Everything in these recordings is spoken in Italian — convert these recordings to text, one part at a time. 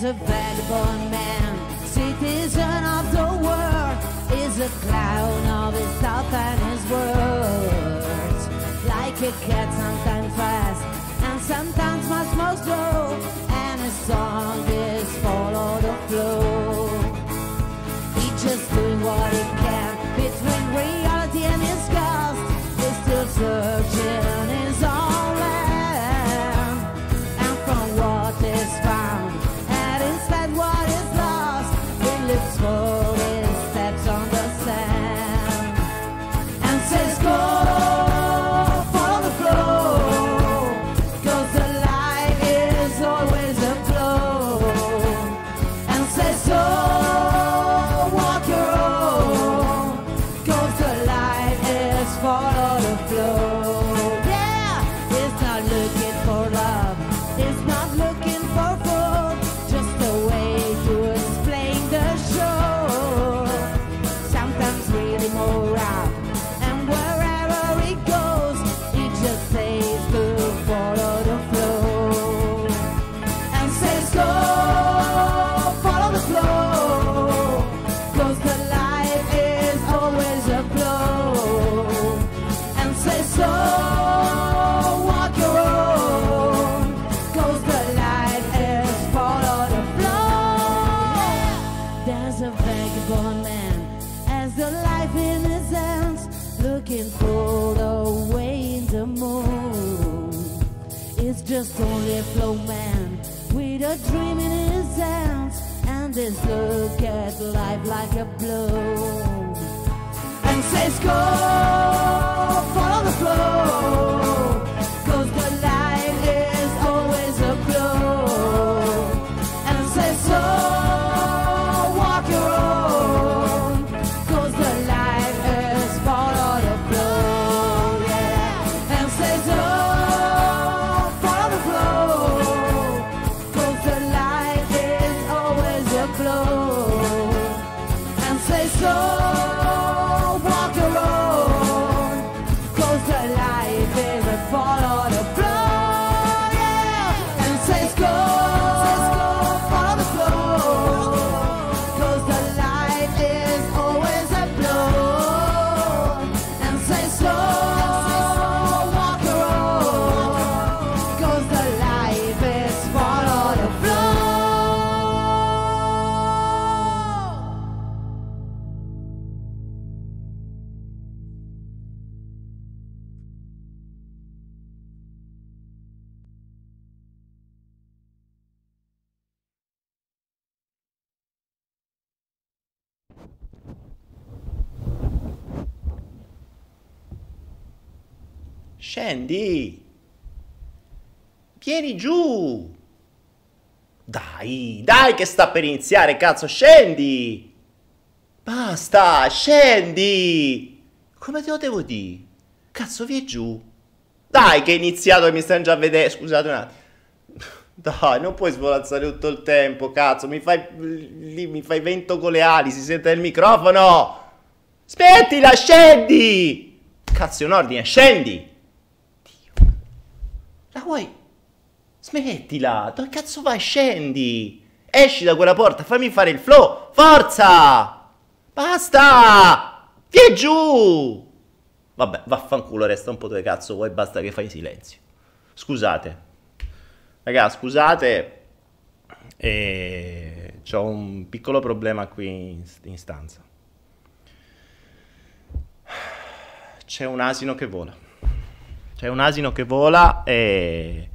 There's a che sta per iniziare, cazzo, scendi! Basta, scendi! Come te lo devo dire? Cazzo, vieni giù! Dai che è iniziato e mi stanno già a vedere, scusate un attimo. Dai, non puoi svolazzare tutto il tempo, cazzo, mi fai, lì, mi fai vento con le ali, si sente il microfono! Smettila, scendi! Cazzo, è un ordine, scendi! Dio. La vuoi? Smettila! Dove cazzo vai? Scendi! Esci da quella porta, fammi fare il flow! Forza! Basta! Vieni giù! Vabbè, vaffanculo, resta un po' dove cazzo vuoi, basta che fai silenzio. Scusate. Raga, scusate. E... C'ho un piccolo problema qui in, in stanza. C'è un asino che vola. C'è un asino che vola e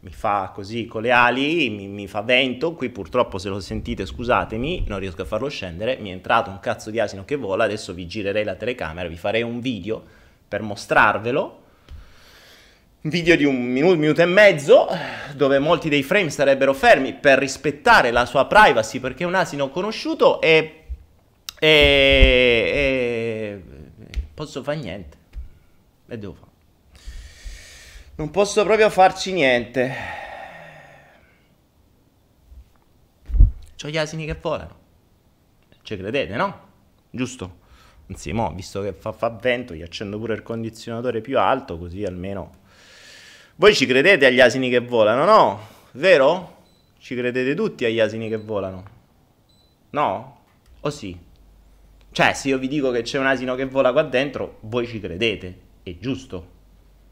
mi fa così con le ali, mi, mi fa vento. Qui purtroppo se lo sentite scusatemi, non riesco a farlo scendere. Mi è entrato un cazzo di asino che vola, adesso vi girerei la telecamera, vi farei un video per mostrarvelo. Un video di un minuto, minuto e mezzo, dove molti dei frame sarebbero fermi per rispettare la sua privacy, perché un asino conosciuto e... e, e posso fare niente. E devo fare. Non posso proprio farci niente. C'ho gli asini che volano. Ci credete, no? Giusto? Anzi, mo, visto che fa, fa vento, gli accendo pure il condizionatore più alto, così almeno... Voi ci credete agli asini che volano, no? Vero? Ci credete tutti agli asini che volano? No? O sì? Cioè, se io vi dico che c'è un asino che vola qua dentro, voi ci credete. È giusto.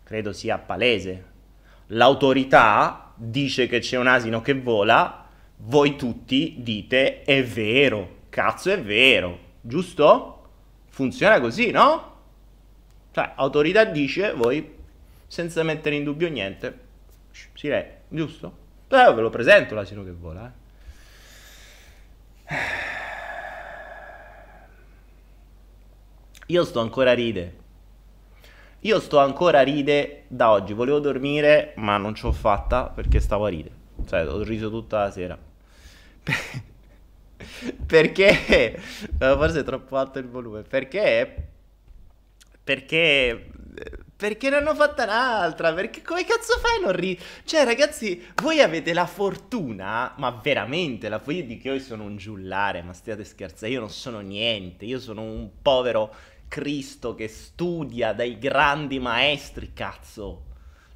Credo sia palese. L'autorità dice che c'è un asino che vola, voi tutti dite è vero. Cazzo è vero. Giusto? Funziona così, no? Cioè, autorità dice, voi, senza mettere in dubbio niente, si re, giusto? Però ve lo presento l'asino che vola, eh. Io sto ancora a ride. Io sto ancora a ride da oggi. Volevo dormire, ma non ce l'ho fatta perché stavo a ride. Cioè, ho riso tutta la sera. perché? Forse è troppo alto il volume. Perché? Perché perché ne hanno fatta un'altra? Perché come cazzo fai a non ridere? Cioè, ragazzi, voi avete la fortuna, ma veramente, la io di che io sono un giullare, ma stiate scherzando, io non sono niente, io sono un povero Cristo che studia dai grandi maestri, cazzo.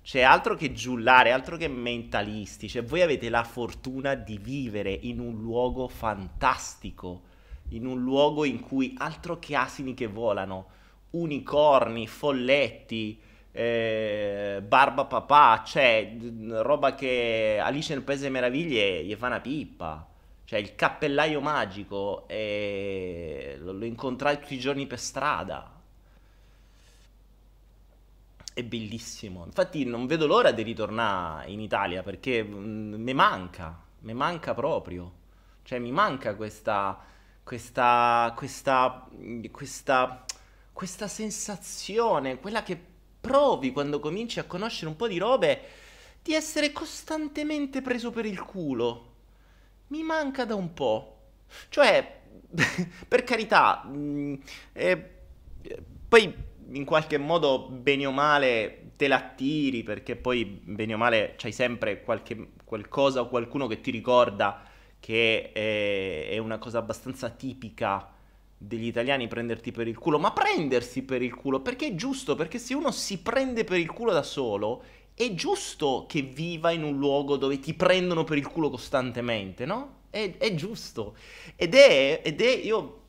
Cioè, altro che giullare, altro che mentalisti, cioè, voi avete la fortuna di vivere in un luogo fantastico, in un luogo in cui altro che asini che volano unicorni, folletti, eh, barba papà, cioè roba che Alice nel Paese delle Meraviglie gli fa una pippa. Cioè il cappellaio magico e lo, lo incontrai tutti i giorni per strada. È bellissimo. Infatti non vedo l'ora di ritornare in Italia perché mm, mi manca, mi manca proprio. Cioè mi manca questa, questa, questa, questa questa sensazione, quella che provi quando cominci a conoscere un po' di robe, di essere costantemente preso per il culo. Mi manca da un po'. Cioè, per carità, mh, mm, eh, poi in qualche modo, bene o male, te la tiri, perché poi, bene o male, c'hai sempre qualche, qualcosa o qualcuno che ti ricorda che è, è una cosa abbastanza tipica degli italiani prenderti per il culo, ma prendersi per il culo, perché è giusto, perché se uno si prende per il culo da solo, è giusto che viva in un luogo dove ti prendono per il culo costantemente, no? È, è giusto. Ed è, ed è, io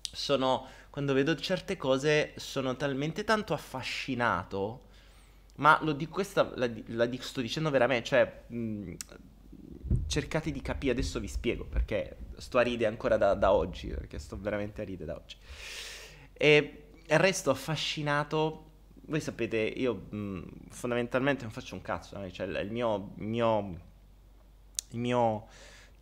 sono, quando vedo certe cose, sono talmente tanto affascinato, ma lo dico, questa la, la sto dicendo veramente, cioè... Mh, cercate di capire, adesso vi spiego perché sto a ride ancora da, da oggi, perché sto veramente a ride da oggi. E resto affascinato, voi sapete, io mh, fondamentalmente non faccio un cazzo, no? cioè il mio, mio, il mio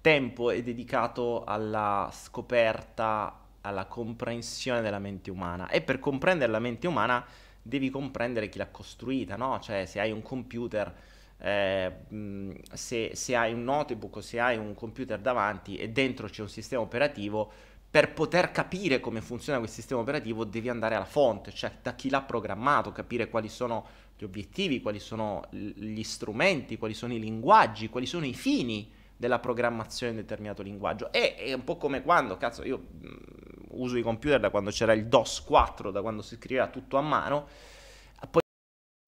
tempo è dedicato alla scoperta, alla comprensione della mente umana e per comprendere la mente umana devi comprendere chi l'ha costruita, no? Cioè se hai un computer eh, se, se, hai un notebook se hai un computer davanti e dentro c'è un sistema operativo, per poter capire come funziona quel sistema operativo devi andare alla fonte, cioè da chi l'ha programmato, capire quali sono gli obiettivi, quali sono gli strumenti, quali sono i linguaggi, quali sono i fini della programmazione di determinato linguaggio. E è un po' come quando, cazzo, io mh, uso i computer da quando c'era il DOS 4, da quando si scriveva tutto a mano,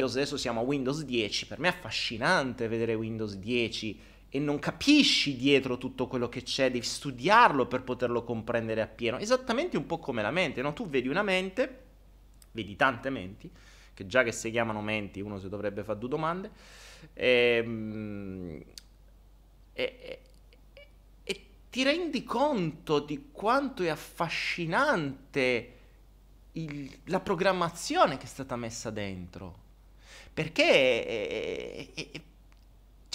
adesso siamo a Windows 10, per me è affascinante vedere Windows 10 e non capisci dietro tutto quello che c'è, devi studiarlo per poterlo comprendere appieno, esattamente un po' come la mente, no? Tu vedi una mente, vedi tante menti, che già che si chiamano menti uno si dovrebbe fare due domande, ehm, e, e, e, ti rendi conto di quanto è affascinante il, la programmazione che è stata messa dentro. Perché... Eh, eh, eh,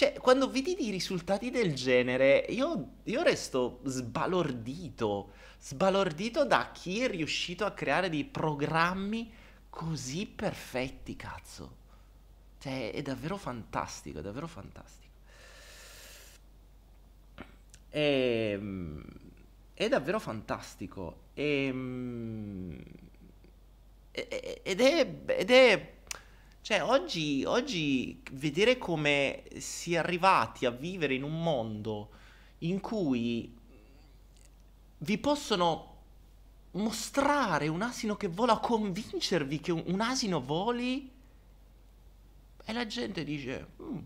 cioè, quando vedi dei risultati del genere, io, io resto sbalordito, sbalordito da chi è riuscito a creare dei programmi così perfetti, cazzo. Cioè, è davvero fantastico, è davvero fantastico. E, ehm, è davvero fantastico. Ehm, e, ed, è, ed è cioè, oggi, oggi vedere come si è arrivati a vivere in un mondo in cui vi possono mostrare un asino che vola, convincervi che un, asino voli, e la gente dice, mm,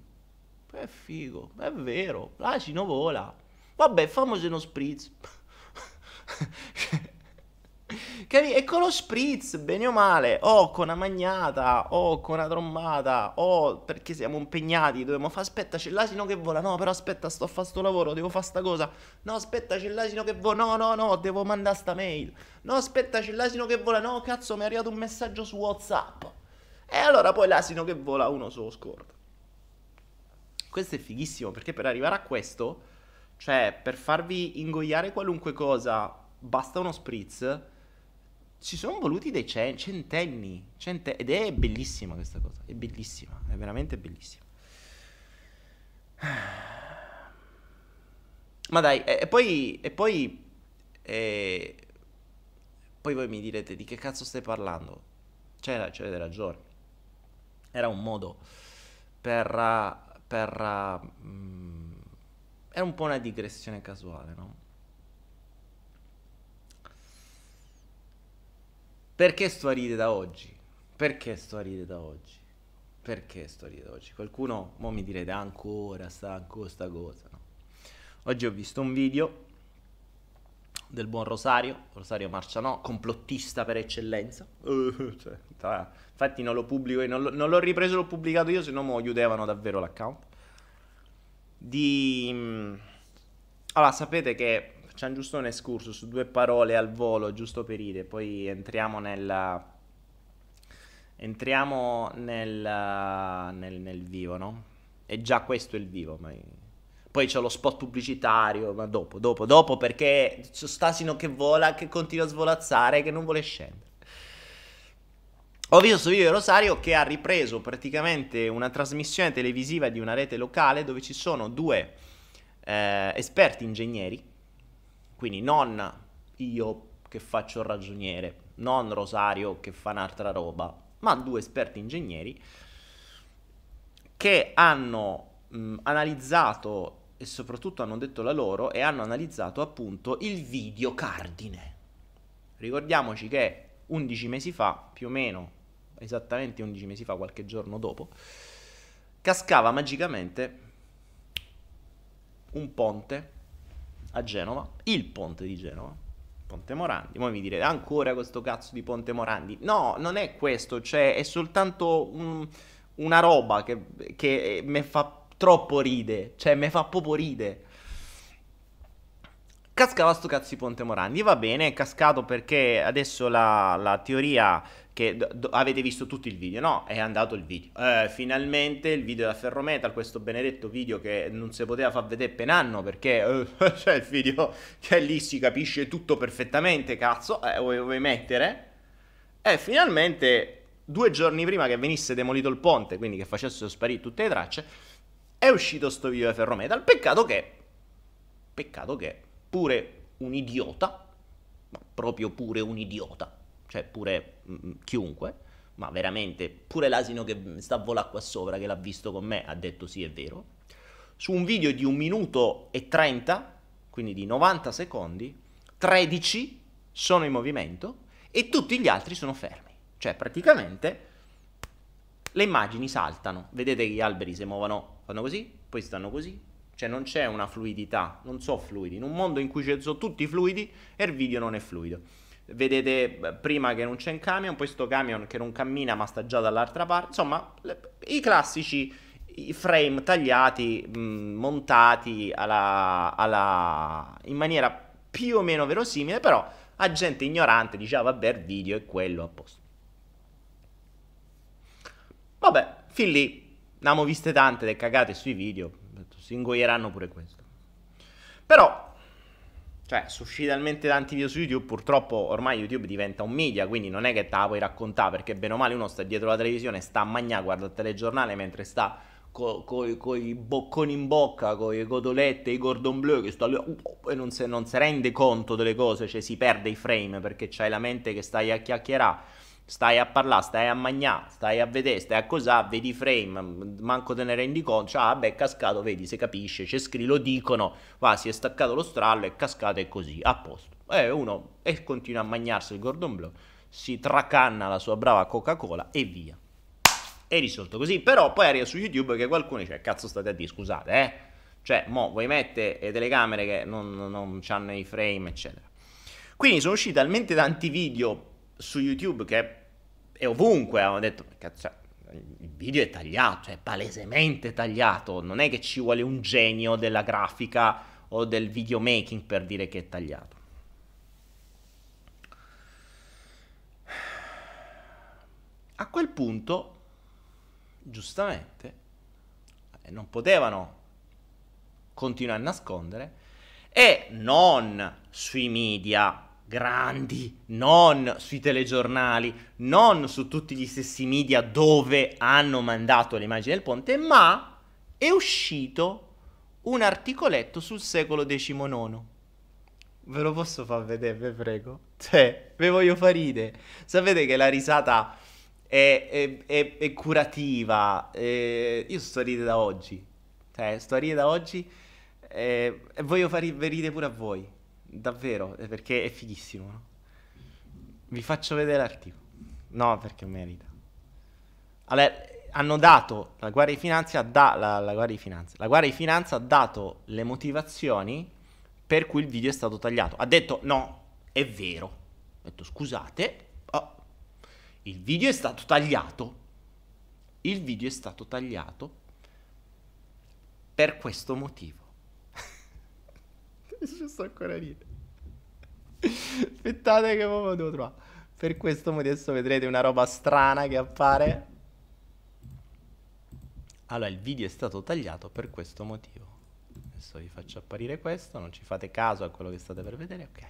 È figo, è vero, l'asino vola. Vabbè, famoso uno spritz. Capi? E con lo spritz, bene o male, o con una magnata, o con una trombata, o perché siamo impegnati, dobbiamo fare, aspetta, c'è l'asino che vola, no, però aspetta, sto a fare sto lavoro, devo fare sta cosa, no, aspetta, c'è l'asino che vola, no, no, no, devo mandare sta mail, no, aspetta, c'è l'asino che vola, no, cazzo, mi è arrivato un messaggio su WhatsApp. E allora poi l'asino che vola uno se lo scorda. Questo è fighissimo, perché per arrivare a questo, cioè, per farvi ingoiare qualunque cosa, basta uno spritz ci sono voluti dei cen- centenni, cente- ed è bellissima questa cosa, è bellissima, è veramente bellissima. Ma dai, e, e poi, e poi, e, poi voi mi direte di che cazzo stai parlando? C'era, c'avete ragione. Era un modo per, per um, era un po' una digressione casuale, no? Perché sto a ridere da oggi? Perché sto a ridere da oggi? Perché sto a ridere da oggi? Qualcuno mo mi direte ancora, sta ancora sta cosa, no? Oggi ho visto un video del buon Rosario, Rosario Marcianò, complottista per eccellenza. Cioè, infatti non lo pubblico, non, lo, non l'ho ripreso, l'ho pubblicato io, se no mi chiudevano davvero l'account. Di... Allora, sapete che facciamo giusto un escurso su due parole al volo, giusto per ire, poi entriamo nella... Entriamo nel, nel, nel vivo, no? E già questo è il vivo, ma... Poi c'è lo spot pubblicitario, ma dopo, dopo, dopo, perché c'è Stasino che vola, che continua a svolazzare, che non vuole scendere. Ho visto questo video di Rosario che ha ripreso praticamente una trasmissione televisiva di una rete locale dove ci sono due eh, esperti ingegneri quindi non io che faccio il ragioniere, non Rosario che fa un'altra roba, ma due esperti ingegneri che hanno mh, analizzato e soprattutto hanno detto la loro e hanno analizzato appunto il video cardine. Ricordiamoci che 11 mesi fa, più o meno, esattamente 11 mesi fa, qualche giorno dopo, cascava magicamente un ponte a Genova, il ponte di Genova, Ponte Morandi. Poi mi direte ancora questo cazzo di Ponte Morandi. No, non è questo, cioè è soltanto un, una roba che, che mi fa troppo ride, cioè mi fa proprio ride. Cascava sto cazzo di Ponte Morandi, va bene, è cascato perché adesso la, la teoria che do, avete visto tutti il video, no? È andato il video. Eh, finalmente il video da Ferrometal, questo benedetto video che non si poteva far vedere per anno perché eh, c'è il video che lì si capisce tutto perfettamente, cazzo, eh, vuoi, vuoi mettere? E finalmente, due giorni prima che venisse demolito il ponte, quindi che facessero sparire tutte le tracce, è uscito sto video da Ferrometal. Peccato che, peccato che pure un idiota, ma proprio pure un idiota, cioè pure mh, mm, chiunque, ma veramente pure l'asino che sta a volare qua sopra, che l'ha visto con me, ha detto sì, è vero. Su un video di un minuto e 30, quindi di 90 secondi, 13 sono in movimento e tutti gli altri sono fermi. Cioè praticamente le immagini saltano, vedete che gli alberi si muovono, fanno così, poi stanno così, cioè non c'è una fluidità, non so fluidi. In un mondo in cui ci sono tutti fluidi e il video non è fluido vedete prima che non c'è un camion, poi sto camion che non cammina ma sta già dall'altra parte, insomma le, i classici i frame tagliati, mh, montati alla, alla, in maniera più o meno verosimile, però a gente ignorante diceva vabbè il video è quello a posto. Vabbè, fin lì, abbiamo viste tante le cagate sui video, si ingoieranno pure questo. Però cioè, su talmente tanti video su YouTube, purtroppo ormai YouTube diventa un media, quindi non è che te la puoi raccontare, perché bene o male uno sta dietro la televisione, sta a mangiare, guarda il telegiornale mentre sta con co, i bocconi in bocca, con le cotolette, i cordon bleu, che sta lì uh, e non si, non si rende conto delle cose, cioè si perde i frame, perché c'hai la mente che stai a chiacchierare stai a parlare, stai a mangiare, stai a vedere, stai a cosà, vedi frame, manco te ne rendi conto, cioè, vabbè, è cascato, vedi, si capisce, c'è scritto, lo dicono, va, si è staccato lo strallo, è cascato e così, a posto. E uno e continua a mangiarsi il Gordon Bleu, si tracanna la sua brava Coca-Cola e via. è risolto così. Però poi arriva su YouTube che qualcuno dice, cazzo state a dire, scusate, eh. Cioè, mo, voi mette le telecamere che non, non, non hanno i frame, eccetera. Quindi sono usciti talmente tanti video su YouTube che è ovunque, hanno detto, cazzo, cioè, il video è tagliato, è palesemente tagliato, non è che ci vuole un genio della grafica o del videomaking per dire che è tagliato. A quel punto, giustamente, eh, non potevano continuare a nascondere e non sui media grandi, non sui telegiornali, non su tutti gli stessi media dove hanno mandato le immagini del ponte, ma è uscito un articoletto sul secolo XIX. Ve lo posso far vedere, vi prego? Cioè, ve voglio far ridere. Sapete che la risata è, è, è, è curativa. Io sto a ridere da oggi. Cioè, sto a ridere da oggi e, e voglio farvi ridere pure a voi. Davvero, eh, perché è fighissimo. No? Vi faccio vedere l'articolo. No, perché merita. Allora, hanno dato, la Guardia di Finanza, da, la, la, Guardia di Finanza, la Guardia di Finanza ha dato le motivazioni per cui il video è stato tagliato. Ha detto no, è vero. Ha detto scusate, oh, il video è stato tagliato. Il video è stato tagliato per questo motivo. Ci sto ancora ridendo. Aspettate che mo devo trovare. Per questo adesso vedrete una roba strana che appare. Allora, il video è stato tagliato per questo motivo. Adesso vi faccio apparire questo, non ci fate caso a quello che state per vedere, ok.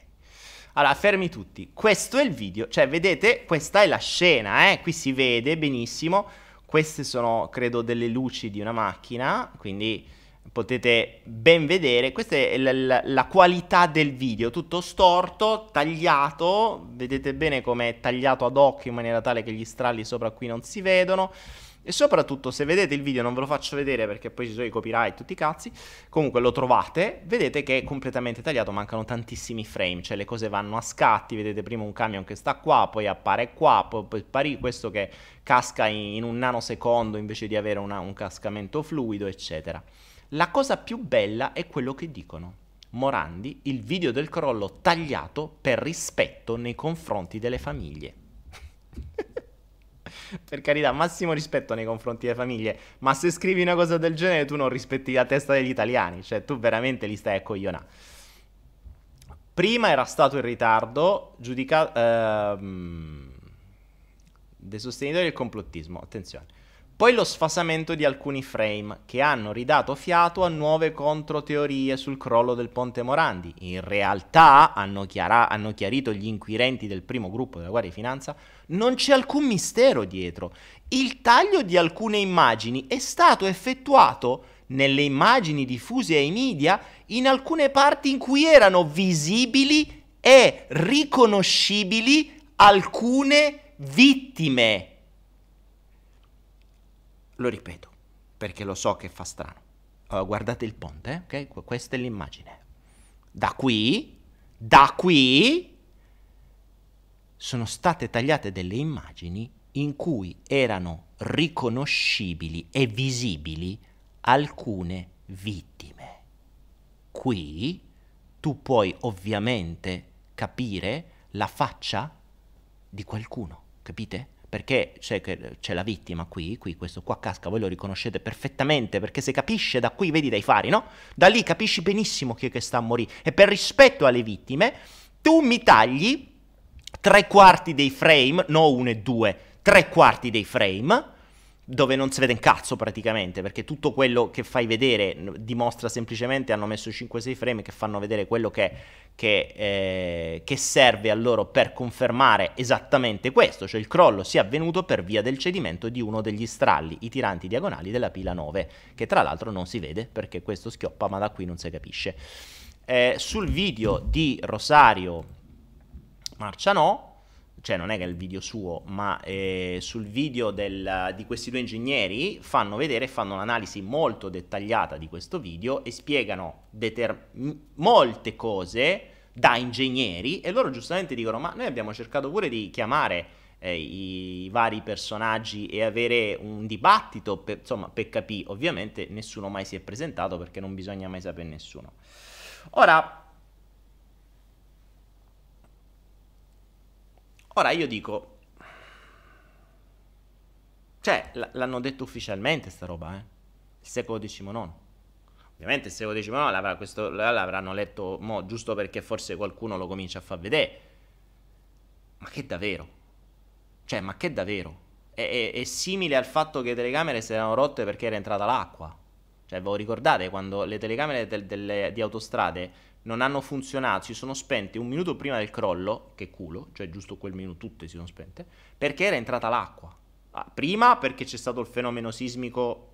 Allora, fermi tutti. Questo è il video, cioè vedete, questa è la scena, eh? Qui si vede benissimo. Queste sono, credo, delle luci di una macchina, quindi potete ben vedere, questa è la, la, la, qualità del video, tutto storto, tagliato, vedete bene come è tagliato ad occhio in maniera tale che gli stralli sopra qui non si vedono. E soprattutto se vedete il video, non ve lo faccio vedere perché poi ci sono i copyright, tutti i cazzi, comunque lo trovate, vedete che è completamente tagliato, mancano tantissimi frame, cioè le cose vanno a scatti, vedete prima un camion che sta qua, poi appare qua, poi, poi pari questo che casca in, in, un nanosecondo invece di avere una, un cascamento fluido, eccetera. La cosa più bella è quello che dicono. Morandi, il video del crollo tagliato per rispetto nei confronti delle famiglie. per carità, massimo rispetto nei confronti delle famiglie, ma se scrivi una cosa del genere tu non rispetti la testa degli italiani, cioè tu veramente li stai a coglionare. Prima era stato in ritardo, giudicato... Ehm, dei sostenitori del complottismo, attenzione. Poi lo sfasamento di alcuni frame che hanno ridato fiato a nuove controteorie sul crollo del ponte Morandi. In realtà, hanno, chiara- hanno, chiarito gli inquirenti del primo gruppo della Guardia di Finanza, non c'è alcun mistero dietro. Il taglio di alcune immagini è stato effettuato nelle immagini diffuse ai media in alcune parti in cui erano visibili e riconoscibili alcune vittime. Lo ripeto, perché lo so che fa strano. Uh, guardate il ponte, eh? ok? Questa è l'immagine. Da qui, da qui, sono state tagliate delle immagini in cui erano riconoscibili e visibili alcune vittime. Qui tu puoi ovviamente capire la faccia di qualcuno, capite? Perché c'è, c'è, la vittima qui, qui, questo qua casca, voi lo riconoscete perfettamente, perché se capisce da qui, vedi dai fari, no? Da lì capisci benissimo chi è che sta a morire. E per rispetto alle vittime, tu mi tagli tre quarti dei frame, no uno e due, tre quarti dei frame, dove non si vede un cazzo praticamente, perché tutto quello che fai vedere dimostra semplicemente, hanno messo 5-6 frame che fanno vedere quello che, che, eh, che, serve a loro per confermare esattamente questo, cioè il crollo sia avvenuto per via del cedimento di uno degli stralli, i tiranti diagonali della pila 9, che tra l'altro non si vede perché questo schioppa, ma da qui non si capisce. Eh, sul video di Rosario Marcianò, cioè non è che è il video suo, ma eh, sul video del, di questi due ingegneri fanno vedere, fanno un'analisi molto dettagliata di questo video e spiegano deter- molte cose da ingegneri e loro giustamente dicono ma noi abbiamo cercato pure di chiamare eh, i, vari personaggi e avere un dibattito, per, insomma, per capire, ovviamente nessuno mai si è presentato perché non bisogna mai sapere nessuno. Ora, ora io dico, cioè, l'hanno detto ufficialmente sta roba, eh? Il secolo XIX. Ovviamente il secolo XIX l'avrà, questo, l'avranno letto mo, giusto perché forse qualcuno lo comincia a far vedere. Ma che davvero? Cioè, ma che davvero? È, è, è simile al fatto che le telecamere si erano rotte perché era entrata l'acqua. Cioè, voi ricordate quando le telecamere del, delle, di autostrade non hanno funzionato, si sono spente un minuto prima del crollo, che culo, cioè giusto quel minuto tutte si sono spente, perché era entrata l'acqua. Ah, prima perché c'è stato il fenomeno sismico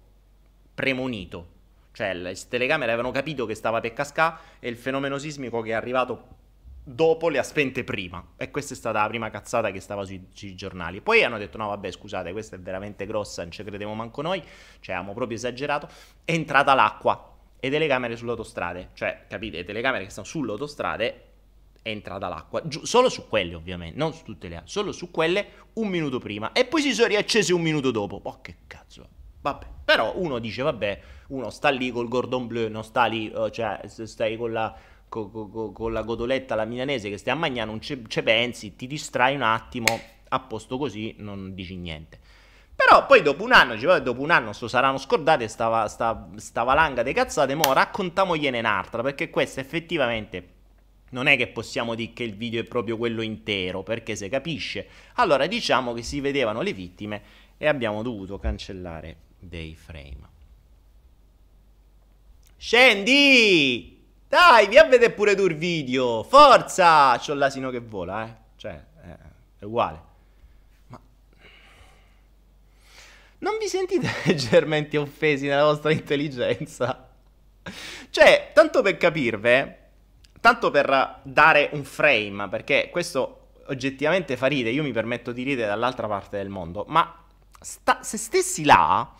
premonito, cioè le telecamere avevano capito che stava per cascare e il fenomeno sismico che è arrivato dopo le ha spente prima. E questa è stata la prima cazzata che stava sui, sui, giornali. Poi hanno detto: no, vabbè, scusate, questa è veramente grossa, non ci crediamo manco noi. Cioè, abbiamo proprio esagerato. È entrata l'acqua e telecamere sulle autostrade. Cioè, capite, le telecamere che stanno sulle autostrade entra dall'acqua. Giu- solo su quelle, ovviamente, non su tutte le altre, solo su quelle un minuto prima. E poi si sono riaccese un minuto dopo. Oh, che cazzo. Vabbè, però uno dice, vabbè, uno sta lì col Gordon Bleu, non sta lì, uh, cioè, stai con la, con, con, con la cotoletta alla milanese che stai a mangiare, non ci pensi, ti distrai un attimo, a posto così, non dici niente. Però poi dopo un anno, cioè, dopo un anno, so saranno scordate stava, sta, sta valanga di cazzate, mo raccontamogliene un'altra, perché questa effettivamente non è che possiamo dire che il video è proprio quello intero, perché se capisce. Allora diciamo che si vedevano le vittime e abbiamo dovuto cancellare dei frame. Scendi! Dai, vi a vedere pure tu il video! Forza! C'ho l'asino che vola, eh. Cioè, eh, è uguale. Ma... Non vi sentite leggermente offesi nella vostra intelligenza? Cioè, tanto per capirve tanto per dare un frame, perché questo oggettivamente fa ridere, io mi permetto di ridere dall'altra parte del mondo, ma sta, se stessi là,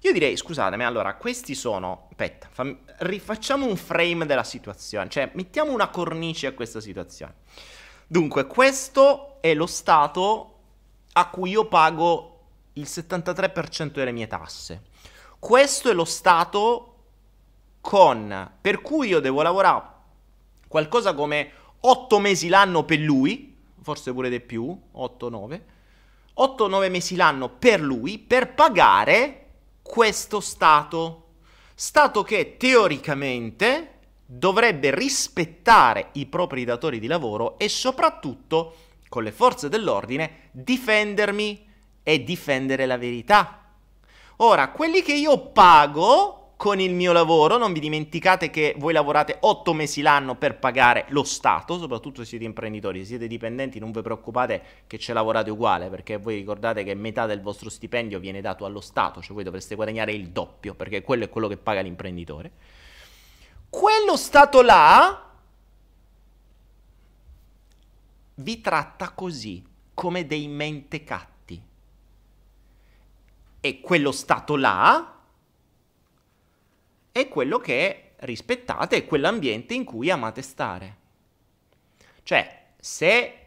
io direi, scusatemi, allora, questi sono, aspetta, fam, rifacciamo un frame della situazione, cioè mettiamo una cornice a questa situazione. Dunque, questo è lo stato a cui io pago il 73% delle mie tasse. Questo è lo stato con, per cui io devo lavorare qualcosa come 8 mesi l'anno per lui, forse pure di più, 8-9, 8-9 mesi l'anno per lui, per pagare questo Stato. Stato che teoricamente dovrebbe rispettare i propri datori di lavoro e soprattutto, con le forze dell'ordine, difendermi e difendere la verità. Ora, quelli che io pago con il mio lavoro, non vi dimenticate che voi lavorate 8 mesi l'anno per pagare lo Stato, soprattutto se siete imprenditori, se siete dipendenti non vi preoccupate che ce lavorate uguale, perché voi ricordate che metà del vostro stipendio viene dato allo Stato, cioè voi dovreste guadagnare il doppio, perché quello è quello che paga l'imprenditore. Quello Stato là vi tratta così, come dei mentecatti. E quello Stato là è quello che rispettate, è quell'ambiente in cui amate stare. Cioè, se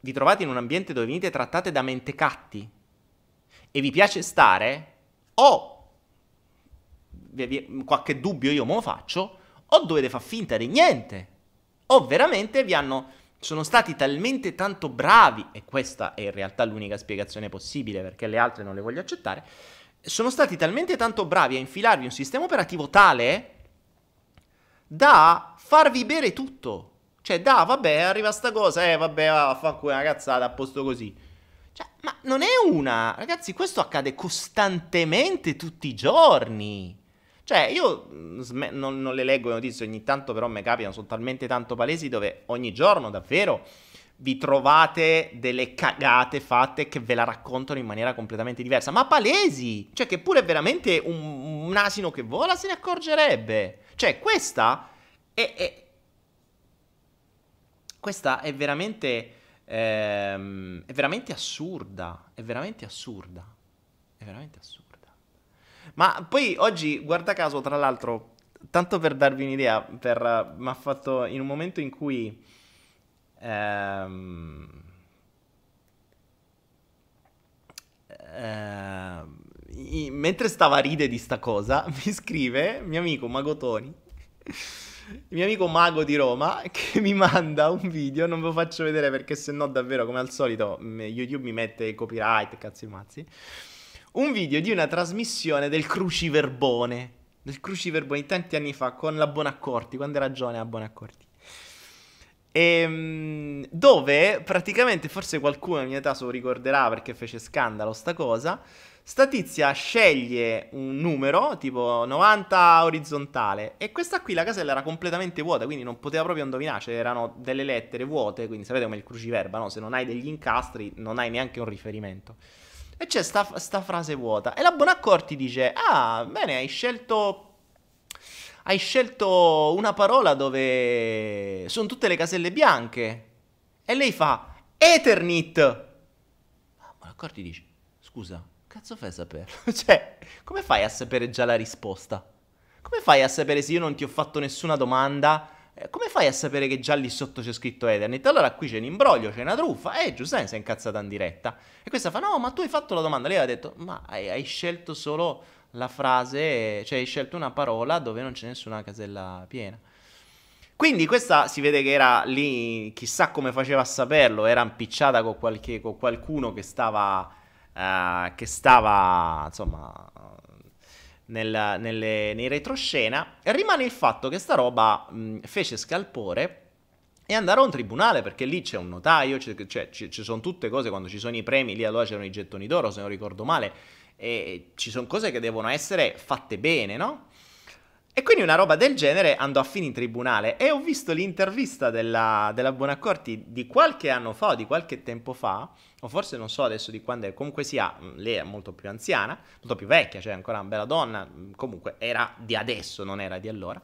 vi trovate in un ambiente dove venite trattate da mentecatti e vi piace stare, o qualche dubbio io me lo faccio, o dovete far finta di niente, o veramente vi hanno sono stati talmente tanto bravi, e questa è in realtà l'unica spiegazione possibile perché le altre non le voglio accettare, sono stati talmente tanto bravi a infilarvi un sistema operativo tale da farvi bere tutto. Cioè, da, vabbè, arriva sta cosa, eh, vabbè, va, fa una cazzata, a posto così. Cioè, ma non è una... Ragazzi, questo accade costantemente tutti i giorni. Cioè, io mm, sm- non, non, le leggo le notizie ogni tanto, però mi capitano, sono talmente tanto palesi dove ogni giorno, davvero, vi trovate delle cagate fatte che ve la raccontano in maniera completamente diversa, ma palesi, cioè che pure veramente un, un asino che vola se ne accorgerebbe. Cioè, questa è, è questa è veramente ehm, è veramente assurda, è veramente assurda. È veramente assurda. Ma poi oggi, guarda caso, tra l'altro, tanto per darvi un'idea, per, eh, mi ha fatto in un momento in cui... Ehm, ehm, mentre stava a ride di sta cosa, mi scrive mio amico Magotoni, il mio amico Mago di Roma, che mi manda un video, non ve lo faccio vedere perché se no davvero come al solito YouTube mi mette copyright, cazzi mazzi un video di una trasmissione del cruciverbone, del cruciverbone tanti anni fa con la Bonaccorti, quando era giovane la Bonaccorti. E, ehm, dove praticamente, forse qualcuno in mia età se lo ricorderà perché fece scandalo sta cosa, sta tizia sceglie un numero, tipo 90 orizzontale, e questa qui la casella era completamente vuota, quindi non poteva proprio indovinare, c'erano delle lettere vuote, quindi sapete come il cruciverba, no? Se non hai degli incastri non hai neanche un riferimento. E c'è sta, sta frase vuota. E la Bonaccorti dice, ah, bene, hai scelto hai scelto una parola dove sono tutte le caselle bianche. E lei fa Eternit. Ma l'accordi dice, scusa, cazzo fai a saperlo? cioè, come fai a sapere già la risposta? Come fai a sapere se io non ti ho fatto nessuna domanda? Eh, come fai a sapere che già lì sotto c'è scritto Eternit? Allora qui c'è un imbroglio, c'è una truffa. Eh, giustamente sei incazzata in diretta. E questa fa, no, ma tu hai fatto la domanda. Lei ha detto, ma hai, hai scelto solo la frase, cioè hai scelto una parola dove non c'è nessuna casella piena. Quindi questa si vede che era lì, chissà come faceva a saperlo, era impicciata con, qualche, con qualcuno che stava, uh, che stava insomma, nel, nelle, nei retroscena. Rimane il fatto che sta roba mh, fece scalpore e andarono a un tribunale perché lì c'è un notaio, c'è, ci sono tutte cose, quando ci sono i premi, lì allora c'erano i gettoni d'oro, se non ricordo male e ci sono cose che devono essere fatte bene, no? E quindi una roba del genere andò a fine in tribunale e ho visto l'intervista della, della Bonaccorti di qualche anno fa di qualche tempo fa, o forse non so adesso di quando è, comunque sia, lei è molto più anziana, molto più vecchia, cioè ancora una bella donna, comunque era di adesso, non era di allora,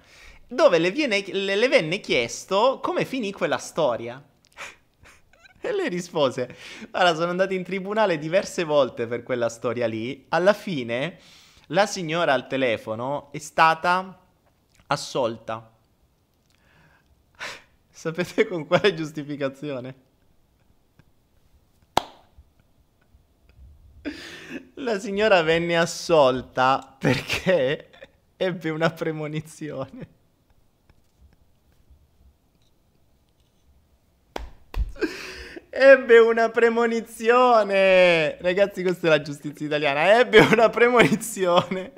dove le, viene, le, le venne chiesto come finì quella storia. E lei rispose, guarda, sono andato in tribunale diverse volte per quella storia lì. Alla fine la signora al telefono è stata assolta. Sapete con quale giustificazione? La signora venne assolta perché ebbe una premonizione. Ebbe una premonizione. Ragazzi, questa è la giustizia italiana. Ebbe una premonizione.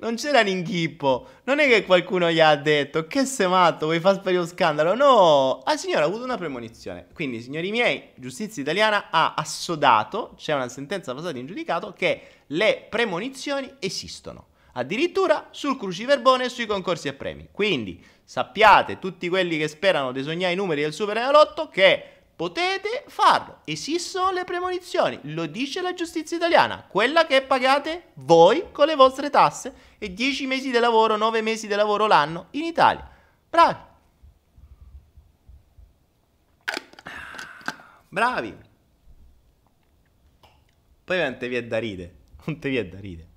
Non c'era l'inghippo. Non è che qualcuno gli ha detto che sei matto, vuoi far sparire lo scandalo. No, la signora ha avuto una premonizione. Quindi, signori miei, giustizia italiana ha assodato, c'è una sentenza passata in giudicato, che le premonizioni esistono. Addirittura sul cruciverbone e sui concorsi a premi. Quindi, sappiate tutti quelli che sperano di sognare i numeri del Super Enalotto che potete farlo. Esistono le premonizioni, lo dice la giustizia italiana, quella che pagate voi con le vostre tasse e 10 mesi di lavoro, 9 mesi di lavoro l'anno in Italia. Bravi. Bravi. Poi non te vi è da ride. Non te vi è da ride.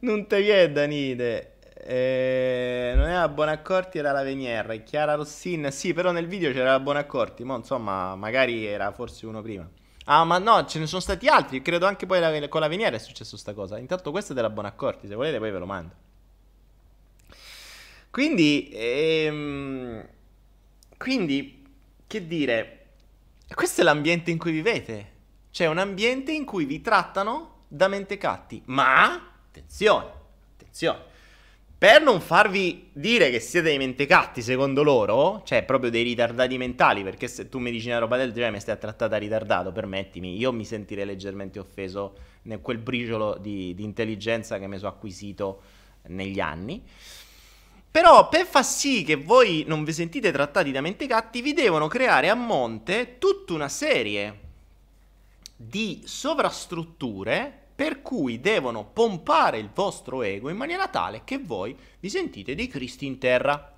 non te viene Danide. Eh, non era Bonaccorti, era la Venier. Chiara Rossin, sì, però nel video c'era la Bonaccorti. Ma insomma, magari era forse uno prima. Ah, ma no, ce ne sono stati altri. Credo anche poi la, con la Venier è successo sta cosa. Intanto questa è della Bonaccorti. Se volete, poi ve lo mando. Quindi, ehm, quindi, che dire, questo è l'ambiente in cui vivete. Cioè, un ambiente in cui vi trattano da mentecatti. Ma attenzione, attenzione. Per non farvi dire che siete dei mentecatti secondo loro, cioè proprio dei ritardati mentali, perché se tu mi dici una roba del genere mi stai trattata ritardato, permettimi, io mi sentirei leggermente offeso nel quel briciolo di, di intelligenza che mi sono acquisito negli anni. Però per far sì che voi non vi sentite trattati da mentecatti, vi devono creare a monte tutta una serie di sovrastrutture per cui devono pompare il vostro ego in maniera tale che voi vi sentite dei cristi in terra.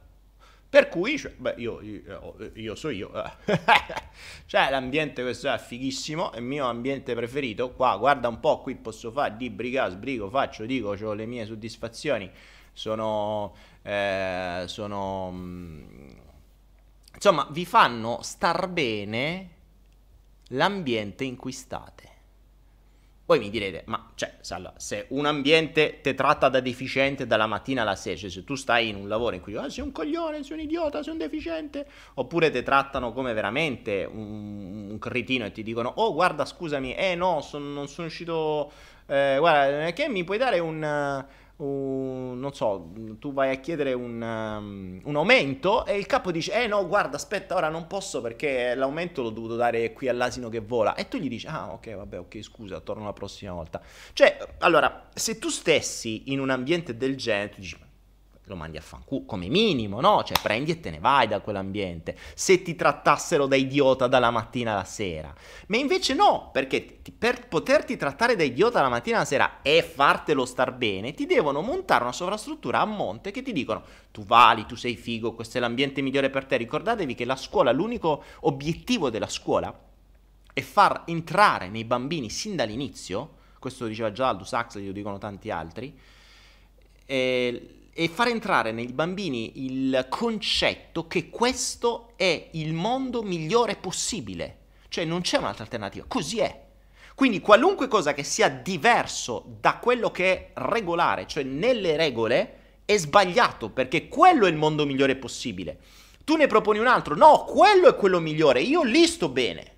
Per cui, cioè, beh, io, io, io so io. cioè, l'ambiente questo è fighissimo, è il mio ambiente preferito. Qua, guarda un po', qui posso fare di briga, sbrigo, faccio, dico, ho le mie soddisfazioni. Sono... Eh, sono... Insomma, vi fanno star bene l'ambiente in cui state. Voi mi direte, ma cioè, se un ambiente ti tratta da deficiente dalla mattina alla sera, cioè se tu stai in un lavoro in cui ah, sei un coglione, sei un idiota, sei un deficiente, oppure ti trattano come veramente un, un cretino e ti dicono, oh guarda scusami, eh no, son, non sono uscito, eh, guarda, che mi puoi dare un un, non so, tu vai a chiedere un, um, un, aumento e il capo dice, eh no, guarda, aspetta, ora non posso perché l'aumento l'ho dovuto dare qui all'asino che vola. E tu gli dici, ah ok, vabbè, ok, scusa, torno la prossima volta. Cioè, allora, se tu stessi in un ambiente del genere, tu dici, lo mandi a fanculo, come minimo, no? Cioè prendi e te ne vai da quell'ambiente, se ti trattassero da idiota dalla mattina alla sera. Ma invece no, perché ti, per poterti trattare da idiota dalla mattina alla sera e fartelo star bene, ti devono montare una sovrastruttura a monte che ti dicono tu vali, tu sei figo, questo è l'ambiente migliore per te. Ricordatevi che la scuola, l'unico obiettivo della scuola è far entrare nei bambini sin dall'inizio, questo lo diceva già Aldous Huxley, lo dicono tanti altri, eh, e far entrare nei bambini il concetto che questo è il mondo migliore possibile. Cioè non c'è un'altra alternativa, così è. Quindi qualunque cosa che sia diverso da quello che è regolare, cioè nelle regole, è sbagliato perché quello è il mondo migliore possibile. Tu ne proponi un altro, no, quello è quello migliore, io lì sto bene.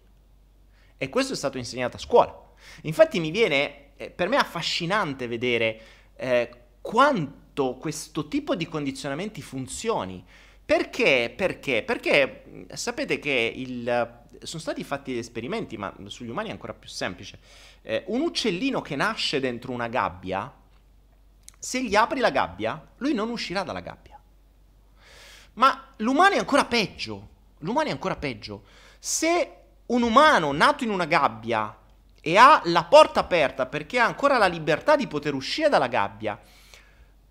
E questo è stato insegnato a scuola. Infatti mi viene, eh, per me è affascinante vedere eh, quanto quanto questo tipo di condizionamenti funzioni. Perché? Perché? Perché sapete che il, sono stati fatti degli esperimenti, ma sugli umani è ancora più semplice. Eh, un uccellino che nasce dentro una gabbia, se gli apri la gabbia, lui non uscirà dalla gabbia. Ma l'umano è ancora peggio. L'umano è ancora peggio. Se un umano nato in una gabbia e ha la porta aperta perché ha ancora la libertà di poter uscire dalla gabbia,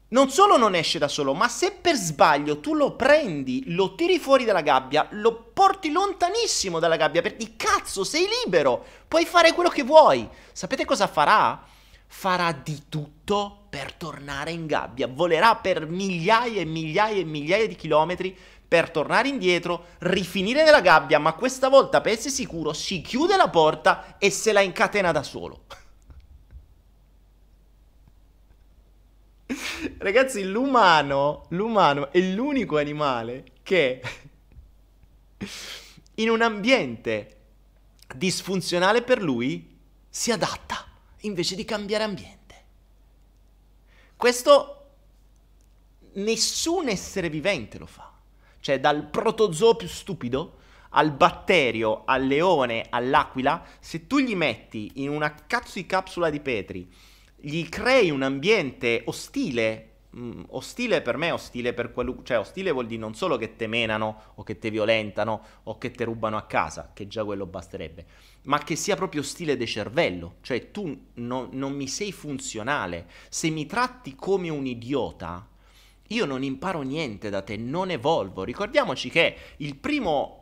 non solo non esce da solo, ma se per sbaglio tu lo prendi, lo tiri fuori dalla gabbia, lo porti lontanissimo dalla gabbia, perché cazzo sei libero, puoi fare quello che vuoi. Sapete cosa farà? Farà di tutto per tornare in gabbia, volerà per migliaia e migliaia e migliaia di chilometri per tornare indietro, rifinire nella gabbia, ma questa volta per essere sicuro si chiude la porta e se la incatena da solo. Ragazzi, l'umano, l'umano è l'unico animale che in un ambiente disfunzionale per lui si adatta invece di cambiare ambiente. Questo nessun essere vivente lo fa. Cioè dal protozoo più stupido al batterio, al leone, all'aquila, se tu gli metti in una cazzo di capsula di Petri gli crei un ambiente ostile, mm, ostile per me, ostile per qualunque, cioè ostile vuol dire non solo che te menano o che te violentano o che te rubano a casa, che già quello basterebbe, ma che sia proprio ostile di cervello, cioè tu no, non mi sei funzionale, se mi tratti come un idiota, io non imparo niente da te, non evolvo. Ricordiamoci che il primo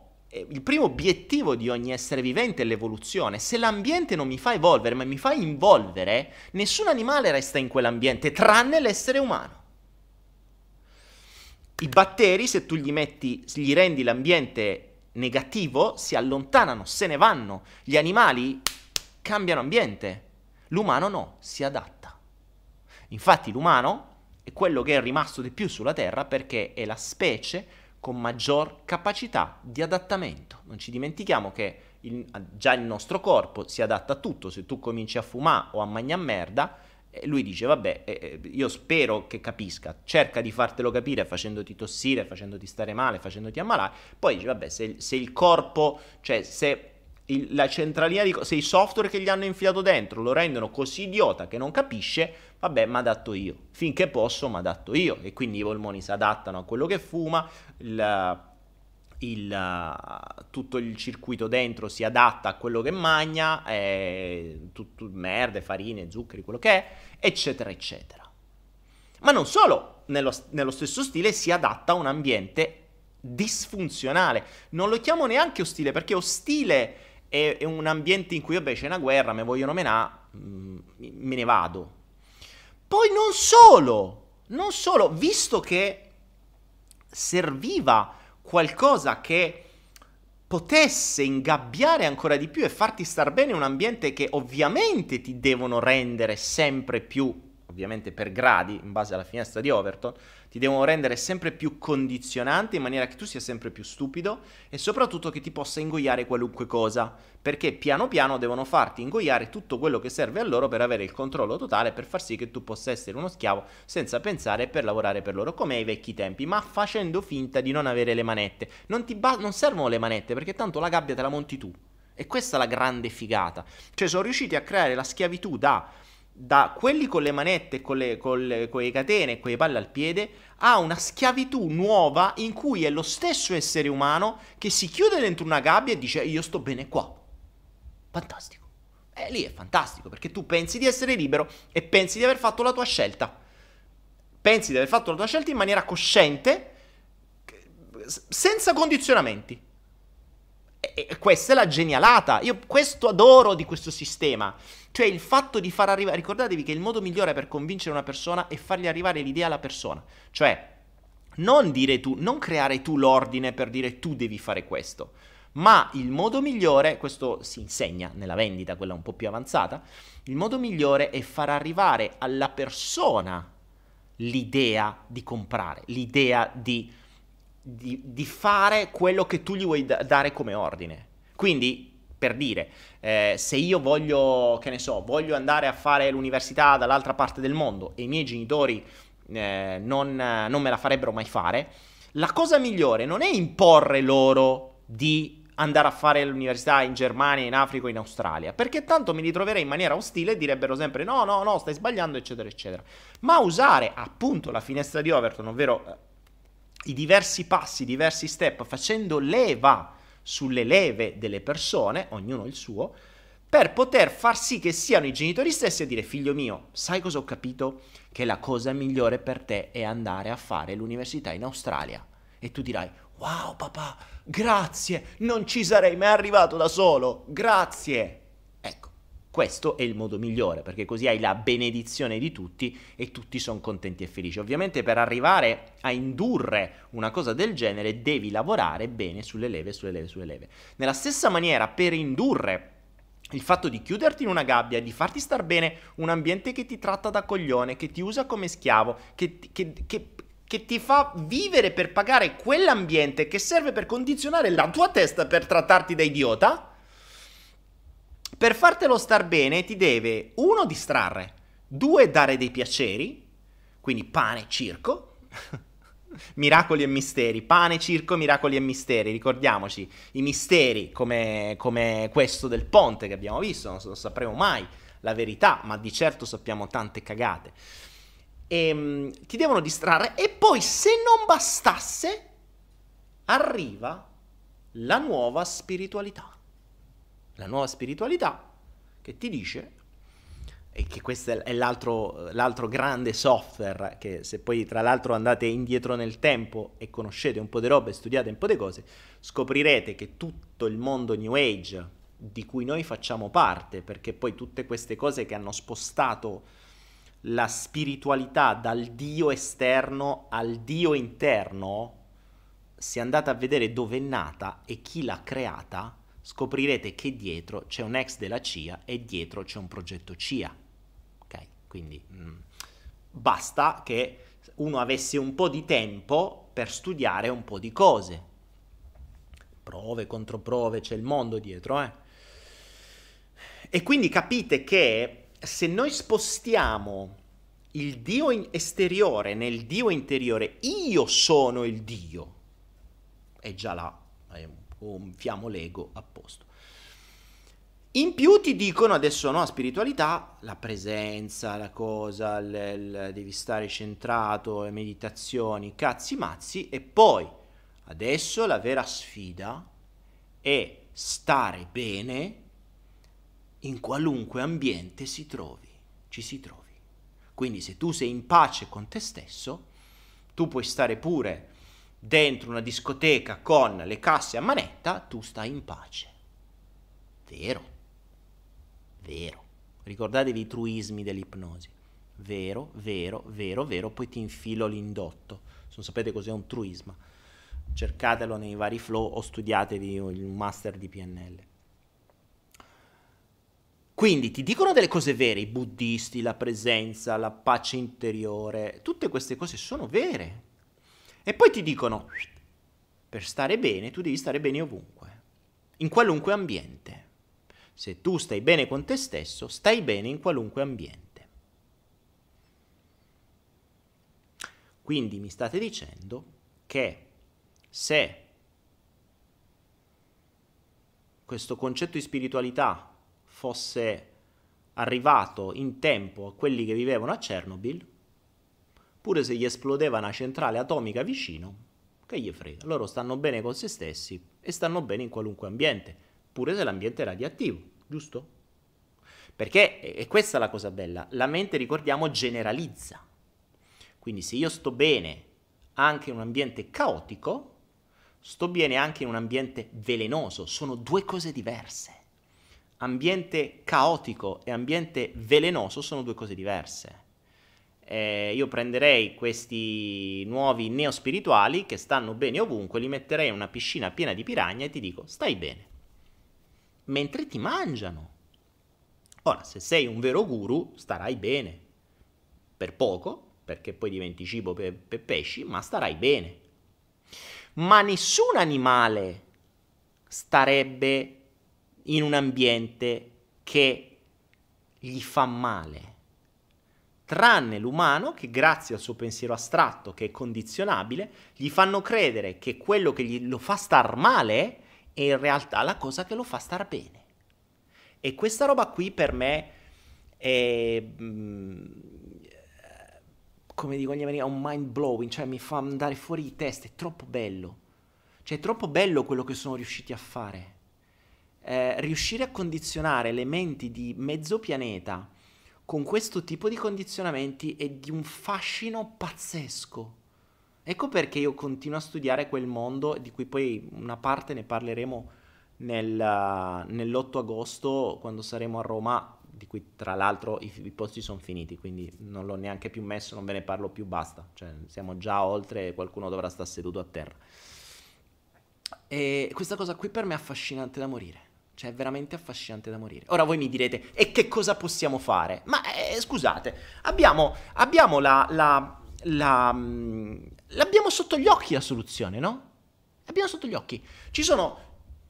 il primo obiettivo di ogni essere vivente è l'evoluzione. Se l'ambiente non mi fa evolvere, ma mi fa involvere, nessun animale resta in quell'ambiente, tranne l'essere umano. I batteri, se tu gli metti, gli rendi l'ambiente negativo, si allontanano, se ne vanno. Gli animali cambiano ambiente. L'umano no, si adatta. Infatti l'umano è quello che è rimasto di più sulla Terra perché è la specie con maggior capacità di adattamento. Non ci dimentichiamo che il, già il nostro corpo si adatta a tutto, se tu cominci a fumare o a mangiare merda, eh, lui dice vabbè, eh, eh, io spero che capisca, cerca di fartelo capire facendoti tossire, facendoti stare male, facendoti ammalare, poi dice vabbè, se, se il corpo, cioè se il, la centralina di se i software che gli hanno infilato dentro lo rendono così idiota che non capisce, vabbè, mi adatto io. Finché posso, mi adatto io. E quindi i polmoni si adattano a quello che fuma, il, il, tutto il circuito dentro si adatta a quello che magna, eh, tutto, merde, farine, zuccheri, quello che è, eccetera, eccetera. Ma non solo, nello, nello stesso stile si adatta a un ambiente disfunzionale. Non lo chiamo neanche ostile, perché ostile è, è un ambiente in cui, vabbè, c'è una guerra, mi vogliono menare, mm, me ne vado. Poi non solo, non solo, visto che serviva qualcosa che potesse ingabbiare ancora di più e farti star bene in un ambiente che ovviamente ti devono rendere sempre più ovviamente per gradi, in base alla finestra di Overton, ti devono rendere sempre più condizionante in maniera che tu sia sempre più stupido e soprattutto che ti possa ingoiare qualunque cosa, perché piano piano devono farti ingoiare tutto quello che serve a loro per avere il controllo totale, per far sì che tu possa essere uno schiavo senza pensare per lavorare per loro, come ai vecchi tempi, ma facendo finta di non avere le manette. Non, ba- non servono le manette, perché tanto la gabbia te la monti tu. E questa è la grande figata. Cioè sono riusciti a creare la schiavitù da da quelli con le manette, con le, con con le catene e con le palle al piede, a una schiavitù nuova in cui è lo stesso essere umano che si chiude dentro una gabbia e dice io sto bene qua. Fantastico. E lì è fantastico perché tu pensi di essere libero e pensi di aver fatto la tua scelta. Pensi di aver fatto la tua scelta in maniera cosciente, senza condizionamenti. E questa è la genialata. Io questo adoro di questo sistema. Cioè il fatto di far arrivare, ricordatevi che il modo migliore per convincere una persona è fargli arrivare l'idea alla persona. Cioè, non dire tu, non creare tu l'ordine per dire tu devi fare questo. Ma il modo migliore, questo si insegna nella vendita, quella un po' più avanzata, il modo migliore è far arrivare alla persona l'idea di comprare, l'idea di, di, di fare quello che tu gli vuoi da- dare come ordine. Quindi per dire, eh, se io voglio, che ne so, voglio andare a fare l'università dall'altra parte del mondo e i miei genitori eh, non, non me la farebbero mai fare, la cosa migliore non è imporre loro di andare a fare l'università in Germania, in Africa o in Australia, perché tanto mi ritroverei in maniera ostile e direbbero sempre no, no, no, stai sbagliando, eccetera, eccetera. Ma usare appunto la finestra di Overton, ovvero eh, i diversi passi, i diversi step, facendo leva sulle leve delle persone, ognuno il suo, per poter far sì che siano i genitori stessi a dire figlio mio, sai cosa ho capito? Che la cosa migliore per te è andare a fare l'università in Australia. E tu dirai, wow papà, grazie, non ci sarei mai arrivato da solo, grazie. Questo è il modo migliore, perché così hai la benedizione di tutti e tutti sono contenti e felici. Ovviamente per arrivare a indurre una cosa del genere devi lavorare bene sulle leve, sulle leve, sulle leve. Nella stessa maniera, per indurre il fatto di chiuderti in una gabbia, di farti star bene un ambiente che ti tratta da coglione, che ti usa come schiavo, che, che, che, che ti fa vivere per pagare quell'ambiente che serve per condizionare la tua testa per trattarti da idiota, per fartelo star bene ti deve, uno, distrarre, due, dare dei piaceri, quindi pane, circo, miracoli e misteri, pane, circo, miracoli e misteri, ricordiamoci, i misteri come, come questo del ponte che abbiamo visto, non, non sapremo mai la verità, ma di certo sappiamo tante cagate. E, um, ti devono distrarre e poi se non bastasse arriva la nuova spiritualità la nuova spiritualità che ti dice, e che questo è l'altro, l'altro grande software, che se poi tra l'altro andate indietro nel tempo e conoscete un po' di roba e studiate un po' di cose, scoprirete che tutto il mondo New Age di cui noi facciamo parte, perché poi tutte queste cose che hanno spostato la spiritualità dal Dio esterno al Dio interno, se andate a vedere dove è nata e chi l'ha creata, scoprirete che dietro c'è un ex della CIA e dietro c'è un progetto CIA. Ok? Quindi mh, mm, basta che uno avesse un po' di tempo per studiare un po' di cose. Prove, controprove, c'è il mondo dietro, eh? E quindi capite che se noi spostiamo il Dio esteriore nel Dio interiore, io sono il Dio, è già là, è gonfiamo l'ego a posto. In più ti dicono adesso no, spiritualità, la presenza, la cosa, l, l, devi stare centrato, le meditazioni, cazzi mazzi e poi adesso la vera sfida è stare bene in qualunque ambiente si trovi, ci si trovi. Quindi se tu sei in pace con te stesso, tu puoi stare pure dentro una discoteca con le casse a manetta, tu stai in pace. Vero, vero. Ricordatevi i truismi dell'ipnosi. Vero, vero, vero, vero, poi ti infilo l'indotto. Se non sapete cos'è un truisma. cercatelo nei vari flow o studiatevi il master di PNL. Quindi ti dicono delle cose vere, i buddisti, la presenza, la pace interiore, tutte queste cose sono vere. E poi ti dicono, per stare bene tu devi stare bene ovunque, in qualunque ambiente. Se tu stai bene con te stesso, stai bene in qualunque ambiente. Quindi mi state dicendo che se questo concetto di spiritualità fosse arrivato in tempo a quelli che vivevano a Chernobyl, pure se gli esplodeva una centrale atomica vicino, che gli frega, loro stanno bene con se stessi e stanno bene in qualunque ambiente, pure se l'ambiente è radioattivo, giusto? Perché, e questa è la cosa bella, la mente, ricordiamo, generalizza. Quindi se io sto bene anche in un ambiente caotico, sto bene anche in un ambiente velenoso, sono due cose diverse. Ambiente caotico e ambiente velenoso sono due cose diverse. Eh, io prenderei questi nuovi neospirituali che stanno bene ovunque, li metterei in una piscina piena di piranha e ti dico, stai bene. Mentre ti mangiano. Ora, se sei un vero guru, starai bene. Per poco, perché poi diventi cibo per, per pesci, ma starai bene. Ma nessun animale starebbe in un ambiente che gli fa male, tranne l'umano che grazie al suo pensiero astratto, che è condizionabile, gli fanno credere che quello che gli lo fa star male è in realtà la cosa che lo fa star bene. E questa roba qui per me è... Mm, come dico gli americani, un mind blowing, cioè mi fa andare fuori di testa, è troppo bello. Cioè è troppo bello quello che sono riusciti a fare. Eh, riuscire a condizionare le menti di mezzo pianeta con questo tipo di condizionamenti è di un fascino pazzesco. Ecco perché io continuo a studiare quel mondo, di cui poi una parte ne parleremo nel, nell'8 agosto, quando saremo a Roma di cui tra l'altro i, i posti sono finiti, quindi non l'ho neanche più messo, non ve ne parlo più, basta. Cioè, siamo già oltre qualcuno dovrà stare seduto a terra. E questa cosa qui per me è affascinante da morire. Cioè, è veramente affascinante da morire. Ora voi mi direte, e che cosa possiamo fare? Ma eh, scusate, abbiamo, abbiamo la, la, la, mm, l'abbiamo sotto gli occhi la soluzione, no? L'abbiamo sotto gli occhi. Ci sono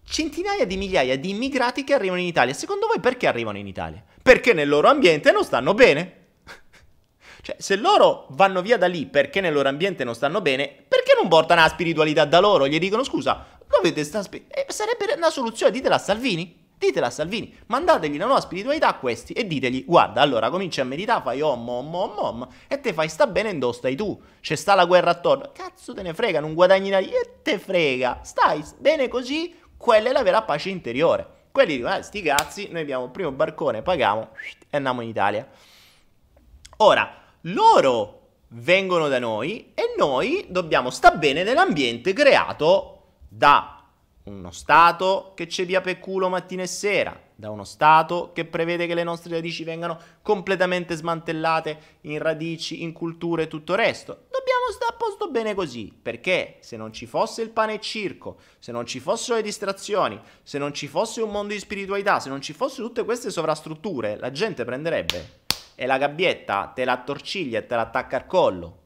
centinaia di migliaia di immigrati che arrivano in Italia. Secondo voi perché arrivano in Italia? Perché nel loro ambiente non stanno bene. cioè, se loro vanno via da lì perché nel loro ambiente non stanno bene, perché non portano la spiritualità da loro? Gli dicono, scusa, dovete sta spi- eh, sarebbe una soluzione, ditela a Salvini. Ditela a Salvini, mandategli la nuova spiritualità a questi e ditegli, guarda, allora cominci a meditare, fai om, om, om, om, e te fai sta bene e stai tu? C'è sta la guerra attorno. Cazzo te ne frega, non guadagni niente, e te frega. Stai bene così, quella è la vera pace interiore. Quelli dicono, eh, sti cazzi, noi abbiamo il primo barcone, paghiamo e andiamo in Italia. Ora, loro vengono da noi e noi dobbiamo sta bene nell'ambiente creato da uno Stato che ci via per culo mattina e sera, da uno Stato che prevede che le nostre radici vengano completamente smantellate in radici, in culture e tutto il resto. Dobbiamo stare a posto bene così, perché se non ci fosse il pane e circo, se non ci fossero le distrazioni, se non ci fosse un mondo di spiritualità, se non ci fossero tutte queste sovrastrutture, la gente prenderebbe e la gabbietta te la attorciglia e te la attacca al collo.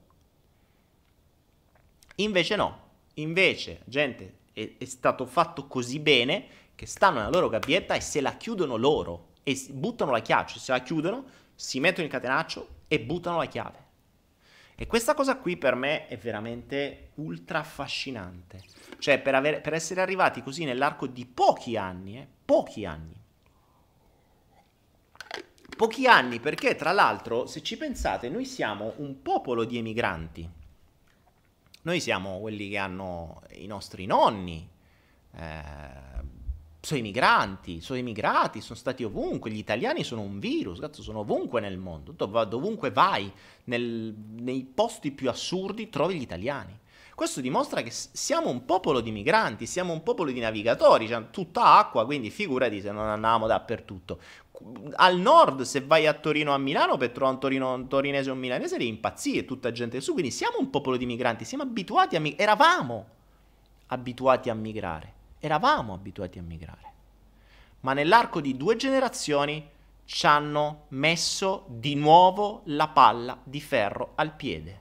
Invece no, invece gente è, è stato fatto così bene che stanno nella loro gabbietta e se la chiudono loro e buttano la chiave, cioè se la chiudono, si mettono il catenaccio e buttano la chiave. E questa cosa qui per me è veramente ultra affascinante. Cioè, per, aver, per essere arrivati così nell'arco di pochi anni, eh, pochi anni. Pochi anni perché, tra l'altro, se ci pensate, noi siamo un popolo di emigranti. Noi siamo quelli che hanno i nostri nonni, eh, sono i migranti, sono immigrati, sono stati ovunque, gli italiani sono un virus, cazzo, sono ovunque nel mondo, Dov- dovunque vai, nel, nei posti più assurdi trovi gli italiani. Questo dimostra che siamo un popolo di migranti, siamo un popolo di navigatori, cioè tutta acqua, quindi figurati se non andavamo dappertutto al nord, se vai a Torino o a Milano per trovare un, Torino, un torinese o un milanese, devi impazzire, tutta gente su. Quindi siamo un popolo di migranti, siamo abituati a migrare. Eravamo, abituati a migrare, eravamo abituati a migrare, ma nell'arco di due generazioni ci hanno messo di nuovo la palla di ferro al piede.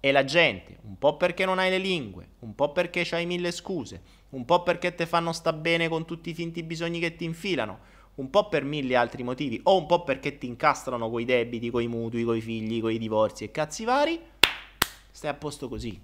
E la gente, un po' perché non hai le lingue, un po' perché hai mille scuse, un po' perché te fanno sta bene con tutti i finti bisogni che ti infilano, un po' per mille altri motivi, o un po' perché ti incastrano coi debiti, coi mutui, coi figli, coi divorzi e cazzi vari, stai a posto così.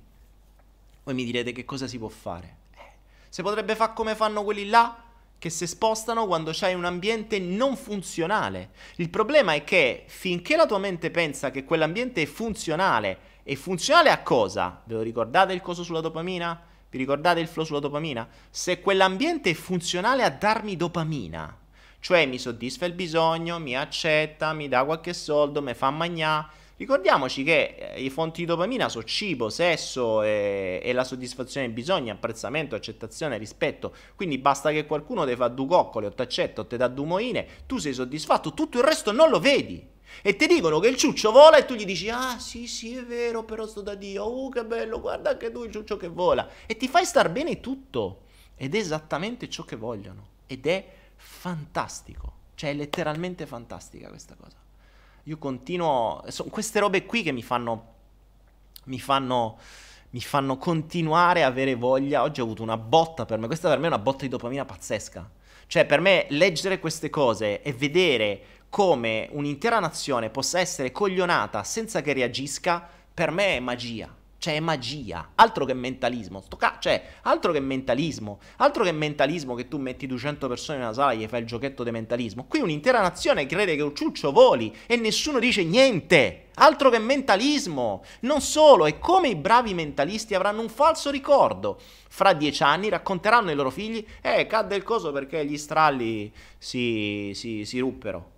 Voi mi direte che cosa si può fare? Eh, si potrebbe fare come fanno quelli là che si spostano quando c'hai un ambiente non funzionale. Il problema è che finché la tua mente pensa che quell'ambiente è funzionale, è funzionale a cosa? Ve lo ricordate il coso sulla dopamina? Vi ricordate il flow sulla dopamina? Se quell'ambiente è funzionale a darmi dopamina, cioè mi soddisfa il bisogno, mi accetta, mi dà qualche soldo, mi fa magnà, Ricordiamoci che eh, i fonti di dopamina sono cibo, sesso e, e la soddisfazione dei bisogni, apprezzamento, accettazione, rispetto. Quindi basta che qualcuno ti fa due coccole o ti accetta o ti dà due moine, tu sei soddisfatto, tutto il resto non lo vedi. E ti dicono che il ciuccio vola e tu gli dici ah sì sì è vero però sto da Dio, oh che bello, guarda anche tu il ciuccio che vola. E ti fai star bene tutto. Ed è esattamente ciò che vogliono. Ed è fantastico. Cioè è letteralmente fantastica questa cosa. Io continuo, sono queste robe qui che mi fanno, mi fanno, mi fanno continuare a avere voglia. Oggi ho avuto una botta per me, questa per me è una botta di dopamina pazzesca. Cioè per me leggere queste cose e vedere come un'intera nazione possa essere coglionata senza che reagisca, per me è magia. Cioè, è magia. Altro che mentalismo. Ca- cioè, altro che mentalismo. Altro che mentalismo che tu metti 200 persone in una sala e gli fai il giochetto di mentalismo. Qui un'intera nazione crede che un ciuccio voli e nessuno dice niente. Altro che mentalismo. Non solo, è come i bravi mentalisti avranno un falso ricordo. Fra dieci anni racconteranno ai loro figli, eh, cadde il coso perché gli stralli si, si, si ruppero.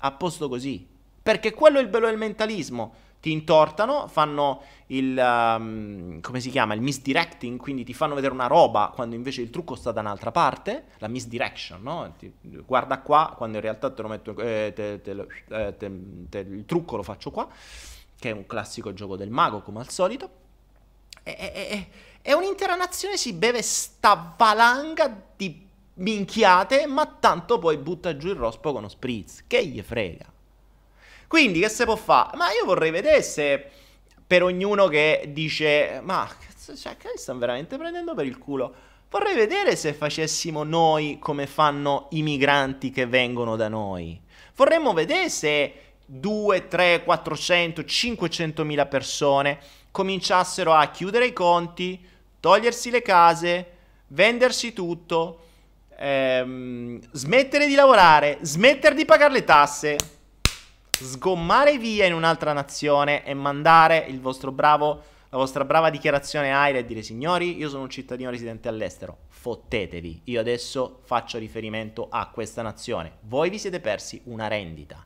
A posto così. Perché quello è il bello del mentalismo ti intortano, fanno il, um, come si chiama, il misdirecting, quindi ti fanno vedere una roba quando invece il trucco sta da un'altra parte, la misdirection, no? Ti, guarda qua quando in realtà te lo metto, eh, te, te, eh, te, il trucco lo faccio qua, che è un classico gioco del mago come al solito. E, e, e, un'intera nazione si beve sta valanga di minchiate, ma tanto poi butta giù il rospo con uno spritz. Che gli frega? Quindi che si può fare? Ma io vorrei vedere se per ognuno che dice ma cioè, che stanno veramente prendendo per il culo. Vorrei vedere se facessimo noi come fanno i migranti che vengono da noi. Vorremmo vedere se 2, 3, 400, 500 mila persone cominciassero a chiudere i conti, togliersi le case, vendersi tutto, ehm, smettere di lavorare, smettere di pagare le tasse sgommare via in un'altra nazione e mandare il vostro bravo, la vostra brava dichiarazione AIRE e dire signori, io sono un cittadino residente all'estero, fottetevi, io adesso faccio riferimento a questa nazione, voi vi siete persi una rendita.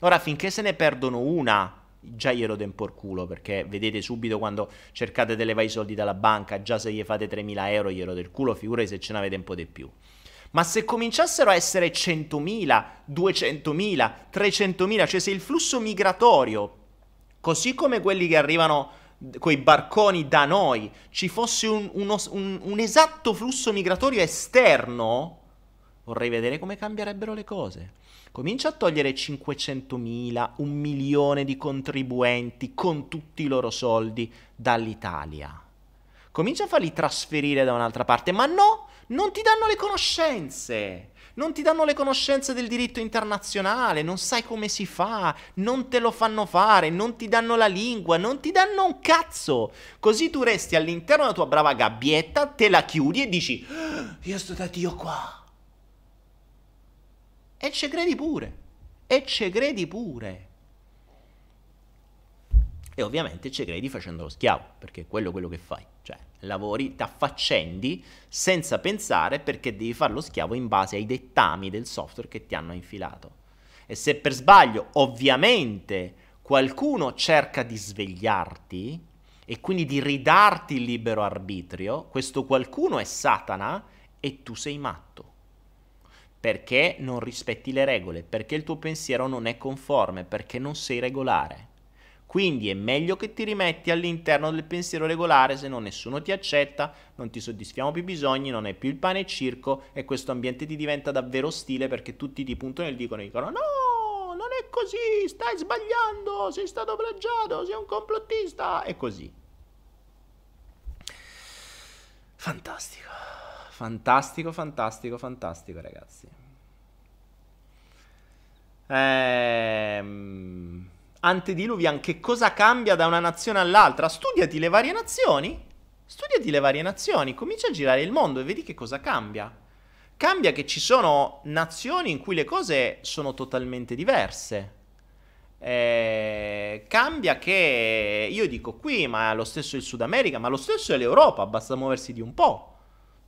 Ora, finché se ne perdono una, già glielo do in por culo perché vedete subito quando cercate di levare i soldi dalla banca, già se gli fate 3.000 euro glielo del culo, figurati se ce n'avete un po' di più. Ma se cominciassero a essere 100.000, 200.000, 300.000, cioè se il flusso migratorio, così come quelli che arrivano coi barconi da noi, ci fosse un, uno, un, un esatto flusso migratorio esterno, vorrei vedere come cambierebbero le cose. Comincia a togliere 500.000, un milione di contribuenti con tutti i loro soldi dall'Italia. Comincia a farli trasferire da un'altra parte, ma no, non ti danno le conoscenze. Non ti danno le conoscenze del diritto internazionale, non sai come si fa, non te lo fanno fare, non ti danno la lingua, non ti danno un cazzo. Così tu resti all'interno della tua brava gabbietta, te la chiudi e dici, ah, io sto da Dio qua. E ci credi pure. E ci credi pure. E ovviamente ci credi facendo lo schiavo, perché quello è quello che fai. Lavori, ti affaccendi senza pensare perché devi fare lo schiavo in base ai dettami del software che ti hanno infilato. E se per sbaglio, ovviamente, qualcuno cerca di svegliarti e quindi di ridarti il libero arbitrio, questo qualcuno è Satana e tu sei matto. Perché non rispetti le regole, perché il tuo pensiero non è conforme, perché non sei regolare. Quindi è meglio che ti rimetti all'interno del pensiero regolare, se no nessuno ti accetta, non ti soddisfiamo più i bisogni, non è più il pane e circo e questo ambiente ti diventa davvero ostile perché tutti ti puntano e dicono, dicono no, non è così, stai sbagliando, sei stato plagiato, sei un complottista e così. Fantastico, fantastico, fantastico, fantastico ragazzi. Ehm antediluvian che cosa cambia da una nazione all'altra? Studiati le varie nazioni. Studiati le varie nazioni, comincia a girare il mondo e vedi che cosa cambia. Cambia che ci sono nazioni in cui le cose sono totalmente diverse. Eh, cambia che io dico qui, ma lo stesso il Sud America, ma lo stesso è l'Europa, basta muoversi di un po'.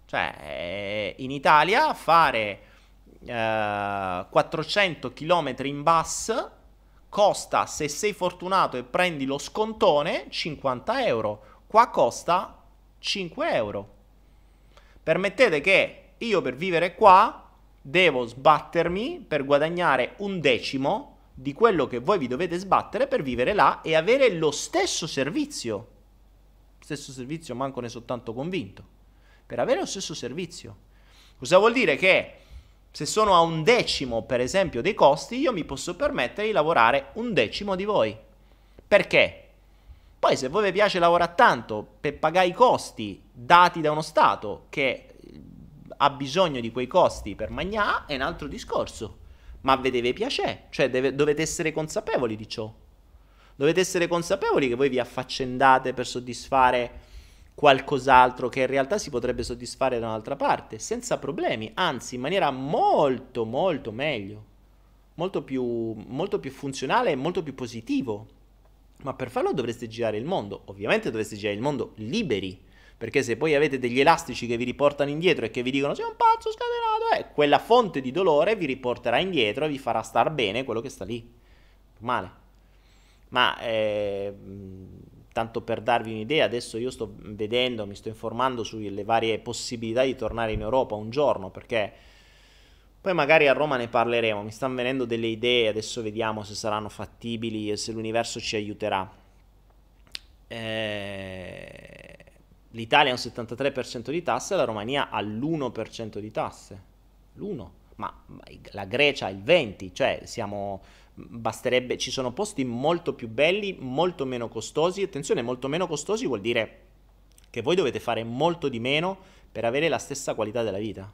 Cioè, eh, in Italia fare eh, 400 km in bus costa, se sei fortunato e prendi lo scontone, 50 euro. Qua costa 5 euro. Permettete che io per vivere qua devo sbattermi per guadagnare un decimo di quello che voi vi dovete sbattere per vivere là e avere lo stesso servizio. Stesso servizio, manco ne sono tanto convinto. Per avere lo stesso servizio. Cosa vuol dire? Che se sono a un decimo, per esempio, dei costi, io mi posso permettere di lavorare un decimo di voi. Perché? Poi se voi vi piace lavorare tanto per pagare i costi dati da uno Stato che ha bisogno di quei costi per mangiare, è un altro discorso. Ma vi deve piacere, cioè deve, dovete essere consapevoli di ciò. Dovete essere consapevoli che voi vi affaccendate per soddisfare qualcos'altro che in realtà si potrebbe soddisfare da un'altra parte, senza problemi, anzi in maniera molto molto meglio, molto più, molto più funzionale e molto più positivo. Ma per farlo dovreste girare il mondo, ovviamente dovreste girare il mondo liberi, perché se poi avete degli elastici che vi riportano indietro e che vi dicono sei un pazzo scatenato, eh, quella fonte di dolore vi riporterà indietro e vi farà star bene quello che sta lì. Male. Ma eh, tanto per darvi un'idea, adesso io sto vedendo, mi sto informando sulle varie possibilità di tornare in Europa un giorno, perché poi magari a Roma ne parleremo, mi stanno venendo delle idee, adesso vediamo se saranno fattibili e se l'universo ci aiuterà. Eh, L'Italia ha un 73% di tasse, la Romania ha l'1% di tasse. L'1, ma la Grecia ha il 20%, cioè siamo basterebbe, ci sono posti molto più belli, molto meno costosi. Attenzione, molto meno costosi vuol dire che voi dovete fare molto di meno per avere la stessa qualità della vita.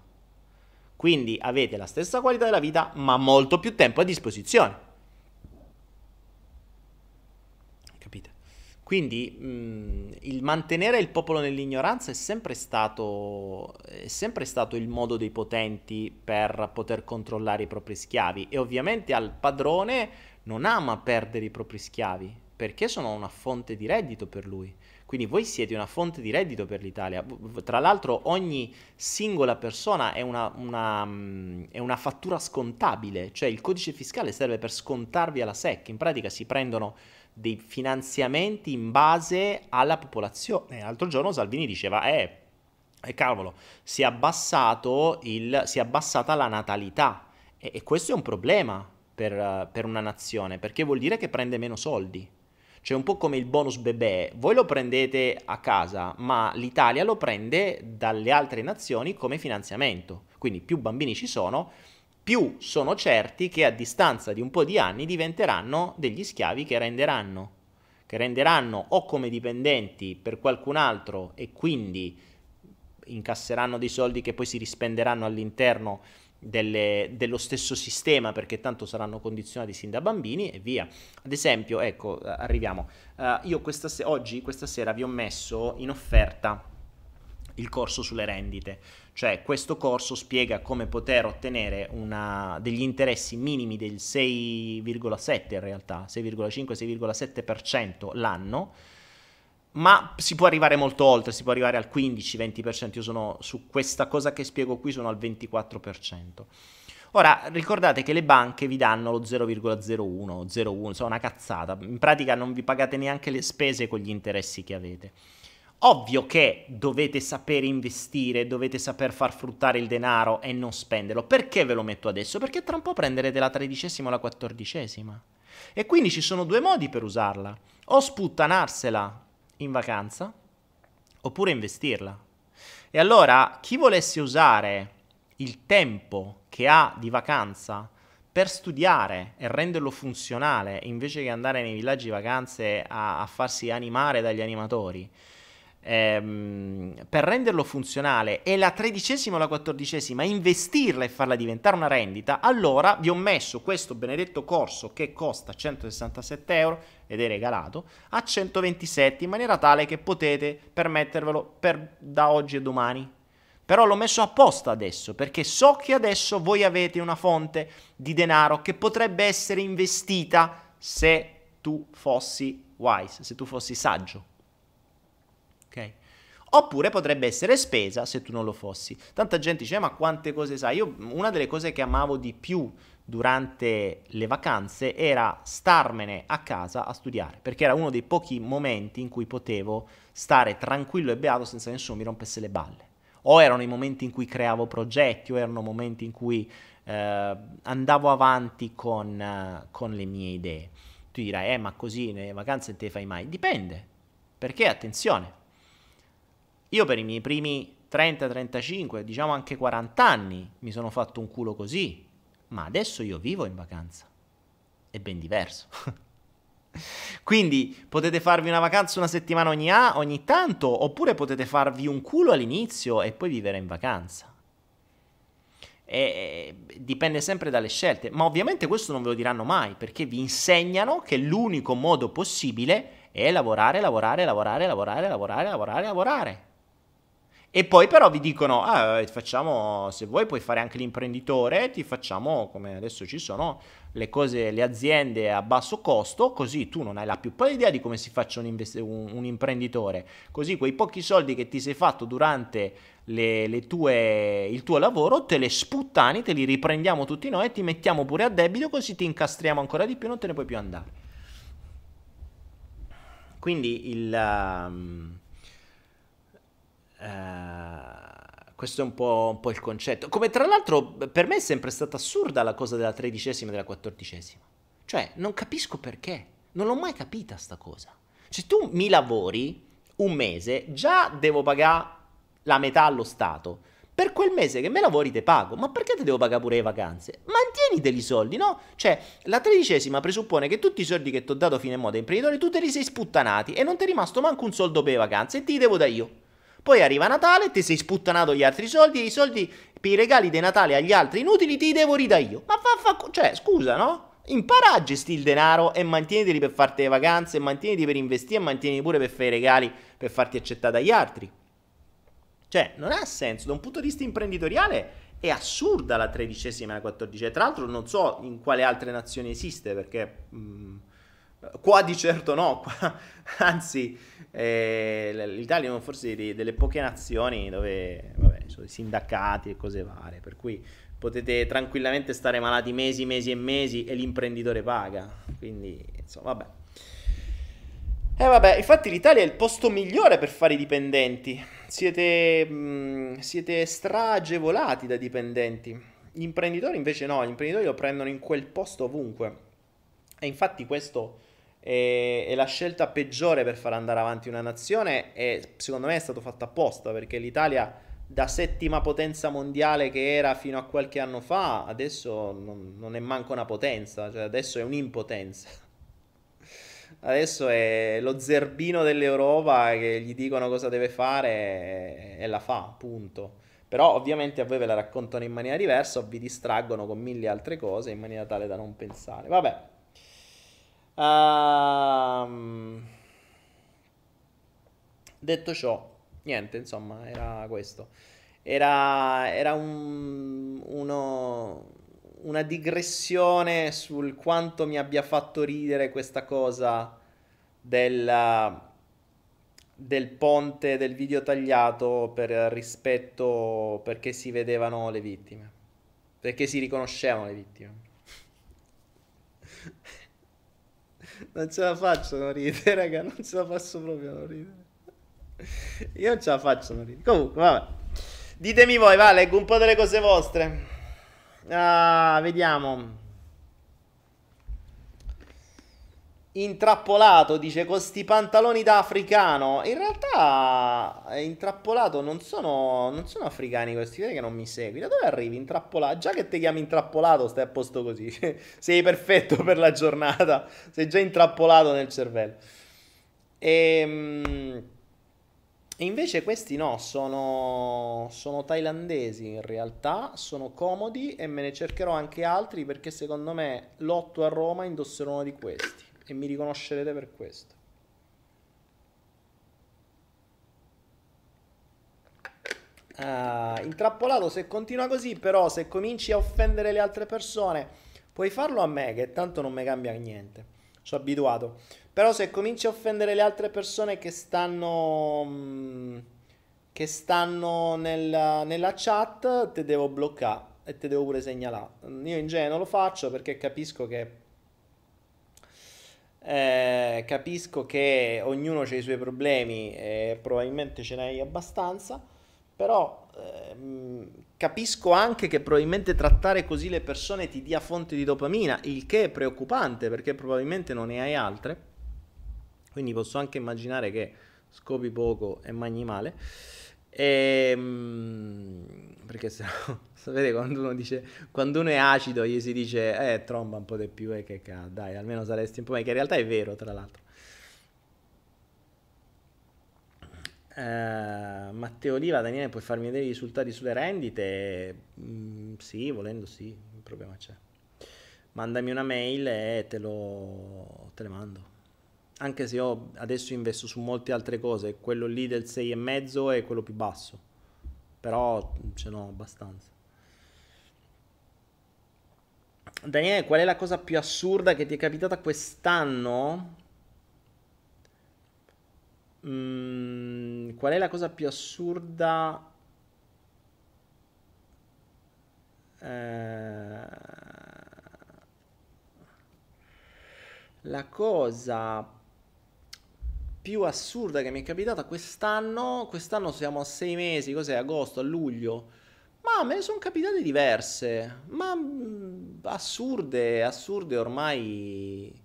Quindi avete la stessa qualità della vita, ma molto più tempo a disposizione. Quindi mh, il mantenere il popolo nell'ignoranza è sempre, stato, è sempre stato il modo dei potenti per poter controllare i propri schiavi e ovviamente al padrone non ama perdere i propri schiavi perché sono una fonte di reddito per lui. Quindi voi siete una fonte di reddito per l'Italia. Tra l'altro ogni singola persona è una, una, è una, fattura scontabile, cioè il codice fiscale serve per scontarvi alla SEC. In pratica si prendono dei finanziamenti in base alla popolazione. L'altro giorno Salvini diceva, eh, eh cavolo, si è, il, si è abbassata la natalità e, e, questo è un problema per, per una nazione, perché vuol dire che prende meno soldi. Cioè un po' come il bonus bebè, voi lo prendete a casa, ma l'Italia lo prende dalle altre nazioni come finanziamento. Quindi più bambini ci sono, più sono certi che a distanza di un po' di anni diventeranno degli schiavi che renderanno, che renderanno o come dipendenti per qualcun altro e quindi incasseranno dei soldi che poi si rispenderanno all'interno delle, dello stesso sistema perché tanto saranno condizionati sin da bambini e via. Ad esempio, ecco, arriviamo. Uh, io questa se- oggi, questa sera, vi ho messo in offerta il corso sulle rendite. Cioè questo corso spiega come poter ottenere una, degli interessi minimi del 6,7 in realtà, 6,5-6,7% l'anno, ma si può arrivare molto oltre, si può arrivare al 15-20%, io sono su questa cosa che spiego qui sono al 24%. Ora, ricordate che le banche vi danno lo 0,01, 0,1, insomma una cazzata, in pratica non vi pagate neanche le spese con gli interessi che avete. Ovvio che dovete sapere investire, dovete saper far fruttare il denaro e non spenderlo. Perché ve lo metto adesso? Perché tra un po' prenderete la tredicesima o la quattordicesima. E quindi ci sono due modi per usarla. O sputtanarsela in vacanza, oppure investirla. E allora chi volesse usare il tempo che ha di vacanza per studiare e renderlo funzionale invece che andare nei villaggi vacanze a, a farsi animare dagli animatori, ehm, per renderlo funzionale e la tredicesima o la quattordicesima investirla e farla diventare una rendita, allora vi ho messo questo benedetto corso che costa 167 euro ed è regalato a 127 in maniera tale che potete permettervelo per, da oggi e domani. Però l'ho messo apposta adesso perché so che adesso voi avete una fonte di denaro che potrebbe essere investita se tu fossi wise, se tu fossi saggio? Oppure potrebbe essere spesa se tu non lo fossi. Tanta gente dice, eh, ma quante cose sai? Io una delle cose che amavo di più durante le vacanze era starmene a casa a studiare, perché era uno dei pochi momenti in cui potevo stare tranquillo e beato senza nessuno mi rompesse le balle. O erano i momenti in cui creavo progetti, o erano momenti in cui eh, andavo avanti con, con le mie idee. Tu dirai, eh, ma così nelle vacanze te fai mai? Dipende, perché attenzione, io per i miei primi 30, 35, diciamo anche 40 anni mi sono fatto un culo così, ma adesso io vivo in vacanza. È ben diverso. Quindi potete farvi una vacanza una settimana ogni, a- ogni tanto, oppure potete farvi un culo all'inizio e poi vivere in vacanza. E, dipende sempre dalle scelte, ma ovviamente questo non ve lo diranno mai perché vi insegnano che l'unico modo possibile è lavorare, lavorare, lavorare, lavorare, lavorare, lavorare, lavorare. E poi però vi dicono, ah, facciamo, se vuoi puoi fare anche l'imprenditore, ti facciamo, come adesso ci sono, le cose, le aziende a basso costo, così tu non hai la più pallida idea di come si faccia un, invest- un, un, imprenditore. Così quei pochi soldi che ti sei fatto durante le, le tue, il tuo lavoro, te le sputtani, te li riprendiamo tutti noi e ti mettiamo pure a debito, così ti incastriamo ancora di più non te ne puoi più andare. Quindi il... Um, Uh, questo è un po', un po', il concetto. Come tra l'altro per me è sempre stata assurda la cosa della tredicesima e della quattordicesima. Cioè, non capisco perché. Non l'ho mai capita sta cosa. Se tu mi lavori un mese, già devo pagare la metà allo Stato. Per quel mese che me lavori te pago, ma perché te devo pagare pure le vacanze? Mantieni dei soldi, no? Cioè, la tredicesima presuppone che tutti i soldi che ti ho dato fino a moda imprenditore tu te li sei sputtanati e non ti è rimasto manco un soldo per le vacanze e ti devo da io. Poi arriva Natale, ti sei sputtanato gli altri soldi e i soldi per i regali di Natale agli altri inutili ti devo ridare io. Ma fa, fa, cioè, scusa, no? Impara a gestire il denaro e mantieniti per farti le vacanze, mantieniti per investire e mantieniti pure per fare i regali per farti accettare dagli altri. Cioè, non ha senso. Da un punto di vista imprenditoriale è assurda la tredicesima e la quattordicesima. Tra l'altro non so in quale altre nazioni esiste, perché... Mh, mm, Qua di certo no, qua, anzi eh, l'Italia è una forse di, delle poche nazioni dove vabbè, sono i sindacati e cose varie, per cui potete tranquillamente stare malati mesi, mesi e mesi e l'imprenditore paga, quindi insomma vabbè. E eh, vabbè, infatti l'Italia è il posto migliore per fare i dipendenti, siete, mh, mm, siete stragevolati da dipendenti, gli imprenditori invece no, gli imprenditori lo prendono in quel posto ovunque. E infatti questo è, è, la scelta peggiore per far andare avanti una nazione e secondo me è stato fatto apposta perché l'Italia da settima potenza mondiale che era fino a qualche anno fa adesso non, non è manco una potenza, cioè adesso è un'impotenza. Adesso è lo zerbino dell'Europa che gli dicono cosa deve fare e la fa, punto. Però ovviamente a voi ve la raccontano in maniera diversa o vi distraggono con mille altre cose in maniera tale da non pensare. Vabbè, Um, detto ciò, niente, insomma, era questo. Era, era un, uno, una digressione sul quanto mi abbia fatto ridere questa cosa del, del ponte del video tagliato per rispetto perché si vedevano le vittime, perché si riconoscevano le vittime. Non ce la faccio non ridere, raga, non ce la faccio proprio non ridere. Io non ce la faccio non ridere. Comunque, vabbè. Ditemi voi, va, leggo un po' delle cose vostre. Ah, vediamo. Intrappolato, dice, con sti pantaloni da africano. In realtà, intrappolato non sono, non sono africani questi, vedi che non mi segui. Da dove arrivi? Intrappolato? Già che ti chiami intrappolato, stai a posto così. Sei perfetto per la giornata. Sei già intrappolato nel cervello. E, ehm, e invece questi no, sono, sono thailandesi in realtà, sono comodi e me ne cercherò anche altri perché secondo me l'otto a Roma indosserò uno di questi e mi riconoscerete per questo. Uh, intrappolato se continua così, però se cominci a offendere le altre persone, puoi farlo a me, che tanto non mi cambia niente. Sono abituato. Però se cominci a offendere le altre persone che stanno... Che stanno nella, nella chat, te devo bloccare e te devo pure segnalare. Io in genere non lo faccio perché capisco che eh, capisco che ognuno ha i suoi problemi e probabilmente ce n'hai abbastanza, però eh, capisco anche che probabilmente trattare così le persone ti dia fonte di dopamina, il che è preoccupante perché probabilmente non ne hai altre. Quindi posso anche immaginare che scopi poco e mangi male. E, ehm, perché se no, sapete quando uno dice, quando uno è acido gli si dice, eh, tromba un po' di più e eh, che cazzo, dai, almeno saresti un po' meglio, che in realtà è vero, tra l'altro. Uh, Matteo Oliva, Daniele, puoi farmi vedere i risultati sulle rendite? Mm, sì, volendo sì, il problema c'è. Mandami una mail e te, lo, te le mando anche se io adesso investo su molte altre cose, quello lì del 6,5 è quello più basso, però ce n'ho abbastanza. Daniele, qual è la cosa più assurda che ti è capitata quest'anno? Mm, qual è la cosa più assurda? Eh, la cosa più assurda che mi è capitata quest'anno, quest'anno siamo a sei mesi, cos'è, agosto, a luglio, ma me ne sono capitate diverse, ma mh, assurde, assurde ormai...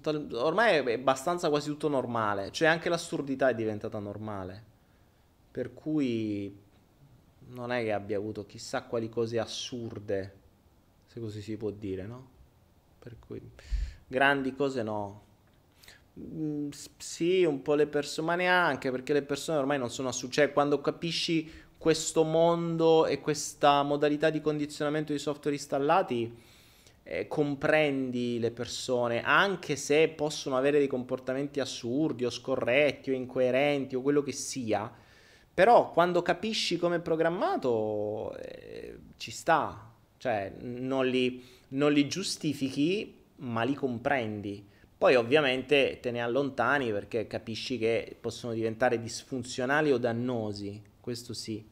Tal- ormai è abbastanza quasi tutto normale, cioè anche l'assurdità è diventata normale, per cui non è che abbia avuto chissà quali cose assurde, se così si può dire, no? Per cui grandi cose no. Mm, sì, un po' le persone, ma neanche perché le persone ormai non sono assunte. Cioè, quando capisci questo mondo e questa modalità di condizionamento di software installati, eh, comprendi le persone, anche se possono avere dei comportamenti assurdi o scorretti o incoerenti o quello che sia. Però quando capisci come è programmato, eh, ci sta. Cioè, non li, non li giustifichi, ma li comprendi. Poi ovviamente te ne allontani perché capisci che possono diventare disfunzionali o dannosi, questo sì.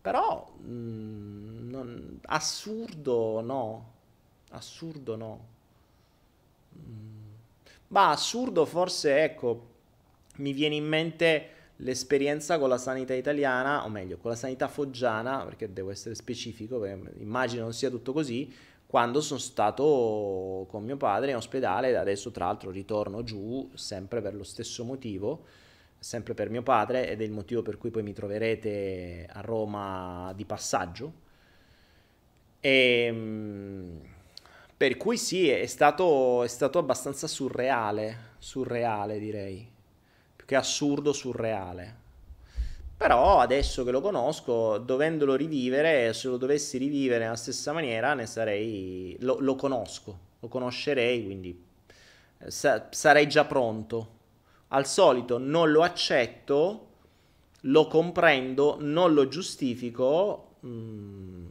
Però mh, mm, non, assurdo no, assurdo no. Mm. Ma assurdo forse, ecco, mi viene in mente l'esperienza con la sanità italiana, o meglio, con la sanità foggiana, perché devo essere specifico, immagino non sia tutto così, quando sono stato con mio padre in ospedale, adesso tra l'altro ritorno giù sempre per lo stesso motivo, sempre per mio padre ed è il motivo per cui poi mi troverete a Roma di passaggio. E, ehm, per cui sì, è stato, è stato abbastanza surreale, surreale direi, più che assurdo, surreale. Però adesso che lo conosco, dovendolo rivivere, se lo dovessi rivivere nella stessa maniera, ne sarei. Lo, lo conosco, lo conoscerei, quindi eh, sa, sarei già pronto. Al solito non lo accetto, lo comprendo, non lo giustifico, mh, mm,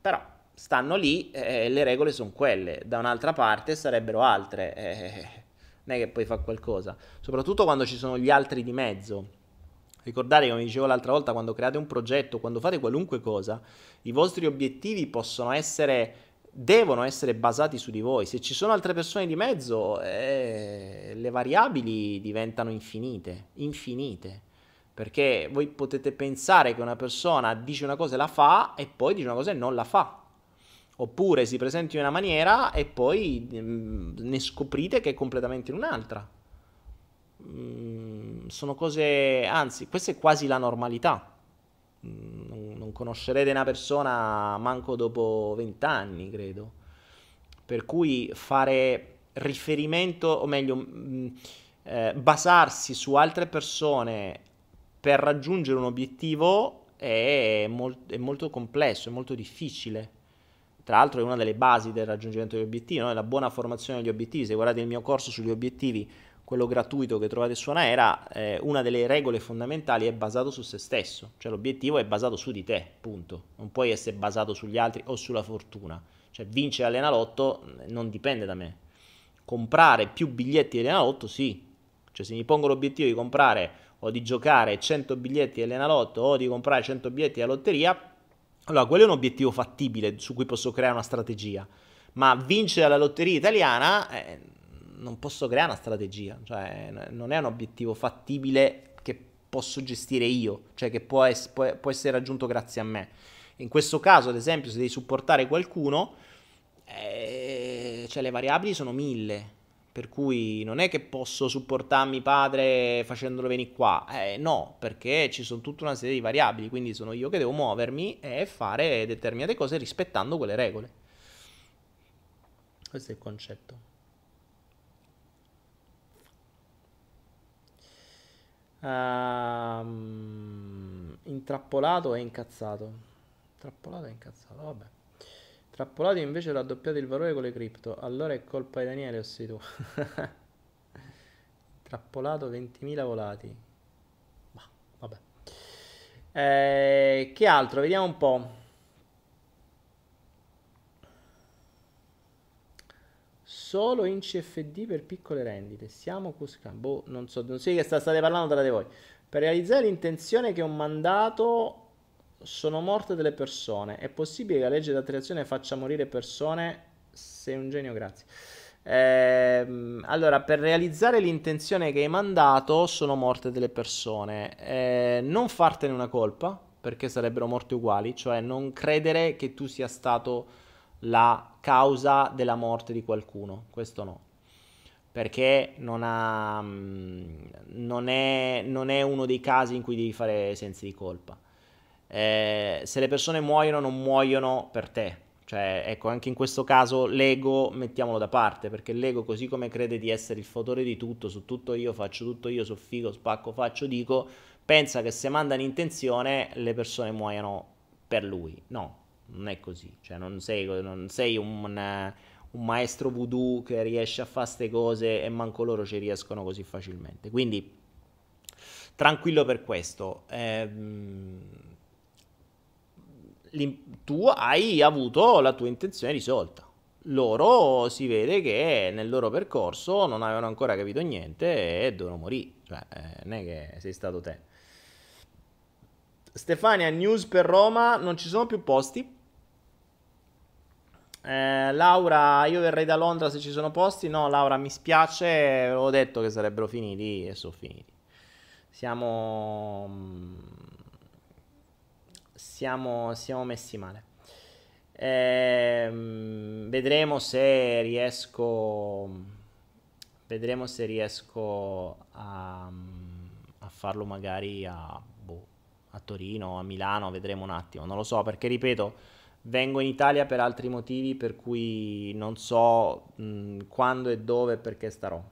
però stanno lì e eh, le regole sono quelle. Da un'altra parte sarebbero altre. Eh, non è che poi fa qualcosa. Soprattutto quando ci sono gli altri di mezzo Ricordate, come dicevo l'altra volta, quando create un progetto, quando fate qualunque cosa, i vostri obiettivi possono essere, devono essere basati su di voi. Se ci sono altre persone di mezzo, eh, le variabili diventano infinite, infinite. Perché voi potete pensare che una persona dice una cosa e la fa e poi dice una cosa e non la fa. Oppure si presenti in una maniera e poi mm, ne scoprite che è completamente in un'altra. Mm, sono cose, anzi, questa è quasi la normalità. Mm, non conoscerete una persona manco dopo vent'anni, credo. Per cui fare riferimento, o meglio, mm, eh, basarsi su altre persone per raggiungere un obiettivo è, mol- è molto complesso, è molto difficile. Tra l'altro è una delle basi del raggiungimento degli obiettivi, no? la buona formazione degli obiettivi. Se guardate il mio corso sugli obiettivi, quello gratuito che trovate su Anaera, eh, una delle regole fondamentali è basato su se stesso, cioè l'obiettivo è basato su di te, punto. Non puoi essere basato sugli altri o sulla fortuna. Cioè vincere all'Enalotto mm, non dipende da me. Comprare più biglietti dell'Enalotto sì. Cioè se mi pongo l'obiettivo di comprare o di giocare 100 biglietti dell'Enalotto o di comprare 100 biglietti alla lotteria, allora quello è un obiettivo fattibile su cui posso creare una strategia. Ma vincere la lotteria italiana... Eh, non posso creare una strategia, cioè non è un obiettivo fattibile che posso gestire io, cioè che può, es- può, essere raggiunto grazie a me. In questo caso, ad esempio, se devi supportare qualcuno, eh, cioè le variabili sono mille, per cui non è che posso supportarmi padre facendolo venire qua, eh, no, perché ci sono tutta una serie di variabili, quindi sono io che devo muovermi e fare determinate cose rispettando quelle regole. Questo è il concetto. Um, intrappolato e incazzato. Intrappolato e incazzato, vabbè. Trappolato invece l'ha doppiato il valore con le cripto. Allora è colpa di Daniele o sei tu? Trappolato 20.000 volati. Ma, vabbè. Eh, che altro? Vediamo un po'. Solo in CFD per piccole rendite. Siamo Cuscan. Boh, non so, non so di che state parlando tra di voi. Per realizzare l'intenzione che ho mandato sono morte delle persone. È possibile che la legge d'attrazione faccia morire persone? Sei un genio, grazie. Ehm, allora, per realizzare l'intenzione che hai mandato sono morte delle persone. Eh, non fartene una colpa, perché sarebbero morte uguali, cioè non credere che tu sia stato la causa della morte di qualcuno, questo no, perché non, ha, mm, non, è, non è uno dei casi in cui devi fare sensi di colpa. Eh, se le persone muoiono, non muoiono per te. Cioè, ecco, anche in questo caso l'ego mettiamolo da parte, perché l'ego, così come crede di essere il fautore di tutto, su tutto io, faccio tutto io, so figo, spacco, faccio, dico, pensa che se manda un'intenzione le persone muoiano per lui. No, non è così, cioè non sei, non sei un, un, maestro voodoo che riesce a fare queste cose e manco loro ci riescono così facilmente. Quindi tranquillo per questo. Ehm, tu hai avuto la tua intenzione risolta. Loro si vede che nel loro percorso non avevano ancora capito niente e devono morire. Cioè, eh, non è che sei stato te. Stefania, news per Roma, non ci sono più posti. Eh, Laura, io verrei da Londra se ci sono posti. No, Laura, mi spiace, avevo detto che sarebbero finiti e sono finiti. Siamo... Siamo, siamo messi male. Eh, vedremo se riesco... Vedremo se riesco a, a farlo magari a a Torino, a Milano, vedremo un attimo, non lo so perché ripeto, vengo in Italia per altri motivi per cui non so mh, quando e dove e perché starò.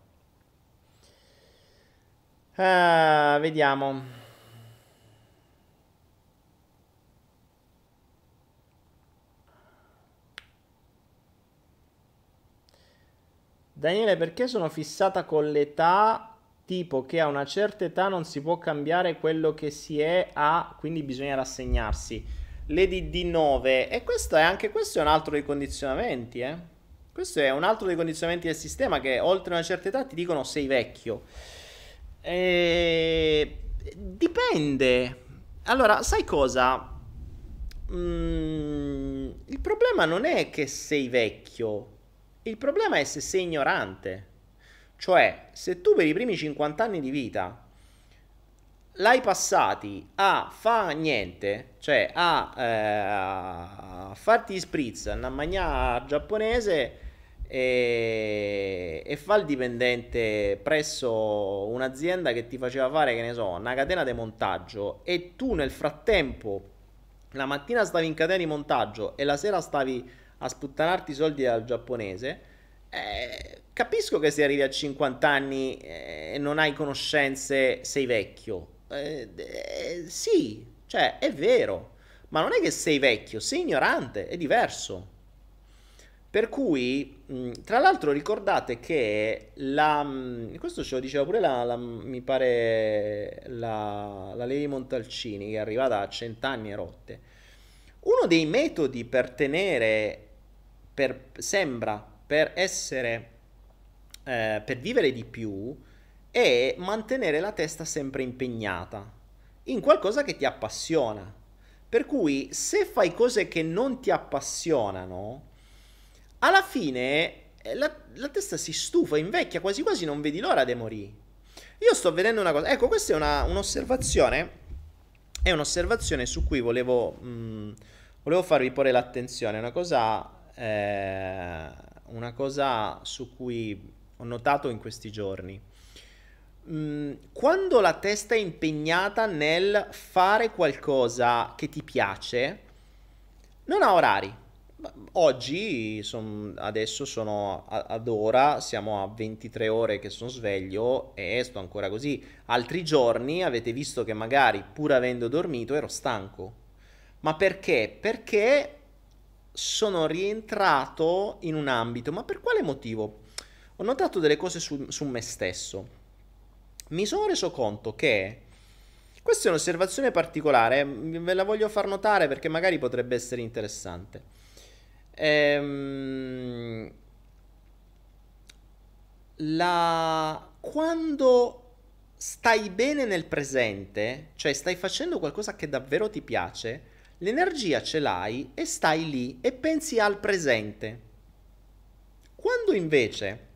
Uh, vediamo. Daniele, perché sono fissata con l'età tipo che a una certa età non si può cambiare quello che si è a, quindi bisogna rassegnarsi. Lady D9, e questo è anche questo è un altro dei condizionamenti, eh? Questo è un altro dei condizionamenti del sistema che oltre una certa età ti dicono sei vecchio. E... Dipende. Allora, sai cosa? Mm, il problema non è che sei vecchio, il problema è se sei ignorante. Cioè, se tu per i primi 50 anni di vita l'hai passati a fa niente, cioè a, eh, a farti spritz, a mangiare giapponese e, e fa il dipendente presso un'azienda che ti faceva fare, che ne so, una catena di montaggio e tu nel frattempo la mattina stavi in catena di montaggio e la sera stavi a sputtanarti i soldi al giapponese, eh, capisco che se arrivi a 50 anni eh, e non hai conoscenze, sei vecchio. Eh, eh, sì, cioè è vero, ma non è che sei vecchio, sei ignorante, è diverso. Per cui, tra l'altro, ricordate che la. Questo ce lo diceva pure la, la mi pare la, la Lady Montalcini, che è arrivata a cent'anni e rotte. Uno dei metodi per tenere, per, sembra, per essere, eh, per vivere di più, è mantenere la testa sempre impegnata in qualcosa che ti appassiona. Per cui, se fai cose che non ti appassionano, alla fine eh, la, la, testa si stufa, invecchia, quasi quasi non vedi l'ora di morire. Io sto vedendo una cosa, ecco, questa è una, un'osservazione, è un'osservazione su cui volevo, mh, mm, volevo farvi porre l'attenzione, una cosa, eh, una cosa su cui ho notato in questi giorni. Mm, quando la testa è impegnata nel fare qualcosa che ti piace, non ha orari. Oggi, son, adesso sono ad ora, siamo a 23 ore che sono sveglio e sto ancora così. Altri giorni avete visto che magari pur avendo dormito ero stanco. Ma perché? Perché sono rientrato in un ambito. Ma per quale motivo? Ho notato delle cose su, su me stesso. Mi sono reso conto che questa è un'osservazione particolare, ve la voglio far notare perché magari potrebbe essere interessante. Ehm, la... Quando stai bene nel presente, cioè stai facendo qualcosa che davvero ti piace, l'energia ce l'hai e stai lì e pensi al presente. Quando invece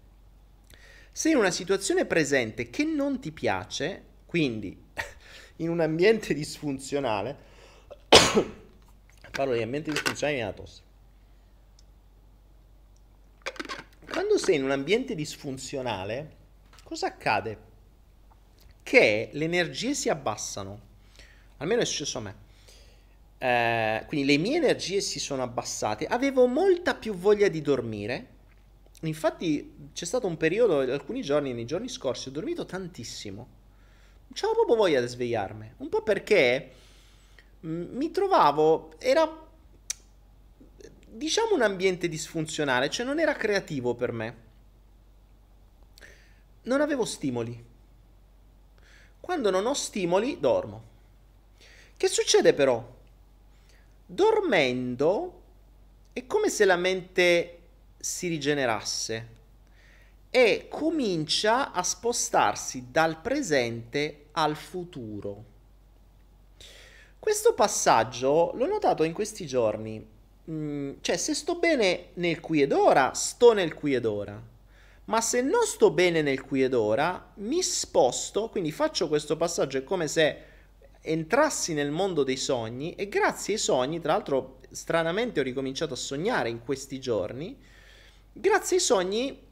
sei in una situazione presente che non ti piace, quindi in un ambiente disfunzionale, parlo di ambiente disfunzionale in tosse, Quando sei in un ambiente disfunzionale, cosa accade? Che le energie si abbassano. Almeno è successo a me. Eh, quindi le mie energie si sono abbassate. Avevo molta più voglia di dormire. Infatti c'è stato un periodo, alcuni giorni, nei giorni scorsi, ho dormito tantissimo. Non c'avevo proprio voglia di svegliarmi. Un po' perché mi trovavo, era diciamo un ambiente disfunzionale, cioè non era creativo per me. Non avevo stimoli. Quando non ho stimoli, dormo. Che succede però? Dormendo è come se la mente si rigenerasse e comincia a spostarsi dal presente al futuro. Questo passaggio l'ho notato in questi giorni Mm, cioè se sto bene nel qui ed ora, sto nel qui ed ora. Ma se non sto bene nel qui ed ora, mi sposto, quindi faccio questo passaggio, è come se entrassi nel mondo dei sogni e grazie ai sogni, tra l'altro stranamente ho ricominciato a sognare in questi giorni, grazie ai sogni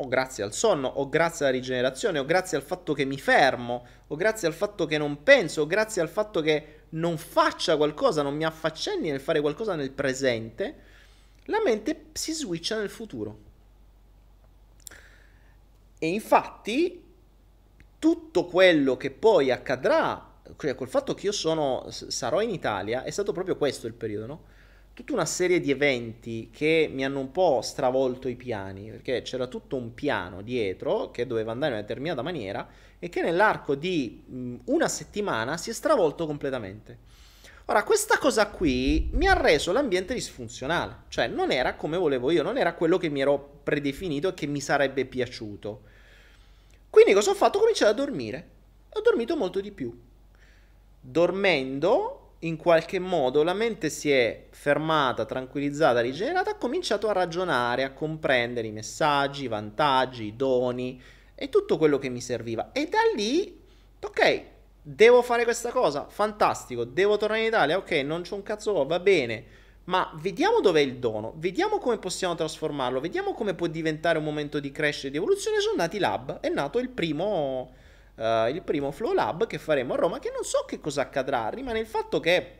o grazie al sonno, o grazie alla rigenerazione, o grazie al fatto che mi fermo, o grazie al fatto che non penso, o grazie al fatto che non faccia qualcosa, non mi affaccenni nel fare qualcosa nel presente, la mente si switcha nel futuro. E infatti tutto quello che poi accadrà, cioè col fatto che io sono, sarò in Italia, è stato proprio questo il periodo, no? Tutta una serie di eventi che mi hanno un po' stravolto i piani, perché c'era tutto un piano dietro che doveva andare in una determinata maniera e che nell'arco di una settimana si è stravolto completamente. Ora, questa cosa qui mi ha reso l'ambiente disfunzionale, cioè non era come volevo io, non era quello che mi ero predefinito e che mi sarebbe piaciuto. Quindi cosa ho fatto? Ho cominciato a dormire. Ho dormito molto di più. Dormendo in qualche modo la mente si è fermata, tranquillizzata, rigenerata, ha cominciato a ragionare, a comprendere i messaggi, i vantaggi, i doni e tutto quello che mi serviva. E da lì Ok, devo fare questa cosa, fantastico, devo tornare in Italia, ok, non c'è un cazzo, va bene, ma vediamo dov'è il dono, vediamo come possiamo trasformarlo, vediamo come può diventare un momento di crescita e di evoluzione. Sono nati lab, è nato il primo, uh, il primo Flow Lab che faremo a Roma, che non so che cosa accadrà, rimane il fatto che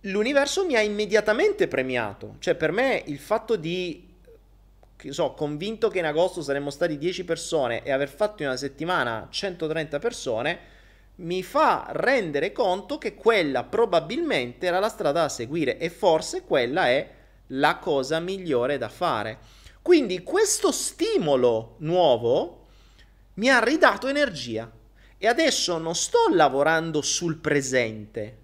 l'universo mi ha immediatamente premiato, cioè per me il fatto di che so, convinto che in agosto saremmo stati 10 persone e aver fatto in una settimana 130 persone, mi fa rendere conto che quella probabilmente era la strada da seguire e forse quella è la cosa migliore da fare. Quindi questo stimolo nuovo mi ha ridato energia e adesso non sto lavorando sul presente,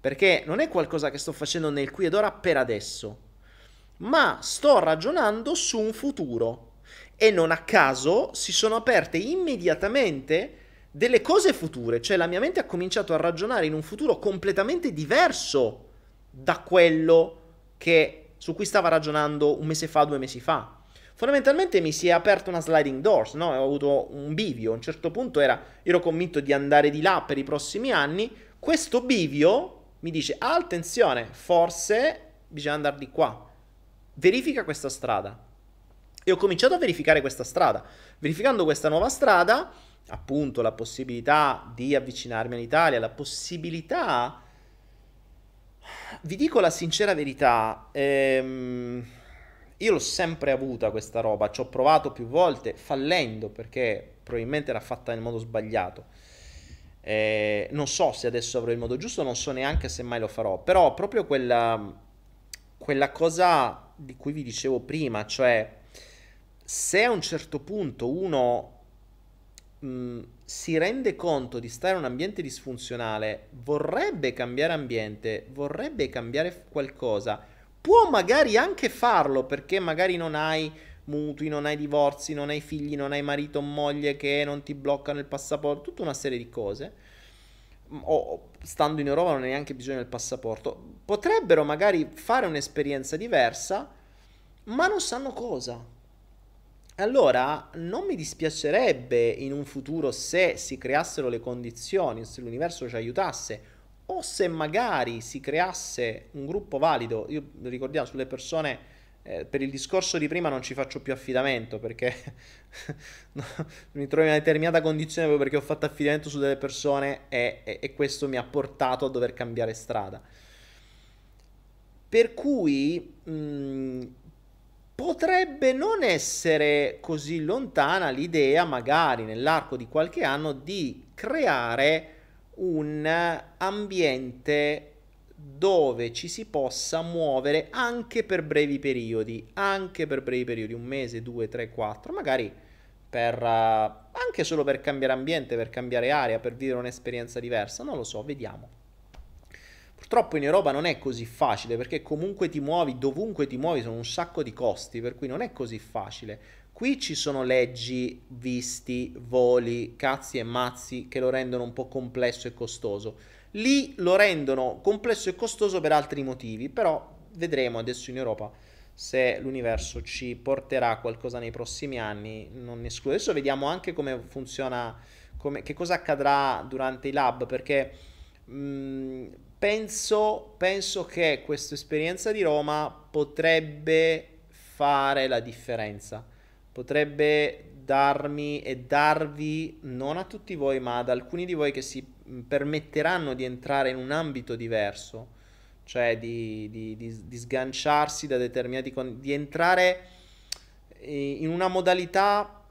perché non è qualcosa che sto facendo nel qui ed ora per adesso ma sto ragionando su un futuro e non a caso si sono aperte immediatamente delle cose future, cioè la mia mente ha cominciato a ragionare in un futuro completamente diverso da quello che, su cui stava ragionando un mese fa, due mesi fa. Fondamentalmente mi si è aperta una sliding doors, no? ho avuto un bivio, a un certo punto era, ero convinto di andare di là per i prossimi anni, questo bivio mi dice, ah, attenzione, forse bisogna andare di qua verifica questa strada. E ho cominciato a verificare questa strada. Verificando questa nuova strada, appunto la possibilità di avvicinarmi all'Italia, la possibilità... Vi dico la sincera verità, ehm, io l'ho sempre avuta questa roba, ci ho provato più volte, fallendo perché probabilmente era fatta nel modo sbagliato. Eh, non so se adesso avrò il modo giusto, non so neanche se mai lo farò, però proprio quella, quella cosa di cui vi dicevo prima, cioè se a un certo punto uno mh, mm, si rende conto di stare in un ambiente disfunzionale, vorrebbe cambiare ambiente, vorrebbe cambiare qualcosa, può magari anche farlo perché magari non hai mutui, non hai divorzi, non hai figli, non hai marito o moglie che non ti bloccano il passaporto, tutta una serie di cose o stando in Europa non hai neanche bisogno del passaporto, potrebbero magari fare un'esperienza diversa, ma non sanno cosa. Allora non mi dispiacerebbe in un futuro se si creassero le condizioni, se l'universo ci aiutasse, o se magari si creasse un gruppo valido, io ricordiamo sulle persone eh, per il discorso di prima non ci faccio più affidamento perché mi trovo in una determinata condizione proprio perché ho fatto affidamento su delle persone e, e, e questo mi ha portato a dover cambiare strada. Per cui mh, mm, potrebbe non essere così lontana l'idea, magari nell'arco di qualche anno, di creare un ambiente dove ci si possa muovere anche per brevi periodi, anche per brevi periodi, un mese, due, tre, quattro, magari per, uh, anche solo per cambiare ambiente, per cambiare aria, per vivere un'esperienza diversa, non lo so, vediamo. Purtroppo in Europa non è così facile perché comunque ti muovi, dovunque ti muovi sono un sacco di costi, per cui non è così facile. Qui ci sono leggi, visti, voli, cazzi e mazzi che lo rendono un po' complesso e costoso. Lì lo rendono complesso e costoso per altri motivi, però vedremo adesso in Europa se l'universo ci porterà qualcosa nei prossimi anni, non ne escludo. Adesso vediamo anche come funziona, come, che cosa accadrà durante i lab, perché mh, penso, penso che questa esperienza di Roma potrebbe fare la differenza, potrebbe darmi e darvi, non a tutti voi, ma ad alcuni di voi che si permetteranno di entrare in un ambito diverso, cioè di, di, di, di sganciarsi da determinati... Con- di entrare in una modalità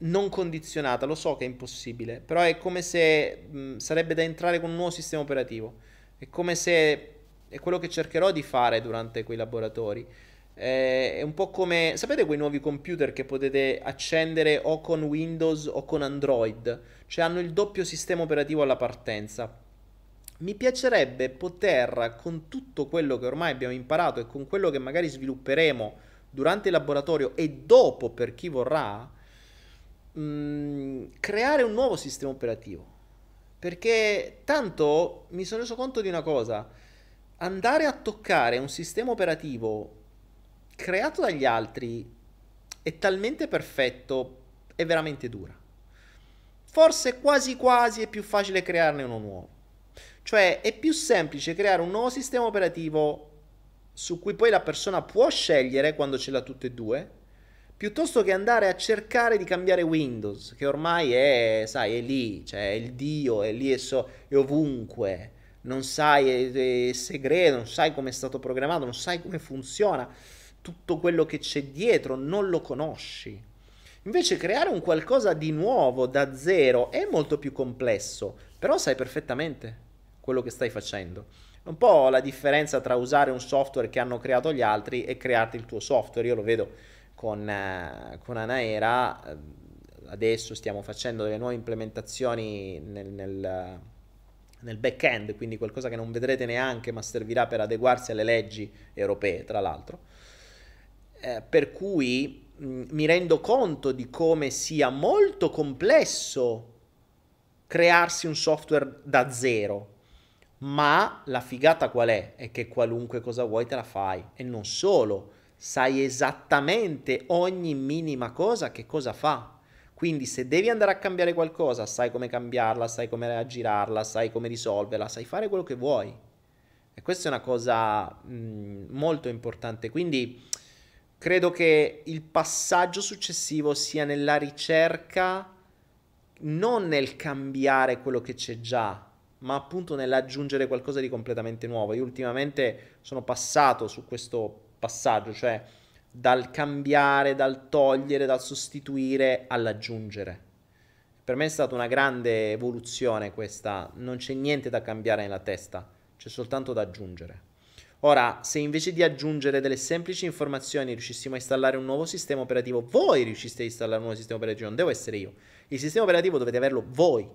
non condizionata, lo so che è impossibile, però è come se mh, sarebbe da entrare con un nuovo sistema operativo, è come se è quello che cercherò di fare durante quei laboratori. eh, è un po' come, sapete quei nuovi computer che potete accendere o con Windows o con Android, cioè hanno il doppio sistema operativo alla partenza. Mi piacerebbe poter, con tutto quello che ormai abbiamo imparato e con quello che magari svilupperemo durante il laboratorio e dopo per chi vorrà, mh, mm, creare un nuovo sistema operativo. Perché tanto mi sono reso conto di una cosa, andare a toccare un sistema operativo creato dagli altri è talmente perfetto, è veramente dura. forse quasi quasi è più facile crearne uno nuovo. Cioè è più semplice creare un nuovo sistema operativo su cui poi la persona può scegliere quando ce l'ha tutte e due, piuttosto che andare a cercare di cambiare Windows, che ormai è, sai, è lì, cioè è il dio, è lì, è, so, è ovunque, non sai, è, è segreto, non sai come è stato programmato, non sai come funziona, tutto quello che c'è dietro, non lo conosci. Invece creare un qualcosa di nuovo da zero è molto più complesso, però sai perfettamente quello che stai facendo. È un po' la differenza tra usare un software che hanno creato gli altri e crearti il tuo software. Io lo vedo con, eh, con Anaera, eh, adesso stiamo facendo delle nuove implementazioni nel, nel, nel back-end, quindi qualcosa che non vedrete neanche, ma servirà per adeguarsi alle leggi europee, tra l'altro. Eh, per cui mh, mm, mi rendo conto di come sia molto complesso crearsi un software da zero ma la figata qual è? È che qualunque cosa vuoi te la fai. E non solo, sai esattamente ogni minima cosa che cosa fa. Quindi se devi andare a cambiare qualcosa, sai come cambiarla, sai come aggirarla, sai come risolverla, sai fare quello che vuoi. E questa è una cosa mh, molto importante. Quindi credo che il passaggio successivo sia nella ricerca, non nel cambiare quello che c'è già, ma appunto nell'aggiungere qualcosa di completamente nuovo. Io ultimamente sono passato su questo passaggio, cioè dal cambiare, dal togliere, dal sostituire all'aggiungere. Per me è stata una grande evoluzione questa, non c'è niente da cambiare nella testa, c'è soltanto da aggiungere. Ora, se invece di aggiungere delle semplici informazioni riuscissimo a installare un nuovo sistema operativo, voi riusciste a installare un nuovo sistema operativo, non devo essere io. Il sistema operativo dovete averlo voi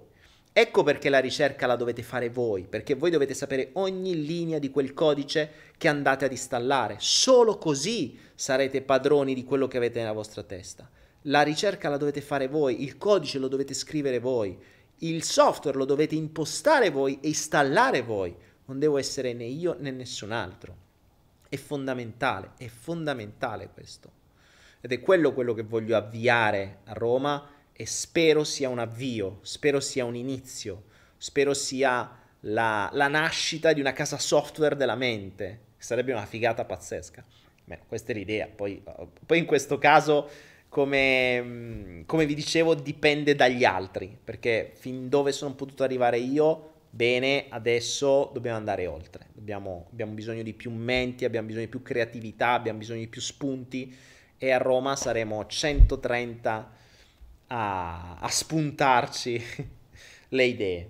Ecco perché la ricerca la dovete fare voi, perché voi dovete sapere ogni linea di quel codice che andate ad installare. Solo così sarete padroni di quello che avete nella vostra testa. La ricerca la dovete fare voi, il codice lo dovete scrivere voi, il software lo dovete impostare voi e installare voi. Non devo essere né io né nessun altro. È fondamentale, è fondamentale questo. Ed è quello quello che voglio avviare a Roma e spero sia un avvio, spero sia un inizio, spero sia la, la nascita di una casa software della mente. Sarebbe una figata pazzesca. Beh, questa è l'idea. Poi, poi in questo caso, come, come, vi dicevo, dipende dagli altri, perché fin dove sono potuto arrivare io, bene, adesso dobbiamo andare oltre. Dobbiamo, abbiamo bisogno di più menti, abbiamo bisogno di più creatività, abbiamo bisogno di più spunti e a Roma saremo 130 a, a spuntarci le idee.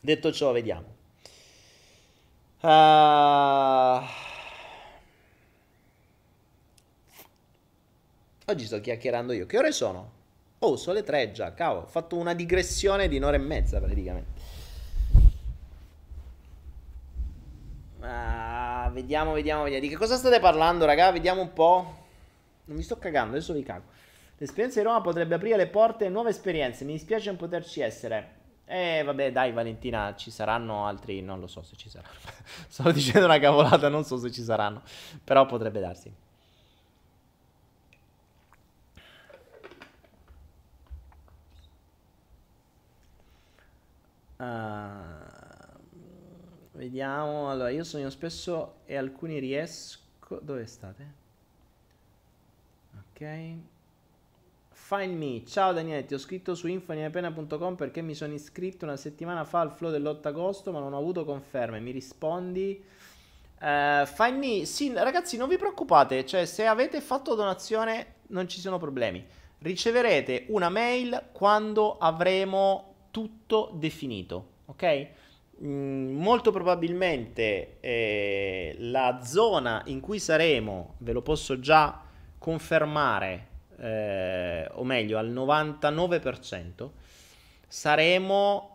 Detto ciò, vediamo. Uh... Oggi sto chiacchierando io. Che ore sono? Oh, sono le tre già. Cavolo, ho fatto una digressione di un'ora e mezza praticamente. Uh, vediamo, vediamo, vediamo. Di che cosa state parlando, raga? Vediamo un po'. Non mi sto cagando, adesso vi cago. L'esperienza di Roma potrebbe aprire le porte a nuove esperienze. Mi dispiace non poterci essere. Eh, vabbè, dai, Valentina, ci saranno altri. Non lo so se ci saranno. Stavo dicendo una cavolata, non so se ci saranno. Però potrebbe darsi. Uh, vediamo. Allora, io sogno spesso e alcuni riesco. Dove state? Ok. Find me. Ciao Daniele, ti ho scritto su infoniapena.com perché mi sono iscritto una settimana fa al flow dell'8 agosto ma non ho avuto conferme. Mi rispondi? Uh, find me. Sì, ragazzi, non vi preoccupate. Cioè, se avete fatto donazione non ci sono problemi. Riceverete una mail quando avremo tutto definito. Ok? Molto probabilmente eh, la zona in cui saremo, ve lo posso già confermare eh, o meglio al 99%, saremo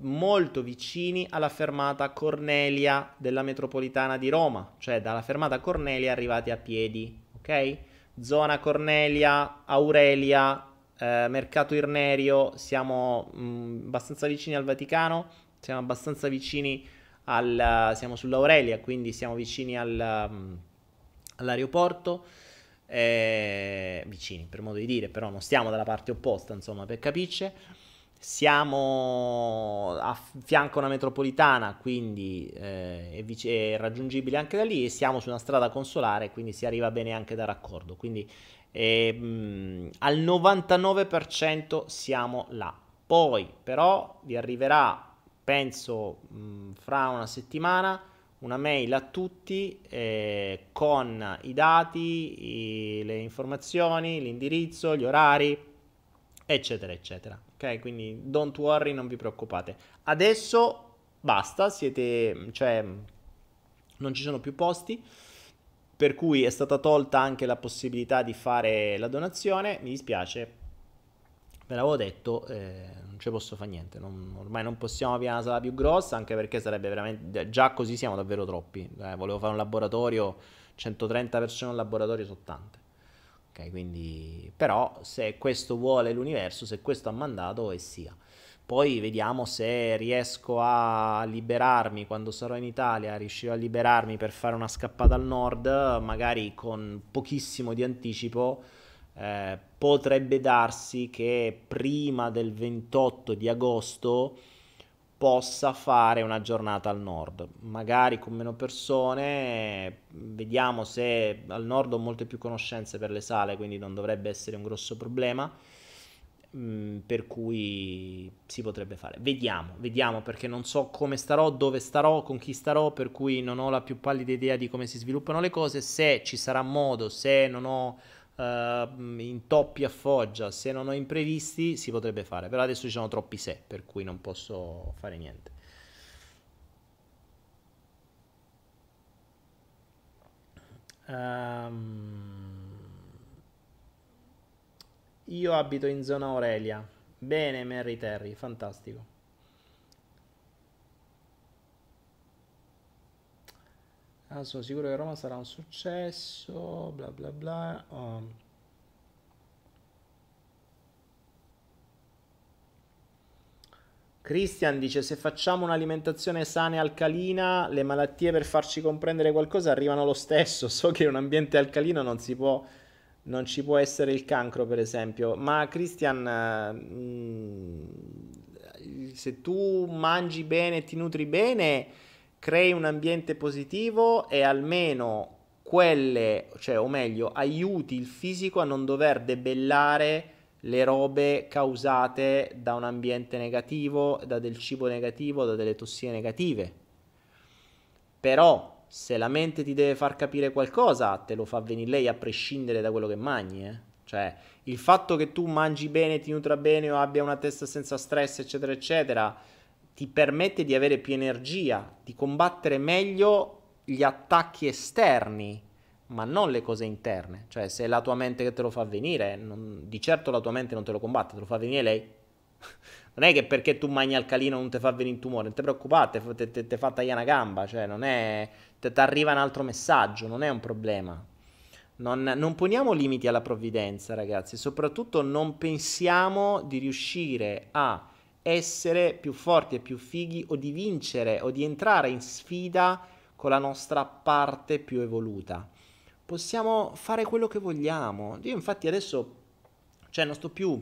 molto vicini alla fermata Cornelia della metropolitana di Roma, cioè dalla fermata Cornelia arrivati a piedi, ok? Zona Cornelia, Aurelia, eh, Mercato Irnerio, siamo mh, abbastanza vicini al Vaticano, siamo abbastanza vicini al... siamo sull'Aurelia, quindi siamo vicini al, um, all'aeroporto eh, vicini per modo di dire, però non stiamo dalla parte opposta, insomma, per capisce. Siamo a fianco a una metropolitana, quindi eh, è, vic- è, raggiungibile anche da lì e siamo su una strada consolare, quindi si arriva bene anche da raccordo. Quindi eh, mh, al 99% siamo là. Poi però vi arriverà, penso, mh, fra una settimana una mail a tutti eh, con i dati, i, le informazioni, l'indirizzo, gli orari, eccetera, eccetera. Ok, quindi don't worry, non vi preoccupate. Adesso basta, siete, cioè, non ci sono più posti, per cui è stata tolta anche la possibilità di fare la donazione. Mi dispiace, ve l'avevo detto, eh, non ci posso fare niente. Non, ormai non possiamo avere una sala più grossa, anche perché sarebbe veramente. Già così siamo davvero troppi. Eh, volevo fare un laboratorio, 130 persone in laboratorio sono tante. Ok, quindi. Però, se questo vuole l'universo, se questo ha mandato, e sia. Poi vediamo se riesco a liberarmi quando sarò in Italia, riuscirò a liberarmi per fare una scappata al nord, magari con pochissimo di anticipo eh, potrebbe darsi che prima del 28 di agosto possa fare una giornata al nord, magari con meno persone, vediamo se al nord ho molte più conoscenze per le sale, quindi non dovrebbe essere un grosso problema, mm, per cui si potrebbe fare. Vediamo, vediamo perché non so come starò, dove starò, con chi starò, per cui non ho la più pallida idea di come si sviluppano le cose, se ci sarà modo, se non ho intoppi a Foggia, se non ho imprevisti, si potrebbe fare. Però adesso ci sono troppi se, per cui non posso fare niente. Um, io abito in zona Aurelia. Bene, Mary Terry, fantastico. Ah, sono sicuro che Roma sarà un successo, bla bla bla. Oh. Christian dice se facciamo un'alimentazione sana e alcalina, le malattie per farci comprendere qualcosa arrivano lo stesso. So che in un ambiente alcalino non si può non ci può essere il cancro, per esempio. Ma Christian, mm, se tu mangi bene e ti nutri bene, crei un ambiente positivo e almeno quelle, cioè o meglio, aiuti il fisico a non dover debellare le robe causate da un ambiente negativo, da del cibo negativo, da delle tossine negative. Però se la mente ti deve far capire qualcosa, te lo fa venire lei a prescindere da quello che mangi, eh? Cioè, il fatto che tu mangi bene, ti nutra bene o abbia una testa senza stress, eccetera, eccetera, ti permette di avere più energia, di combattere meglio gli attacchi esterni, ma non le cose interne. Cioè, se è la tua mente che te lo fa venire, non, di certo la tua mente non te lo combatte, te lo fa venire lei. non è che perché tu mangi alcalino non ti fa venire un tumore, non ti preoccupate, ti fa tagliare una gamba, cioè non è... ti arriva un altro messaggio, non è un problema. Non, non, poniamo limiti alla provvidenza, ragazzi, soprattutto non pensiamo di riuscire a essere più forti e più fighi o di vincere o di entrare in sfida con la nostra parte più evoluta. Possiamo fare quello che vogliamo. Io infatti adesso, cioè non sto più...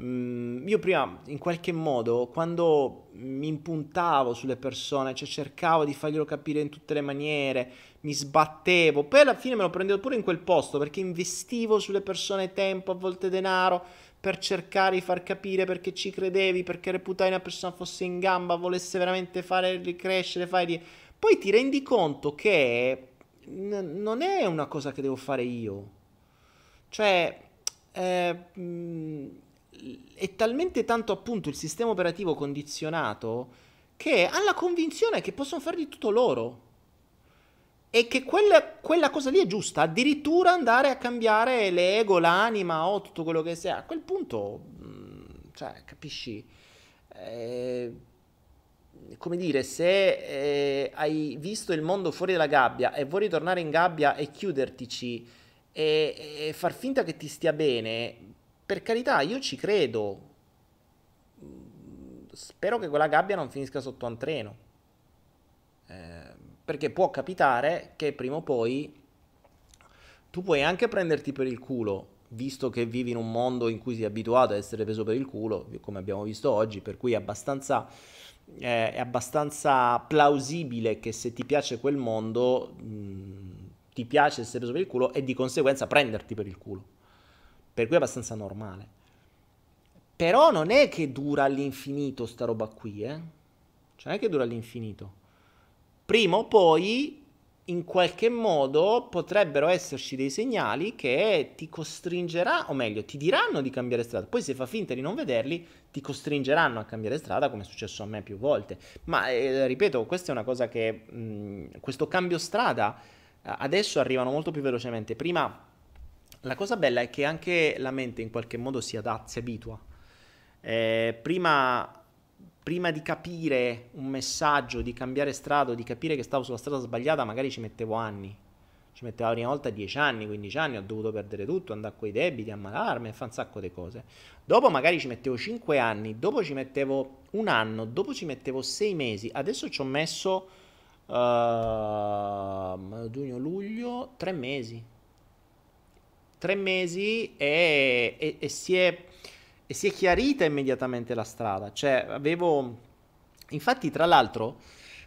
Mm, io prima in qualche modo quando mi impuntavo sulle persone, cioè cercavo di farglielo capire in tutte le maniere, mi sbattevo, poi alla fine me lo prendevo pure in quel posto perché investivo sulle persone tempo, a volte denaro, per cercare di far capire perché ci credevi, perché reputavi una persona fosse in gamba, volesse veramente fare ricrescere, fare... Poi ti rendi conto che n- non è una cosa che devo fare io. Cioè, eh, è talmente tanto appunto il sistema operativo condizionato che ha la convinzione che possono fare di tutto loro e che quella, quella, cosa lì è giusta, addirittura andare a cambiare l'ego, l'anima o tutto quello che sia. A quel punto, mm, cioè, capisci? Eh, come dire, se eh, hai visto il mondo fuori dalla gabbia e vuoi ritornare in gabbia e chiudertici e, e far finta che ti stia bene, per carità, io ci credo. Spero che quella gabbia non finisca sotto un treno. Eh, perché può capitare che prima o poi tu puoi anche prenderti per il culo, visto che vivi in un mondo in cui sei abituato a essere preso per il culo, come abbiamo visto oggi, per cui è abbastanza, eh, è abbastanza plausibile che se ti piace quel mondo, mh, ti piace essere preso per il culo e di conseguenza prenderti per il culo. Per cui è abbastanza normale. Però non è che dura all'infinito sta roba qui, eh? Cioè non è che dura all'infinito. Prima o poi in qualche modo potrebbero esserci dei segnali che ti costringerà, o meglio, ti diranno di cambiare strada. Poi se fa finta di non vederli, ti costringeranno a cambiare strada, come è successo a me più volte. Ma eh, ripeto, questa è una cosa che mh, questo cambio strada adesso arrivano molto più velocemente. Prima la cosa bella è che anche la mente in qualche modo si adatta, si abitua. Eh, prima prima di capire un messaggio, di cambiare strada, di capire che stavo sulla strada sbagliata, magari ci mettevo anni. Ci mettevo la prima volta 10 anni, 15 anni, ho dovuto perdere tutto, andare con i debiti, ammalarmi e fare un sacco di cose. Dopo magari ci mettevo 5 anni, dopo ci mettevo un anno, dopo ci mettevo 6 mesi. Adesso ci ho messo uh, giugno, luglio, 3 mesi. 3 mesi e, e, e si è e si è chiarita immediatamente la strada. Cioè, avevo... Infatti, tra l'altro,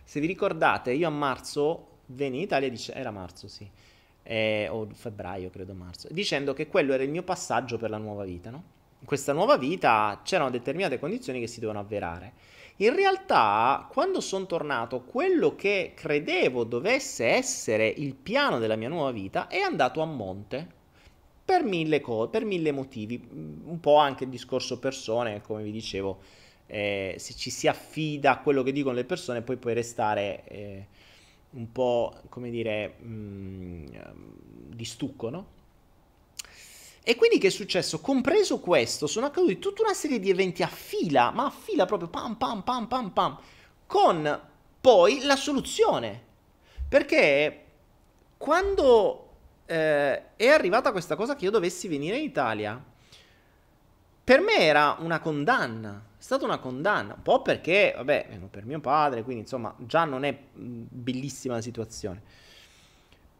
se vi ricordate, io a marzo venni in Italia, dice... era marzo, sì, eh, o febbraio, credo marzo, dicendo che quello era il mio passaggio per la nuova vita, no? In questa nuova vita c'erano determinate condizioni che si dovevano avverare. In realtà, quando sono tornato, quello che credevo dovesse essere il piano della mia nuova vita è andato a monte per mille, co- per mille motivi, mm, un po' anche il discorso persone, come vi dicevo, eh, se ci si affida a quello che dicono le persone, poi puoi restare eh, un po', come dire, mh, mm, di stucco, no? E quindi che è successo? Compreso questo, sono accaduti tutta una serie di eventi a fila, ma a fila proprio pam pam pam pam pam, con poi la soluzione. Perché quando eh, è arrivata questa cosa che io dovessi venire in Italia. Per me era una condanna, è stata una condanna, un po' perché, vabbè, per mio padre, quindi insomma già non è bellissima la situazione.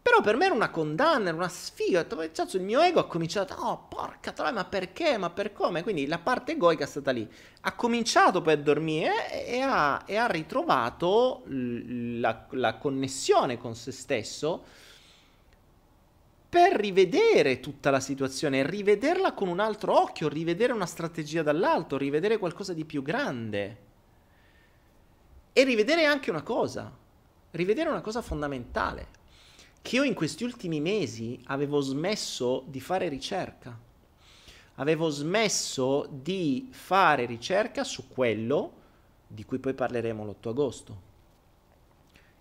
Però per me era una condanna, era una sfiga. il mio ego ha cominciato, oh porca troia, ma perché, ma per come? Quindi la parte egoica è stata lì. Ha cominciato poi a dormire e ha, e ha ritrovato la, la connessione con se stesso per rivedere tutta la situazione, rivederla con un altro occhio, rivedere una strategia dall'alto, rivedere qualcosa di più grande. E rivedere anche una cosa, rivedere una cosa fondamentale, che io in questi ultimi mesi avevo smesso di fare ricerca. Avevo smesso di fare ricerca su quello di cui poi parleremo l'8 agosto.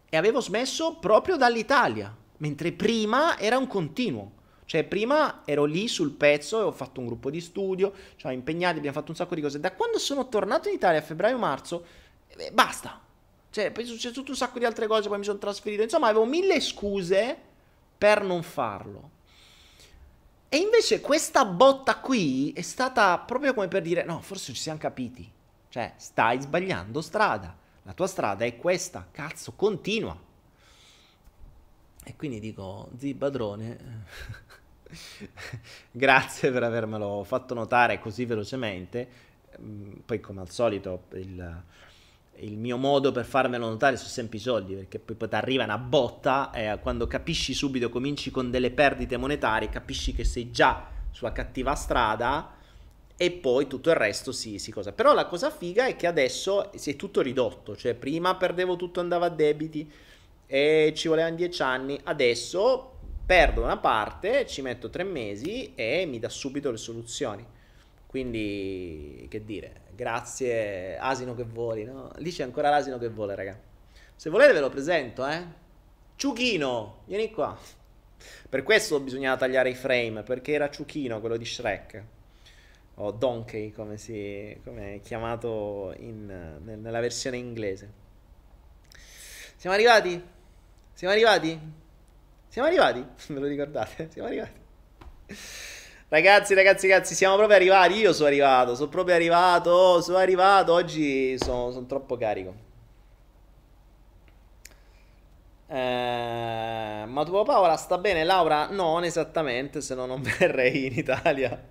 E avevo smesso proprio dall'Italia mentre prima era un continuo. Cioè, prima ero lì sul pezzo e ho fatto un gruppo di studio, ci ho impegnati, abbiamo fatto un sacco di cose. Da quando sono tornato in Italia a febbraio-marzo, eh, basta. Cioè, poi è successo tutto un sacco di altre cose, poi mi sono trasferito. Insomma, avevo mille scuse per non farlo. E invece questa botta qui è stata proprio come per dire, no, forse ci siamo capiti. Cioè, stai sbagliando strada. La tua strada è questa. Cazzo, continua. E quindi dico, zi padrone, grazie per avermelo fatto notare così velocemente. Mm, poi come al solito il, il mio modo per farmelo notare sono sempre i soldi, perché poi, poi ti arriva una botta e quando capisci subito, cominci con delle perdite monetarie, capisci che sei già sulla cattiva strada e poi tutto il resto si, si cosa. Però la cosa figa è che adesso si è tutto ridotto, cioè prima perdevo tutto, andavo a debiti, e ci volevano dieci anni, adesso perdo una parte, ci metto tre mesi e mi dà subito le soluzioni. Quindi, che dire, grazie asino che voli, no? Lì c'è ancora l'asino che vola, raga. Se volete ve lo presento, eh? Ciuchino, vieni qua. Per questo bisognava tagliare i frame, perché era Ciuchino, quello di Shrek. O Donkey, come, si, come è chiamato in, nella versione inglese. Siamo arrivati? Siamo arrivati? Siamo arrivati? Me lo ricordate? Siamo arrivati. Ragazzi, ragazzi, ragazzi, siamo proprio arrivati. Io sono arrivato, sono proprio arrivato, sono arrivato. Oggi sono, sono troppo carico. Eh, ma tuo papà ora sta bene, Laura? Non esattamente, se no non verrei in Italia.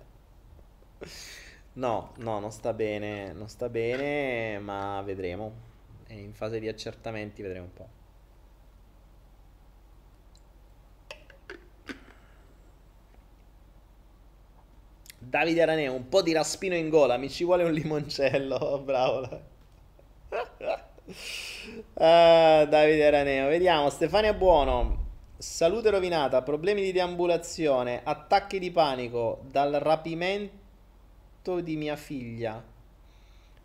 No, no, non sta bene, non sta bene, ma vedremo. È in fase di accertamenti, vedremo un po'. Davide Araneo, un po' di raspino in gola, mi ci vuole un limoncello, bravo. ah, Davide Araneo, vediamo, Stefania Buono, salute rovinata, problemi di deambulazione, attacchi di panico dal rapimento di mia figlia.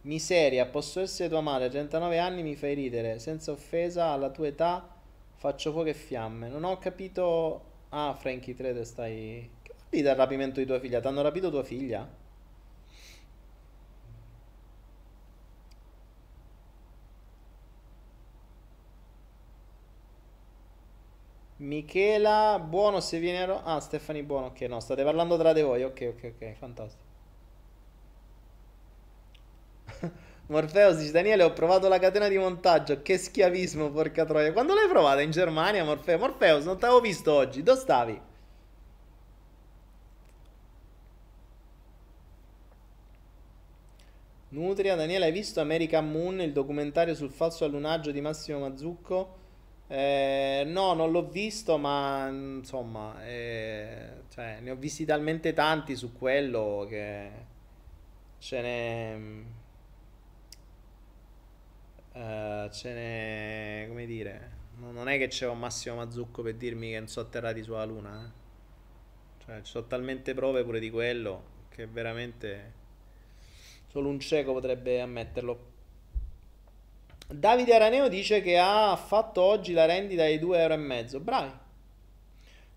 Miseria, posso essere tua madre, 39 anni, mi fai ridere, senza offesa, alla tua età faccio fuoco e fiamme. Non ho capito... Ah, Frankie 3 stai lì dal rapimento di tua figlia? Ti hanno rapito tua figlia? Michela, buono se viene Roma. Ah, Stefani Buono, ok, no, state parlando tra di voi, ok, ok, ok, fantastico. Morfeo dice Daniele ho provato la catena di montaggio Che schiavismo porca troia Quando l'hai provata in Germania Morfeo Morfeo non t'avevo visto oggi Dove stavi? Nutria, Daniele, hai visto American Moon, il documentario sul falso allunaggio di Massimo Mazzucco? Eh, no, non l'ho visto, ma insomma, eh, cioè, ne ho visti talmente tanti su quello che ce ne... Uh, ce ne... come dire... Non è che c'è un Massimo Mazzucco per dirmi che non sono atterrati sulla Luna. Eh. Cioè, ci sono talmente prove pure di quello che veramente... Solo un cieco potrebbe ammetterlo. Davide Araneo dice che ha fatto oggi la rendita di 2,5 euro. Bravi.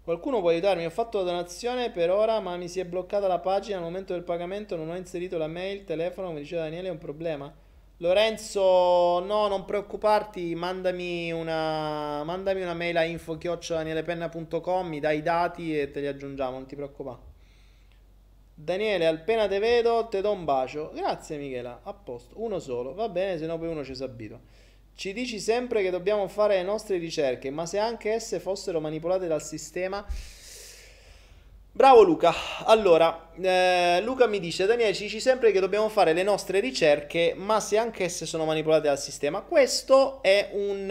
Qualcuno può aiutarmi? Ho fatto la donazione per ora, ma mi si è bloccata la pagina al momento del pagamento. Non ho inserito la mail, il telefono. Come diceva Daniele, è un problema. Lorenzo, no, non preoccuparti. Mandami una, mandami una mail a info-danielepenna.com. Mi dai i dati e te li aggiungiamo. Non ti preoccupare. Daniele, appena te vedo, te do un bacio. Grazie Michela, a posto. Uno solo, va bene, se no poi uno ci si abitua. Ci dici sempre che dobbiamo fare le nostre ricerche, ma se anche esse fossero manipolate dal sistema... Bravo Luca. Allora, eh, Luca mi dice, Daniele, ci dici sempre che dobbiamo fare le nostre ricerche, ma se anche esse sono manipolate dal sistema. Questo è un,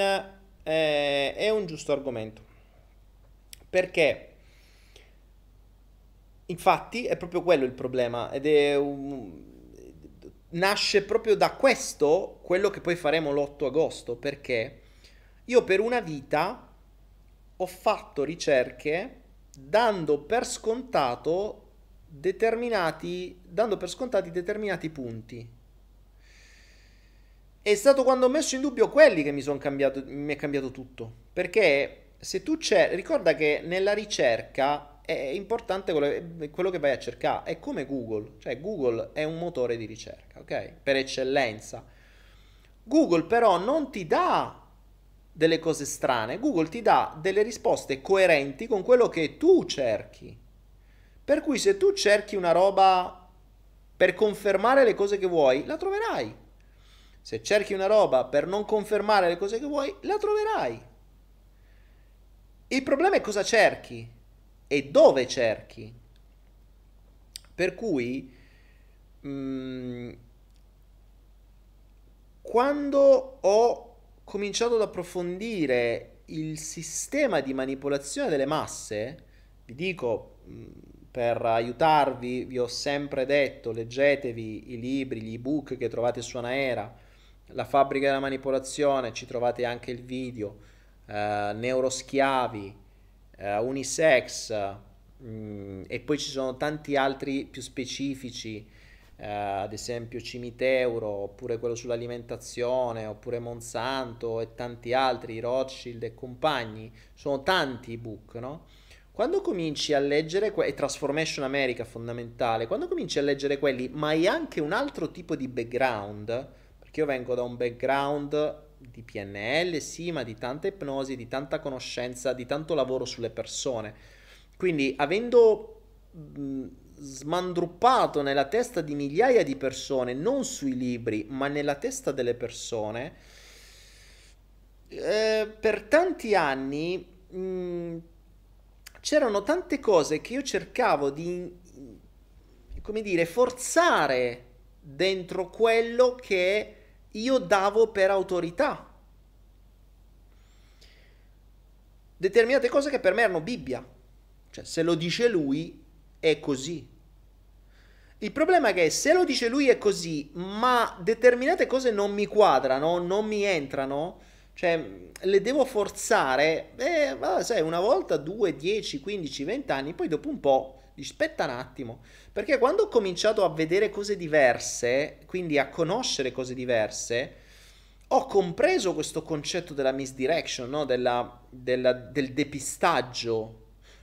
eh, è un giusto argomento. Perché? Infatti è proprio quello il problema ed è un... nasce proprio da questo quello che poi faremo l'8 agosto perché io per una vita ho fatto ricerche dando per scontato determinati dando per scontati determinati punti. È stato quando ho messo in dubbio quelli che mi cambiato mi è cambiato tutto, perché se tu c'è ricorda che nella ricerca è importante quello, quello, che vai a cercare. È come Google, cioè Google è un motore di ricerca, ok? Per eccellenza. Google però non ti dà delle cose strane, Google ti dà delle risposte coerenti con quello che tu cerchi. Per cui se tu cerchi una roba per confermare le cose che vuoi, la troverai. Se cerchi una roba per non confermare le cose che vuoi, la troverai. Il problema è cosa cerchi e dove cerchi. Per cui, mh, mm, quando ho cominciato ad approfondire il sistema di manipolazione delle masse, vi dico, mh, mm, per aiutarvi, vi ho sempre detto, leggetevi i libri, gli ebook che trovate su Anaera, La fabbrica della manipolazione, ci trovate anche il video, eh, Neuroschiavi, uh, unisex mh, mm, e poi ci sono tanti altri più specifici, uh, ad esempio Cimiteuro, oppure quello sull'alimentazione, oppure Monsanto e tanti altri, Rothschild e compagni, sono tanti ebook, no? Quando cominci a leggere, e Transformation America fondamentale, quando cominci a leggere quelli, ma hai anche un altro tipo di background, perché io vengo da un background di PNL, sì, ma di tanta ipnosi, di tanta conoscenza, di tanto lavoro sulle persone. Quindi, avendo mh, smandruppato nella testa di migliaia di persone, non sui libri, ma nella testa delle persone, eh, per tanti anni mh, mm, c'erano tante cose che io cercavo di, come dire, forzare dentro quello che io davo per autorità. Determinate cose che per me erano Bibbia. Cioè, se lo dice lui, è così. Il problema è che se lo dice lui è così, ma determinate cose non mi quadrano, non mi entrano, cioè le devo forzare, eh, sai, una volta, due, dieci, quindici, vent'anni, poi dopo un po' aspetta un attimo, perché quando ho cominciato a vedere cose diverse, quindi a conoscere cose diverse, ho compreso questo concetto della misdirection, no? della, della, del depistaggio.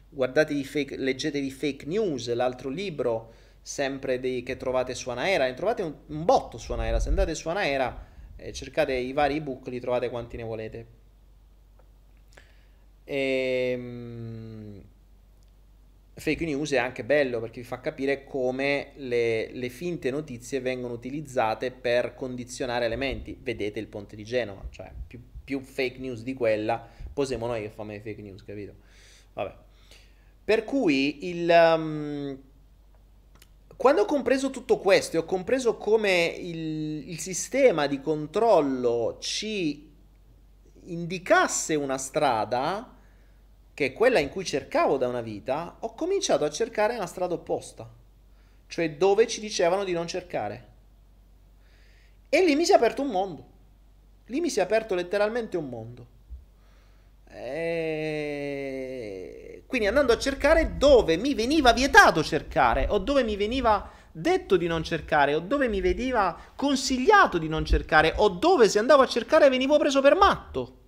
Guardatevi fake, leggetevi fake news, l'altro libro sempre dei, che trovate su Anaera, ne trovate un, un botto su Anaera, se andate su Anaera e cercate i vari ebook, li trovate quanti ne volete. E, um, fake news è anche bello perché vi fa capire come le, le, finte notizie vengono utilizzate per condizionare elementi. Vedete il ponte di Genova, cioè più, più fake news di quella, posiamo noi che famo le fake news, capito? Vabbè. Per cui il... Um, quando ho compreso tutto questo e ho compreso come il, il sistema di controllo ci indicasse una strada, che è quella in cui cercavo da una vita, ho cominciato a cercare la strada opposta, cioè dove ci dicevano di non cercare. E lì mi si è aperto un mondo. Lì mi si è aperto letteralmente un mondo. E... Quindi andando a cercare dove mi veniva vietato cercare, o dove mi veniva detto di non cercare, o dove mi veniva consigliato di non cercare, o dove se andavo a cercare venivo preso per matto.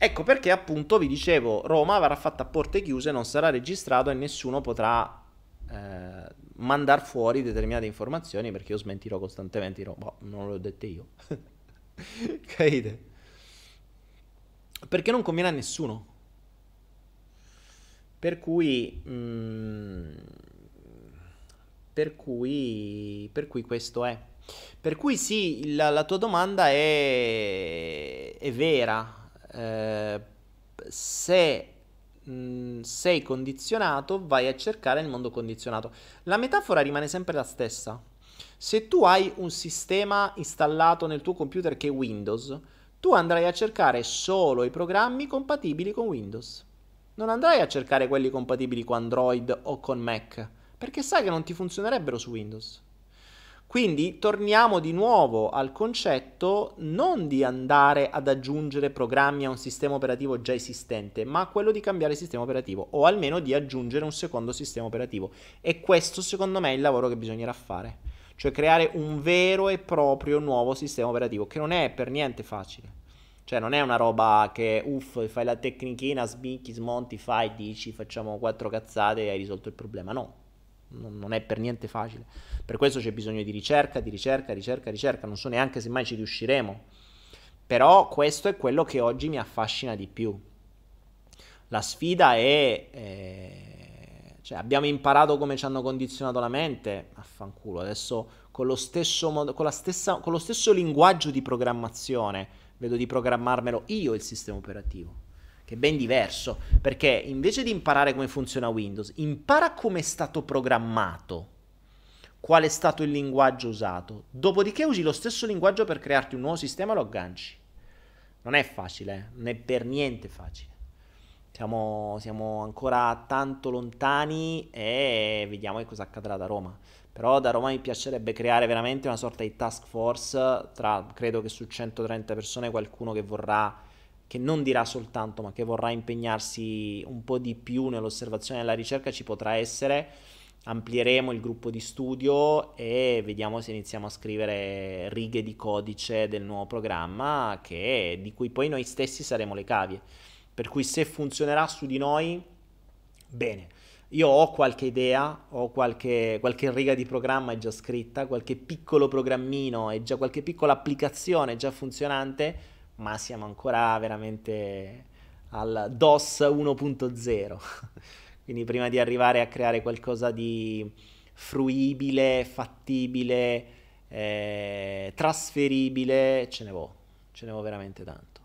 Ecco perché appunto vi dicevo, Roma verrà fatta a porte chiuse, non sarà registrato e nessuno potrà eh, mandare fuori determinate informazioni perché io smentirò costantemente, dirò, boh, non l'ho dette io. Capite? Perché non conviene a nessuno. Per cui... Mm, per cui... Per cui questo è. Per cui sì, la, la tua domanda è, è vera, eh, se mh, sei condizionato, vai a cercare il mondo condizionato. La metafora rimane sempre la stessa. Se tu hai un sistema installato nel tuo computer che è Windows, tu andrai a cercare solo i programmi compatibili con Windows. Non andrai a cercare quelli compatibili con Android o con Mac, perché sai che non ti funzionerebbero su Windows. Quindi torniamo di nuovo al concetto non di andare ad aggiungere programmi a un sistema operativo già esistente, ma quello di cambiare sistema operativo o almeno di aggiungere un secondo sistema operativo. E questo secondo me è il lavoro che bisognerà fare, cioè creare un vero e proprio nuovo sistema operativo che non è per niente facile. Cioè non è una roba che uff, fai la tecnichina, sbicchi, smonti, fai, dici, facciamo quattro cazzate e hai risolto il problema. No, non è per niente facile. Per questo c'è bisogno di ricerca, di ricerca, ricerca, ricerca. Non so neanche se mai ci riusciremo. Però questo è quello che oggi mi affascina di più. La sfida è... Eh, cioè abbiamo imparato come ci hanno condizionato la mente, affanculo. Adesso con lo stesso, mod- con, stessa, con lo stesso linguaggio di programmazione vedo di programmarmelo io il sistema operativo che è ben diverso, perché invece di imparare come funziona Windows, impara come è stato programmato, qual è stato il linguaggio usato, dopodiché usi lo stesso linguaggio per crearti un nuovo sistema e lo agganci. Non è facile, eh? non è per niente facile. Siamo, siamo, ancora tanto lontani e vediamo che cosa accadrà da Roma. Però da Roma mi piacerebbe creare veramente una sorta di task force tra, credo che su 130 persone qualcuno che vorrà che non dirà soltanto, ma che vorrà impegnarsi un po' di più nell'osservazione e nella ricerca ci potrà essere. Amplieremo il gruppo di studio e vediamo se iniziamo a scrivere righe di codice del nuovo programma che, di cui poi noi stessi saremo le cavie. Per cui se funzionerà su di noi, bene. Io ho qualche idea, ho qualche, qualche riga di programma è già scritta, qualche piccolo programmino e già qualche piccola applicazione già funzionante ma siamo ancora veramente al DOS 1.0. Quindi prima di arrivare a creare qualcosa di fruibile, fattibile, eh, trasferibile, ce ne vo, ce ne vo veramente tanto.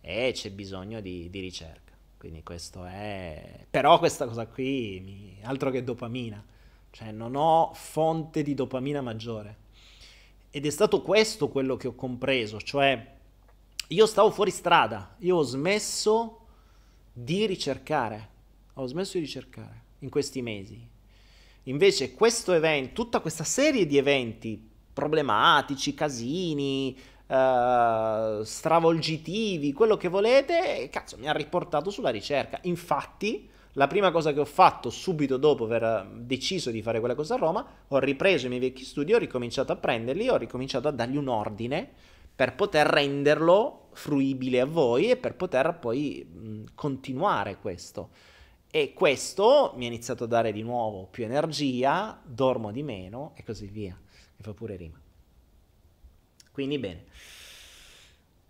e c'è bisogno di, di ricerca. Quindi questo è... Però questa cosa qui, mi... altro che dopamina, cioè non ho fonte di dopamina maggiore. Ed è stato questo quello che ho compreso, cioè io stavo fuori strada, io ho smesso di ricercare, ho smesso di ricercare in questi mesi. Invece questo evento, tutta questa serie di eventi problematici, casini, uh, stravolgitivi, quello che volete, cazzo, mi ha riportato sulla ricerca. Infatti, la prima cosa che ho fatto subito dopo aver deciso di fare quella cosa a Roma, ho ripreso i miei vecchi studi, ho ricominciato a prenderli, ho ricominciato a dargli un ordine per poter renderlo fruibile a voi e per poter poi mh, continuare questo. E questo mi ha iniziato a dare di nuovo più energia, dormo di meno e così via. Mi fa pure rima. Quindi bene.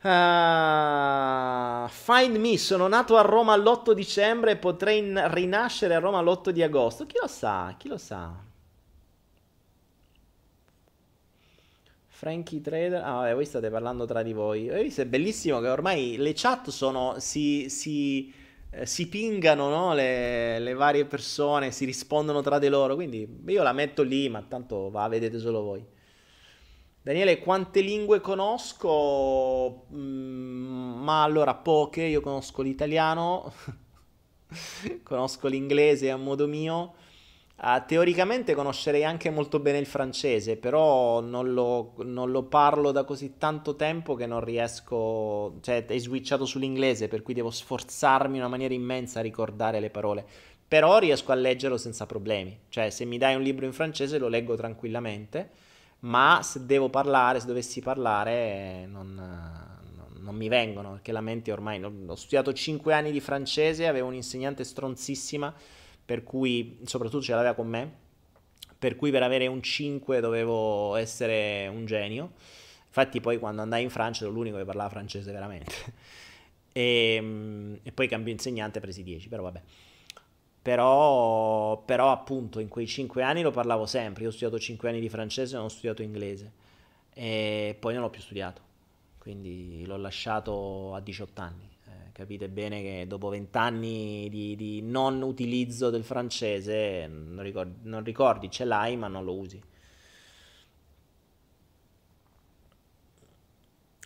Uh, find me, sono nato a Roma l'8 dicembre e potrei in- rinascere a Roma l'8 di agosto. Chi lo sa? Chi lo sa? Frankie Trader. Ah, vabbè, voi state parlando tra di voi. Hai visto? È bellissimo che ormai le chat sono. si. si, eh, si pingano no? le, le, varie persone, si rispondono tra di loro. Quindi io la metto lì, ma tanto va, vedete solo voi. Daniele, quante lingue conosco? Mm, ma allora poche, io conosco l'italiano, conosco l'inglese a modo mio. Uh, teoricamente conoscerei anche molto bene il francese, però non lo, non lo, parlo da così tanto tempo che non riesco, cioè è switchato sull'inglese, per cui devo sforzarmi in una maniera immensa a ricordare le parole. Però riesco a leggerlo senza problemi, cioè se mi dai un libro in francese lo leggo tranquillamente ma se devo parlare, se dovessi parlare, non, non, mi vengono, perché la mente ormai... ho studiato 5 anni di francese, avevo un'insegnante stronzissima, per cui, soprattutto ce l'aveva con me, per cui per avere un 5 dovevo essere un genio. Infatti poi quando andai in Francia ero l'unico che parlava francese veramente. e, e poi cambio insegnante, presi 10, però vabbè. Però, però, appunto in quei cinque anni lo parlavo sempre, io ho studiato cinque anni di francese non ho studiato inglese e poi non l'ho più studiato, quindi l'ho lasciato a 18 anni. Capite bene che dopo 20 anni di, di, non utilizzo del francese, non ricordi, non ricordi, ce l'hai ma non lo usi.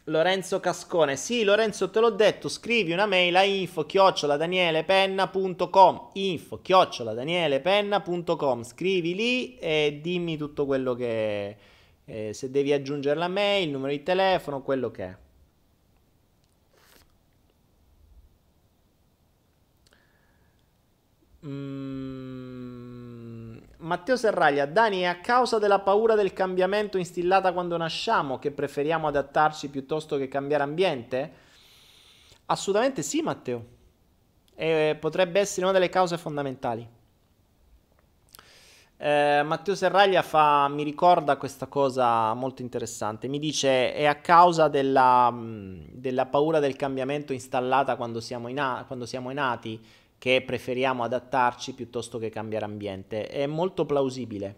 Lorenzo Cascone, sì Lorenzo te l'ho detto, scrivi una mail a info chioccioladanielepenna.com info chioccioladanielepenna.com scrivi lì e dimmi tutto quello che eh, se devi aggiungere la mail, il numero di telefono, quello che è. Mm. Matteo Serraglia, Dani, è a causa della paura del cambiamento instillata quando nasciamo che preferiamo adattarci piuttosto che cambiare ambiente? Assolutamente sì, Matteo. E potrebbe essere una delle cause fondamentali. Eh, Matteo Serraglia fa, mi ricorda questa cosa molto interessante. Mi dice: è a causa della, della paura del cambiamento installata quando siamo, in, quando siamo nati che preferiamo adattarci piuttosto che cambiare ambiente. È molto plausibile.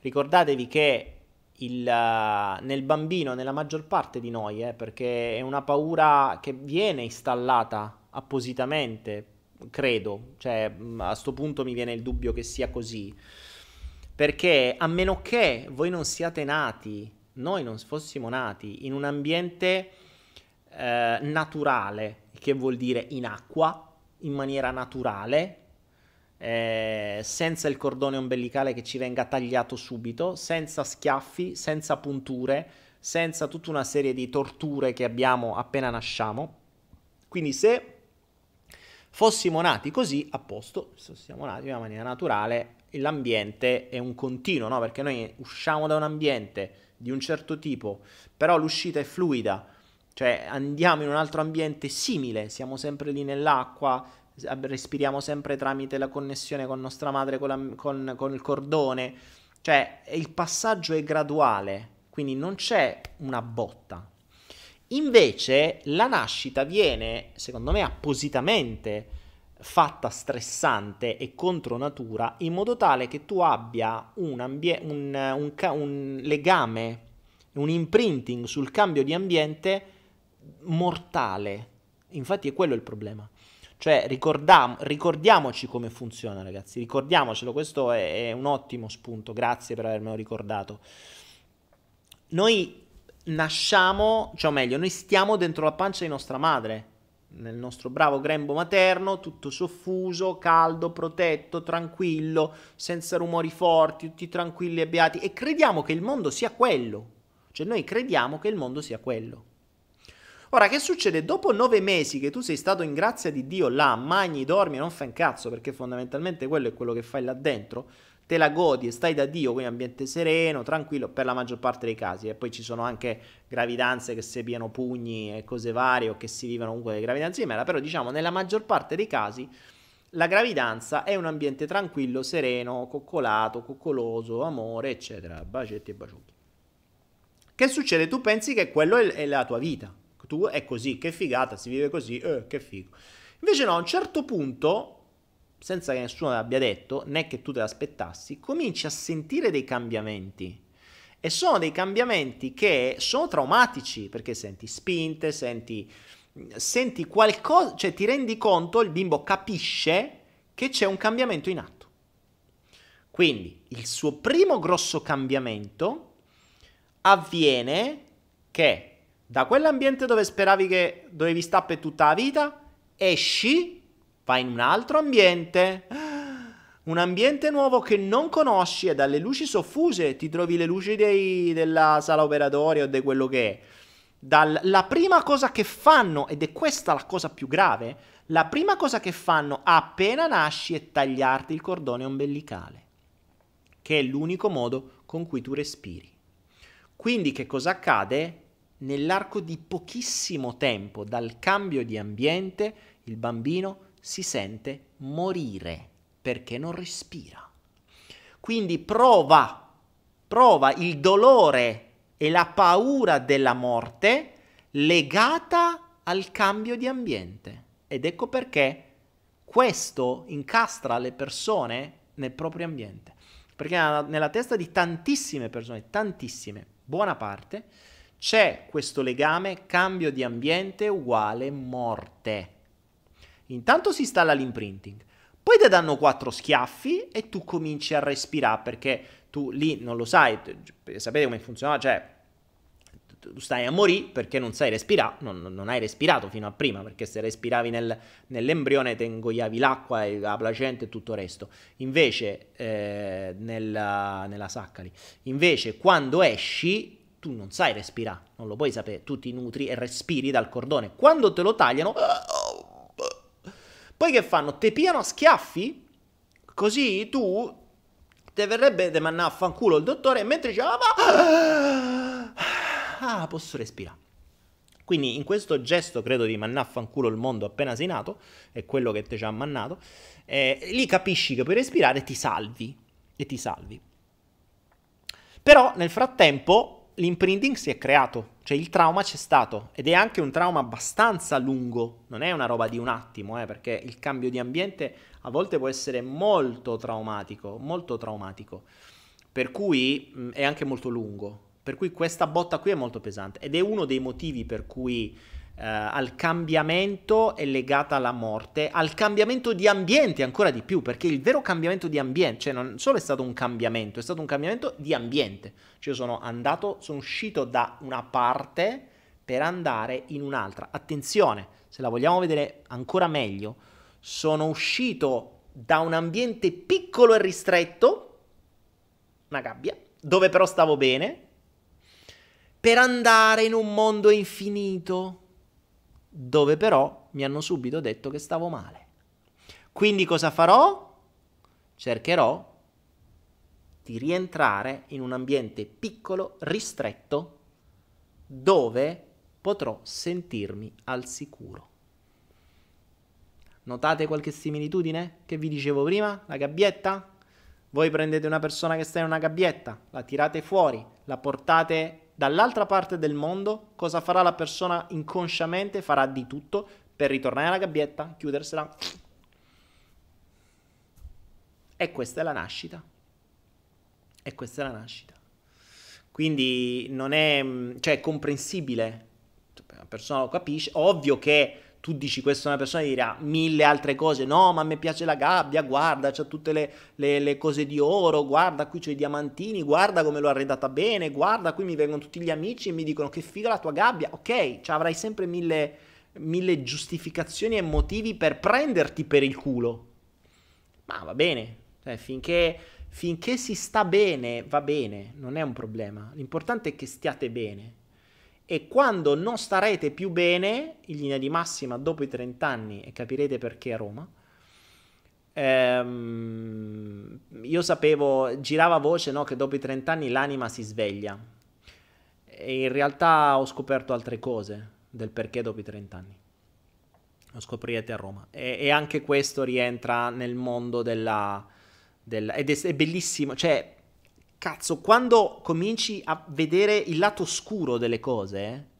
Ricordatevi che il, uh, nel bambino, nella maggior parte di noi, eh, perché è una paura che viene installata appositamente, credo, cioè mm, a questo punto mi viene il dubbio che sia così, perché a meno che voi non siate nati, noi non fossimo nati in un ambiente eh, naturale, che vuol dire in acqua, in maniera naturale, eh, senza il cordone ombelicale che ci venga tagliato subito, senza schiaffi, senza punture, senza tutta una serie di torture che abbiamo appena nasciamo. Quindi se fossimo nati così, a posto, se siamo nati in una maniera naturale, l'ambiente è un continuo, no? Perché noi usciamo da un ambiente di un certo tipo, però l'uscita è fluida, cioè andiamo in un altro ambiente simile, siamo sempre lì nell'acqua, respiriamo sempre tramite la connessione con nostra madre, con, la, con, con il cordone, cioè il passaggio è graduale, quindi non c'è una botta. Invece la nascita viene, secondo me, appositamente fatta stressante e contro natura in modo tale che tu abbia un, ambie- un, un, un legame, un imprinting sul cambio di ambiente mortale, Infatti è quello il problema. Cioè, ricordiam- ricordiamoci come funziona, ragazzi. Ricordiamocelo, questo è, è un ottimo spunto. Grazie per avermelo ricordato. Noi nasciamo, cioè o meglio, noi stiamo dentro la pancia di nostra madre, nel nostro bravo grembo materno, tutto soffuso, caldo, protetto, tranquillo, senza rumori forti, tutti tranquilli e beati, e crediamo che il mondo sia quello. Cioè noi crediamo che il mondo sia quello. Ora, che succede? Dopo nove mesi che tu sei stato in grazia di Dio là, magni, dormi, non fai un cazzo, perché fondamentalmente quello è quello che fai là dentro, te la godi e stai da Dio, quindi ambiente sereno, tranquillo, per la maggior parte dei casi. E poi ci sono anche gravidanze che si piano pugni e cose varie, o che si vivono comunque le gravidanze di mela, però diciamo nella maggior parte dei casi la gravidanza è un ambiente tranquillo, sereno, coccolato, coccoloso, amore, eccetera, bacetti e baciuti. Che succede? Tu pensi che quello è la tua vita. Tu è così, che figata, si vive così, eh, che figo. Invece no, a un certo punto senza che nessuno l'abbia detto, né che tu te l'aspettassi, cominci a sentire dei cambiamenti. E sono dei cambiamenti che sono traumatici, perché senti spinte, senti, senti qualcosa, cioè ti rendi conto, il bimbo capisce che c'è un cambiamento in atto. Quindi il suo primo grosso cambiamento avviene che da quell'ambiente dove speravi che dovevi stare per tutta la vita, esci vai in un altro ambiente, un ambiente nuovo che non conosci e dalle luci soffuse ti trovi le luci dei, della sala operatoria o di quello che è. Dal, la prima cosa che fanno, ed è questa la cosa più grave, la prima cosa che fanno appena nasci è tagliarti il cordone ombelicale, che è l'unico modo con cui tu respiri. Quindi che cosa accade? Nell'arco di pochissimo tempo dal cambio di ambiente il bambino si sente morire perché non respira. Quindi prova, prova il dolore e la paura della morte legata al cambio di ambiente. Ed ecco perché questo incastra le persone nel proprio ambiente. Perché nella testa di tantissime persone, tantissime, buona parte, c'è questo legame cambio di ambiente uguale morte. Intanto si installa l'imprinting. Poi ti danno quattro schiaffi e tu cominci a respirare perché tu lì non lo sai, sapete come funziona? Cioè, tu stai a morire perché non sai respirare, non, non, hai respirato fino a prima, perché se respiravi nel, nell'embrione ti ingoiavi l'acqua e la placenta e tutto il resto. Invece, eh, nella, nella sacca lì, invece quando esci tu non sai respirare, non lo puoi sapere, tu ti nutri e respiri dal cordone. Quando te lo tagliano, poi che fanno? Te piano a schiaffi? Così tu te verrebbe de mannà a fanculo il dottore mentre diceva ah, ah, posso respirare. Quindi in questo gesto credo di mannà a fanculo il mondo appena sei nato, è quello che ti ci ha mannato, eh, lì capisci che puoi respirare e ti salvi. E ti salvi. Però nel frattempo l'imprinting si è creato, cioè il trauma c'è stato ed è anche un trauma abbastanza lungo, non è una roba di un attimo, eh, perché il cambio di ambiente a volte può essere molto traumatico, molto traumatico, per cui mh, è anche molto lungo, per cui questa botta qui è molto pesante ed è uno dei motivi per cui eh, al cambiamento è legata alla morte, al cambiamento di ambiente ancora di più, perché il vero cambiamento di ambiente, cioè non solo è stato un cambiamento, è stato un cambiamento di ambiente. Cioè sono andato, sono uscito da una parte per andare in un'altra. Attenzione, se la vogliamo vedere ancora meglio, sono uscito da un ambiente piccolo e ristretto, una gabbia, dove però stavo bene, per andare in un mondo infinito dove però mi hanno subito detto che stavo male. Quindi cosa farò? Cercherò di rientrare in un ambiente piccolo, ristretto, dove potrò sentirmi al sicuro. Notate qualche similitudine che vi dicevo prima? La gabbietta? Voi prendete una persona che sta in una gabbietta, la tirate fuori, la portate dall'altra parte del mondo, cosa farà la persona inconsciamente? Farà di tutto per ritornare alla gabbietta, chiudersela. E questa è la nascita. E questa è la nascita. Quindi non è, cioè, è comprensibile. La persona lo capisce. Ovvio che tu dici questo a una persona dirà mille altre cose, no ma a me piace la gabbia, guarda c'ha tutte le, le, le, cose di oro, guarda qui c'ho i diamantini, guarda come l'ho arredata bene, guarda qui mi vengono tutti gli amici e mi dicono che figa la tua gabbia, ok, cioè avrai sempre mille, mille giustificazioni e motivi per prenderti per il culo, ma va bene, cioè, finché, finché si sta bene va bene, non è un problema, l'importante è che stiate bene e quando non starete più bene, in linea di massima dopo i 30 anni, e capirete perché a Roma, ehm, io sapevo, girava voce no, che dopo i 30 anni l'anima si sveglia. E in realtà ho scoperto altre cose del perché dopo i 30 anni. Lo scoprirete a Roma. E, e anche questo rientra nel mondo della... della ed è, è bellissimo, cioè cazzo, quando cominci a vedere il lato oscuro delle cose,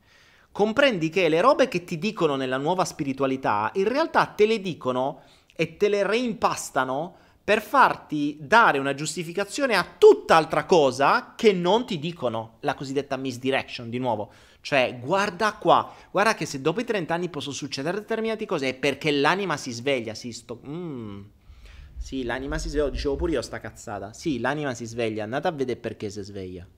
comprendi che le robe che ti dicono nella nuova spiritualità, in realtà te le dicono e te le reimpastano per farti dare una giustificazione a tutt'altra cosa che non ti dicono, la cosiddetta misdirection, di nuovo. Cioè, guarda qua, guarda che se dopo i 30 anni possono succedere determinate cose è perché l'anima si sveglia, si sto... Mm sì, l'anima si sveglia, dicevo pure io sta cazzata. Sì, l'anima si sveglia, andate a vedere perché si sveglia.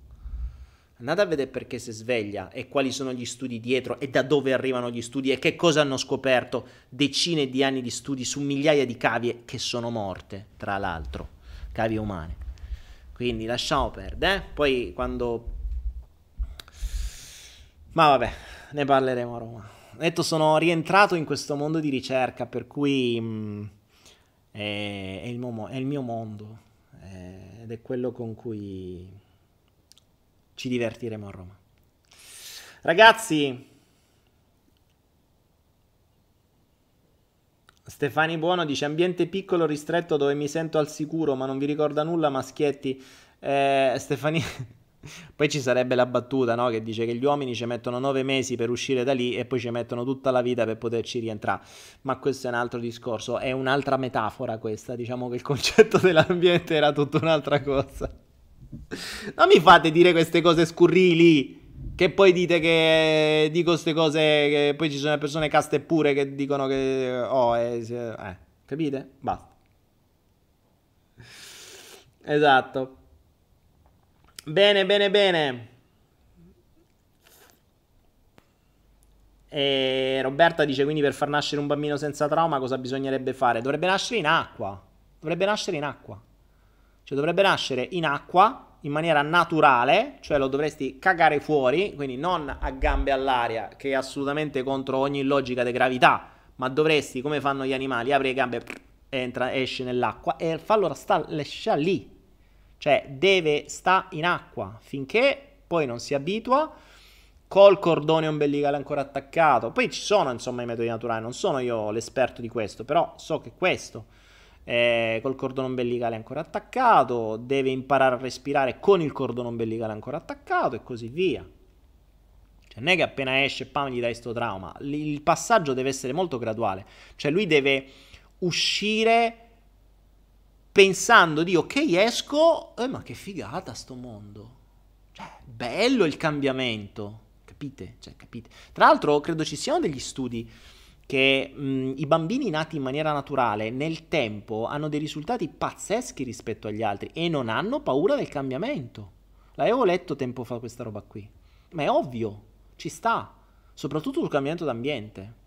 Andate a vedere perché si sveglia e quali sono gli studi dietro e da dove arrivano gli studi e che cosa hanno scoperto decine di anni di studi su migliaia di cavie che sono morte, tra l'altro, cavie umane. Quindi lasciamo perdere, eh? Poi quando... Ma vabbè, ne parleremo a Roma. Detto, sono rientrato in questo mondo di ricerca, per cui... Mh, mm, è, è, il, mio, è il, mio, mondo è, ed è quello con cui ci divertiremo a Roma. Ragazzi, Stefani Buono dice ambiente piccolo ristretto dove mi sento al sicuro ma non vi ricorda nulla Maschietti. Eh, Stefani... Poi ci sarebbe la battuta, no? Che dice che gli uomini ci mettono nove mesi per uscire da lì e poi ci mettono tutta la vita per poterci rientrare. Ma questo è un altro discorso, è un'altra metafora questa. Diciamo che il concetto dell'ambiente era tutta un'altra cosa. Non mi fate dire queste cose scurrili. Che poi dite che dico queste cose, che poi ci sono persone caste pure che dicono che... Oh, eh, eh capite? Basta. Esatto. Bene, bene, bene. E Roberta dice quindi per far nascere un bambino senza trauma cosa bisognerebbe fare? Dovrebbe nascere in acqua. Dovrebbe nascere in acqua. Cioè dovrebbe nascere in acqua in maniera naturale, cioè lo dovresti cagare fuori, quindi non a gambe all'aria, che è assolutamente contro ogni logica di gravità, ma dovresti, come fanno gli animali, aprire le gambe, entra, esce nell'acqua e farlo lasciare lì cioè deve sta in acqua finché poi non si abitua col cordone ombelicale ancora attaccato. Poi ci sono insomma i metodi naturali, non sono io l'esperto di questo, però so che questo eh, col cordone ombelicale ancora attaccato, deve imparare a respirare con il cordone ombelicale ancora attaccato e così via. Cioè, non è che appena esce, pam, gli dai sto trauma. Il passaggio deve essere molto graduale. Cioè, lui deve uscire pensando di ok esco, eh, ma che figata sto mondo. Cioè, bello il cambiamento, capite? Cioè, capite? Tra l'altro credo ci siano degli studi che mh, i bambini nati in maniera naturale nel tempo hanno dei risultati pazzeschi rispetto agli altri e non hanno paura del cambiamento. L'avevo letto tempo fa questa roba qui. Ma è ovvio, ci sta, soprattutto sul cambiamento d'ambiente.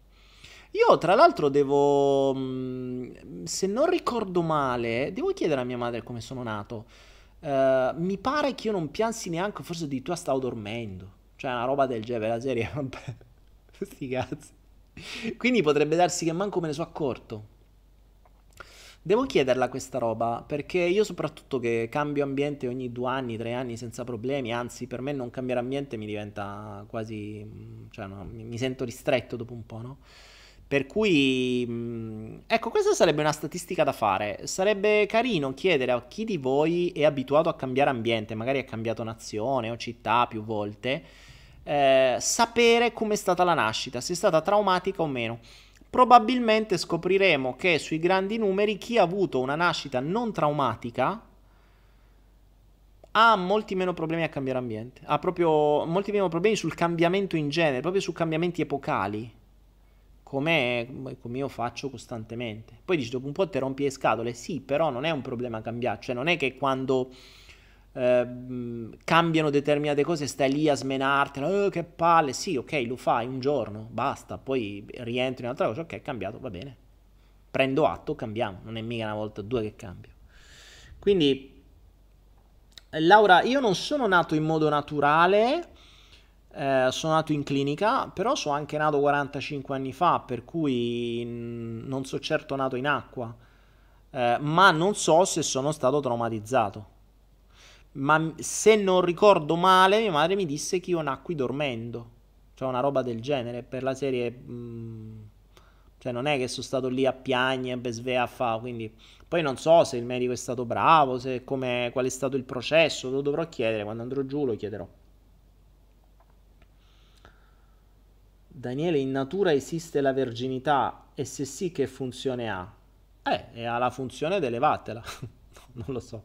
Io, tra l'altro, devo. Mm, se non ricordo male, devo chiedere a mia madre come sono nato. Uh, mi pare che io non piansi neanche, forse di tua stavo dormendo. Cioè, una roba del genere, la serie, vabbè. Sti cazzi. Quindi potrebbe darsi che manco me ne so accorto. Devo chiederla questa roba, perché io soprattutto che cambio ambiente ogni due anni, tre anni senza problemi, anzi per me non cambiare ambiente mi diventa quasi... Mm, cioè no, mi sento ristretto dopo un po', no? Per cui, mm, ecco, questa sarebbe una statistica da fare. Sarebbe carino chiedere a chi di voi è abituato a cambiare ambiente, magari ha cambiato nazione o città più volte, eh, sapere com'è stata la nascita, se è stata traumatica o meno. Probabilmente scopriremo che sui grandi numeri chi ha avuto una nascita non traumatica ha molti meno problemi a cambiare ambiente, ha proprio molti meno problemi sul cambiamento in genere, proprio su cambiamenti epocali come, come io faccio costantemente. Poi dici, dopo un po' ti rompi le scatole, sì, però non è un problema cambiare, cioè non è che quando eh, cambiano determinate cose stai lì a smenarti, oh, che palle, sì, ok, lo fai un giorno, basta, poi rientri in un'altra cosa, ok, cambiato, va bene, prendo atto, cambiamo, non è mica una volta o due che cambio. Quindi, Laura, io non sono nato in modo naturale, eh, sono nato in clinica, però sono anche nato 45 anni fa, per cui non so certo nato in acqua, eh, ma non so se sono stato traumatizzato. Ma se non ricordo male, mia madre mi disse che io nacqui dormendo, cioè una roba del genere, per la serie... Mh, mm, cioè non è che sono stato lì a piagne, per svea a fa, quindi poi non so se il medico è stato bravo, se come, qual è stato il processo, lo dovrò chiedere, quando andrò giù lo chiederò. Daniele, in natura esiste la verginità e se sì che funzione ha? Eh, ha la funzione di elevatela, non lo so.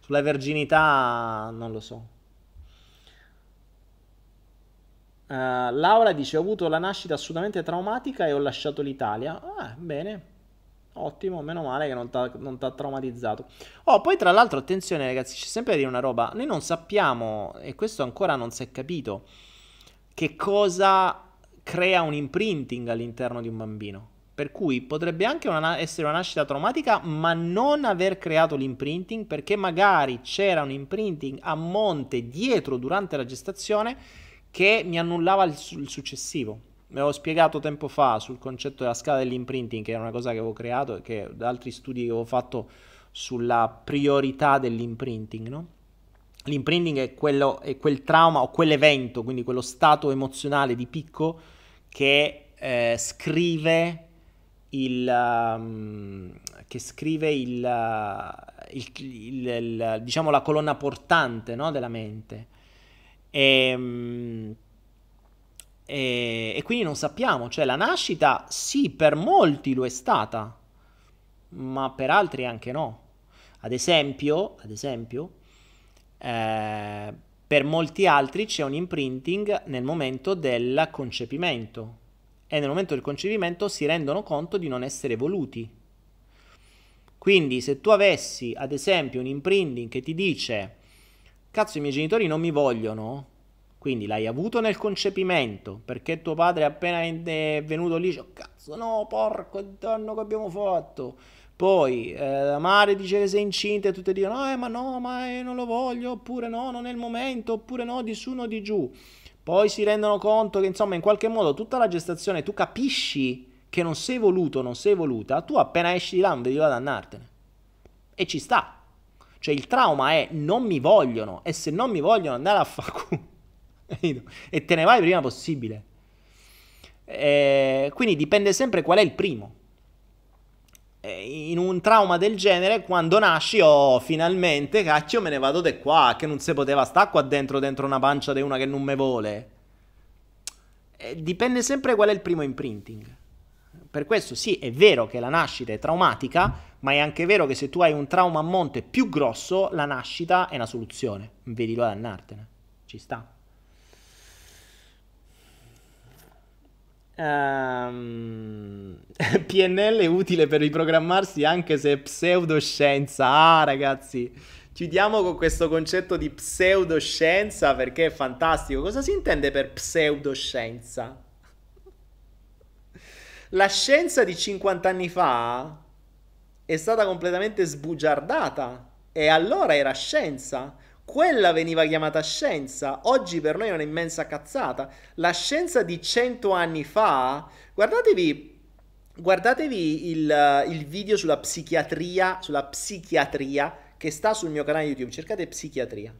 Sulla verginità non lo so. Uh, Laura dice: Ho avuto la nascita assolutamente traumatica e ho lasciato l'Italia. Ah, bene. Ottimo, meno male che non ti ha traumatizzato. Oh, poi tra l'altro, attenzione ragazzi, c'è sempre da dire una roba. Noi non sappiamo, e questo ancora non si è capito, che cosa crea un imprinting all'interno di un bambino. Per cui potrebbe anche una, essere una nascita traumatica, ma non aver creato l'imprinting perché magari c'era un imprinting a monte dietro durante la gestazione che mi annullava il, il successivo. Mi avevo spiegato tempo fa sul concetto della scala dell'imprinting, che era una cosa che avevo creato e che da altri studi che avevo fatto sulla priorità dell'imprinting, no? L'imprinting è, quello, è quel trauma o quell'evento, quindi quello stato emozionale di picco che eh, scrive il, um, che scrive il, il, il, diciamo la colonna portante no, della mente. E, ehm, e, e, quindi non sappiamo, cioè la nascita sì, per molti lo è stata, ma per altri anche no. Ad esempio, ad esempio eh, per molti altri c'è un imprinting nel momento del concepimento e nel momento del concepimento si rendono conto di non essere voluti. Quindi se tu avessi ad esempio un imprinting che ti dice cazzo i miei genitori non mi vogliono, quindi l'hai avuto nel concepimento perché tuo padre appena è venuto lì, oh, cazzo no, porco danno che abbiamo fatto. Poi eh, la madre dice che sei incinta e tutte dicono eh, ma no, ma eh, non lo voglio, oppure no, non è il momento, oppure no, di su o di giù. Poi si rendono conto che insomma in qualche modo tutta la gestazione tu capisci che non sei voluto, non sei voluta, tu appena esci di là non vedi l'ora di andartene. E ci sta. Cioè il trauma è non mi vogliono e se non mi vogliono andare a fa e te ne vai prima possibile. E quindi dipende sempre qual è il primo. Eh, in un trauma del genere, quando nasci, oh, finalmente, cacchio, me ne vado da qua, che non si poteva stare qua dentro, dentro una pancia di una che non me vuole. Eh, dipende sempre qual è il primo imprinting. Per questo sì, è vero che la nascita è traumatica, ma è anche vero che se tu hai un trauma a monte più grosso, la nascita è una soluzione. Vedi l'ora di andartene. Ci sta. Um, ehm, PNL è utile per riprogrammarsi anche se è pseudoscienza. Ah, ragazzi, chiudiamo con questo concetto di pseudoscienza perché è fantastico. Cosa si intende per pseudoscienza? La scienza di 50 anni fa è stata completamente sbugiardata e allora era scienza. Quella veniva chiamata scienza, oggi per noi è un'immensa cazzata. La scienza di cento anni fa, guardatevi, guardatevi il, il video sulla psichiatria, sulla psichiatria che sta sul mio canale YouTube, cercate psichiatria.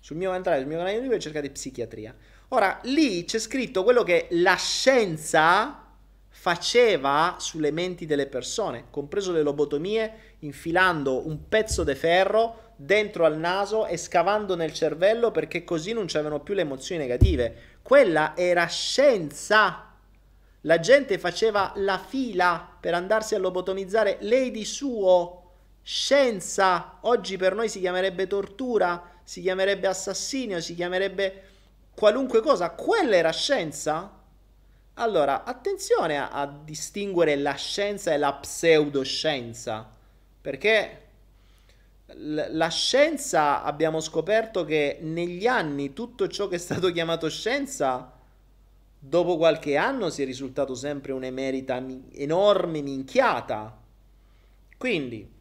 Sul mio, entrate sul mio canale YouTube cercate psichiatria. Ora, lì c'è scritto quello che la scienza faceva sulle menti delle persone, compreso le lobotomie, infilando un pezzo di ferro dentro al naso e scavando nel cervello perché così non c'erano più le emozioni negative. Quella era scienza. La gente faceva la fila per andarsi a lobotomizzare lei di suo. Scienza. Oggi per noi si chiamerebbe tortura, si chiamerebbe assassinio, si chiamerebbe qualunque cosa. Quella era scienza. Allora, attenzione a, a distinguere la scienza e la pseudoscienza, perché la scienza abbiamo scoperto che negli anni tutto ciò che è stato chiamato scienza dopo qualche anno si è risultato sempre un'emerita enorme minchiata. Quindi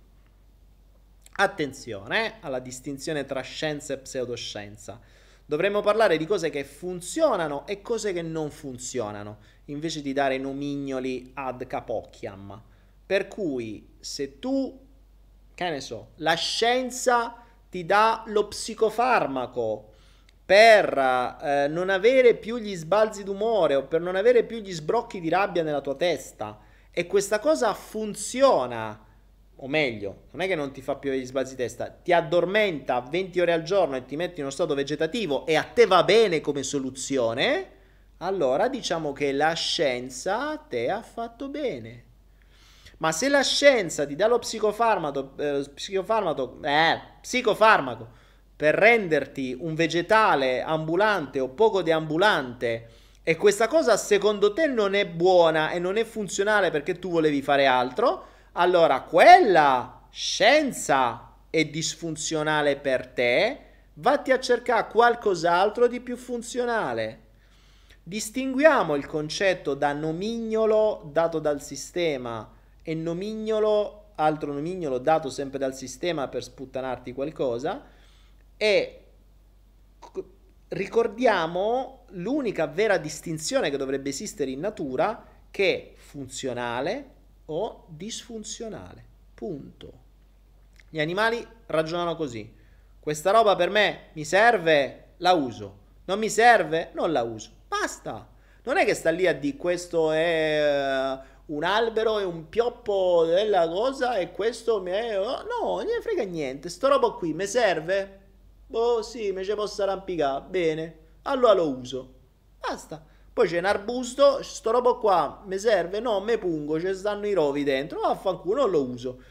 attenzione eh, alla distinzione tra scienza e pseudoscienza. Dovremmo parlare di cose che funzionano e cose che non funzionano, invece di dare nomignoli ad capocchiam. Per cui se tu che ne so, la scienza ti dà lo psicofarmaco per eh, non avere più gli sbalzi d'umore o per non avere più gli sbrocchi di rabbia nella tua testa e questa cosa funziona o meglio, non è che non ti fa più gli sbalzi di testa, ti addormenta 20 ore al giorno e ti metti in uno stato vegetativo e a te va bene come soluzione, allora diciamo che la scienza a te ha fatto bene. Ma se la scienza ti dà lo psicofarmaco, eh, psicofarmaco, eh, psicofarmaco per renderti un vegetale ambulante o poco deambulante e questa cosa secondo te non è buona e non è funzionale perché tu volevi fare altro, allora quella scienza è disfunzionale per te, vatti a cercare qualcos'altro di più funzionale. Distinguiamo il concetto da nomignolo dato dal sistema e nomignolo, altro nomignolo dato sempre dal sistema per sputtanarti qualcosa e ricordiamo l'unica vera distinzione che dovrebbe esistere in natura che è funzionale o disfunzionale. Punto. Gli animali ragionano così. Questa roba per me mi serve, la uso. Non mi serve, non la uso. Basta. Non è che sta lì a dire questo è un albero e un pioppo della cosa e questo mi è... Oh, no, non ne frega niente, sto roba qui mi serve? Boh, sì, mi ci posso arrampicare, bene, allora lo uso. Basta. Poi c'è un arbusto, sto roba qua mi serve? No, me pungo, ci stanno i rovi dentro, vaffanculo, non lo uso.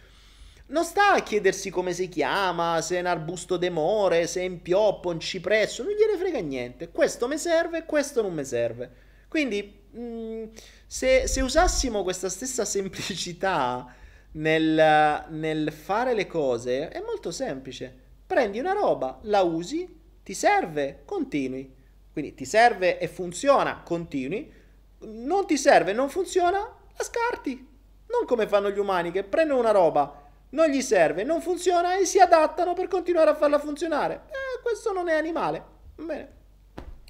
Non sta a chiedersi come si chiama, se è un arbusto d'emore, se è un pioppo, un cipresso, non gliene frega niente. Questo mi serve, questo non mi serve. Quindi... Mm, se, se usassimo questa stessa semplicità nel, nel fare le cose, è molto semplice. Prendi una roba, la usi, ti serve, continui. Quindi ti serve e funziona, continui. Non ti serve, non funziona, la scarti. Non come fanno gli umani che prendono una roba, non gli serve, non funziona e si adattano per continuare a farla funzionare. Eh, questo non è animale. Bene.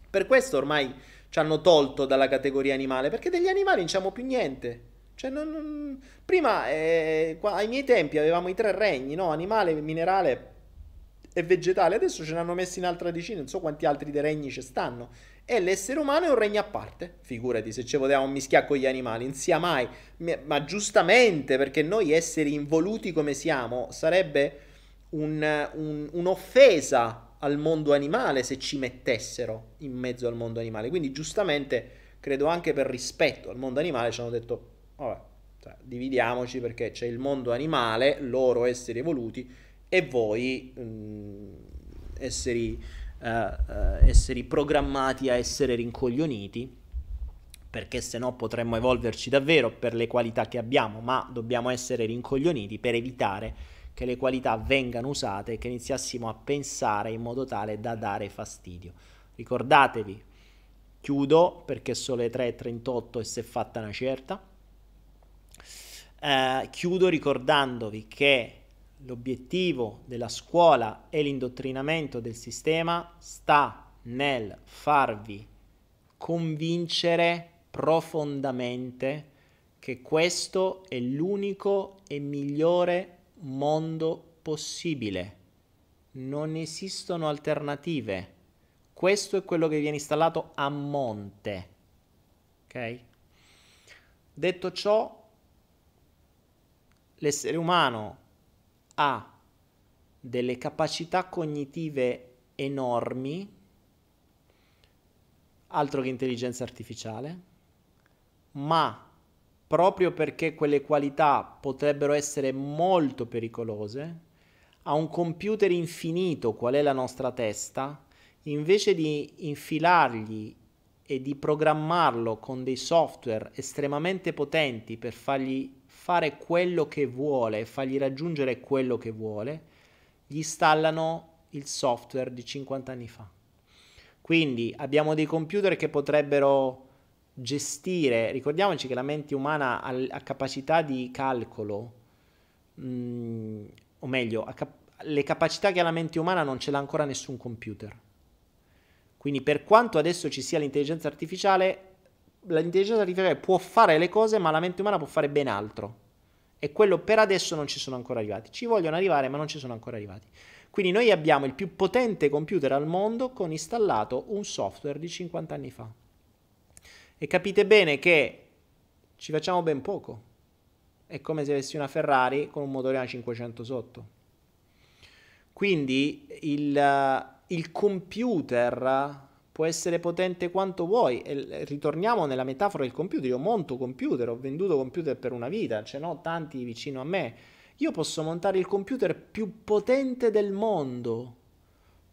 Per questo ormai ci hanno tolto dalla categoria animale, perché degli animali non c'abbiamo più niente. Cioè, non, non... Prima, eh, qua, ai miei tempi, avevamo i tre regni, no? Animale, minerale e vegetale. Adesso ce ne hanno messi in altra decina, non so quanti altri dei regni ci stanno. E l'essere umano è un regno a parte. Figurati se ci potevamo mischiare con gli animali, non sia mai. Ma giustamente, perché noi esseri involuti come siamo, sarebbe un, un, un'offesa al mondo animale se ci mettessero in mezzo al mondo animale. Quindi giustamente, credo anche per rispetto al mondo animale, ci hanno detto, vabbè, cioè, dividiamoci perché c'è il mondo animale, loro esseri evoluti, e voi mh, mm, esseri, uh, uh, esseri programmati a essere rincoglioniti perché se no potremmo evolverci davvero per le qualità che abbiamo, ma dobbiamo essere rincoglioniti per evitare che le qualità vengano usate e che iniziassimo a pensare in modo tale da dare fastidio. Ricordatevi, chiudo perché sono le 3.38 e si è fatta una certa. Eh, chiudo ricordandovi che l'obiettivo della scuola e l'indottrinamento del sistema sta nel farvi convincere profondamente che questo è l'unico e migliore mondo possibile. Non esistono alternative. Questo è quello che viene installato a monte. Ok? Detto ciò, l'essere umano ha delle capacità cognitive enormi, altro che intelligenza artificiale, ma proprio perché quelle qualità potrebbero essere molto pericolose, a un computer infinito qual è la nostra testa, invece di infilargli e di programmarlo con dei software estremamente potenti per fargli fare quello che vuole, fargli raggiungere quello che vuole, gli installano il software di 50 anni fa. Quindi abbiamo dei computer che potrebbero gestire, ricordiamoci che la mente umana ha, ha capacità di calcolo, mh, mm, o meglio, cap- le capacità che ha la mente umana non ce l'ha ancora nessun computer. Quindi per quanto adesso ci sia l'intelligenza artificiale, l'intelligenza artificiale può fare le cose, ma la mente umana può fare ben altro. E quello per adesso non ci sono ancora arrivati. Ci vogliono arrivare, ma non ci sono ancora arrivati. Quindi noi abbiamo il più potente computer al mondo con installato un software di 50 anni fa. E capite bene che ci facciamo ben poco. È come se avessi una Ferrari con un motore a 500 sotto. Quindi il, il computer può essere potente quanto vuoi. E ritorniamo nella metafora del computer. Io monto computer, ho venduto computer per una vita, ce n'ho tanti vicino a me. Io posso montare il computer più potente del mondo,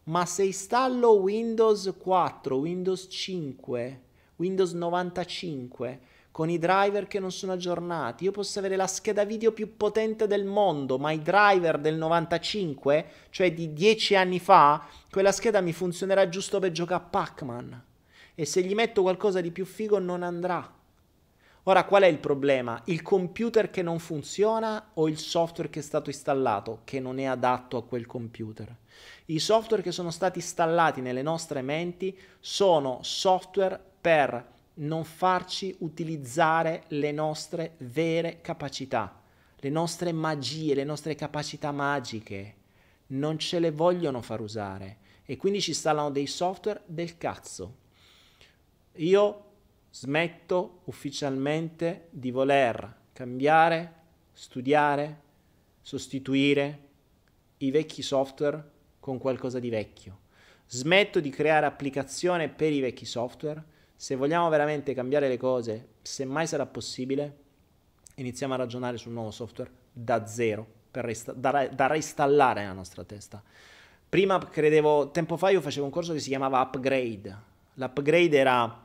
ma se installo Windows 4, Windows 5, Windows 95, con i driver che non sono aggiornati. Io posso avere la scheda video più potente del mondo, ma i driver del 95, cioè di 10 anni fa, quella scheda mi funzionerà giusto per giocare a Pac-Man. E se gli metto qualcosa di più figo non andrà. Ora qual è il problema? Il computer che non funziona o il software che è stato installato che non è adatto a quel computer? I software che sono stati installati nelle nostre menti sono software per non farci utilizzare le nostre vere capacità, le nostre magie, le nostre capacità magiche. Non ce le vogliono far usare e quindi ci installano dei software del cazzo. Io smetto ufficialmente di voler cambiare, studiare, sostituire i vecchi software con qualcosa di vecchio. Smetto di creare applicazioni per i vecchi software se vogliamo veramente cambiare le cose, se mai sarà possibile, iniziamo a ragionare sul nuovo software da zero, resta- da, da reinstallare nella nostra testa. Prima credevo, tempo fa io facevo un corso che si chiamava Upgrade. L'upgrade era,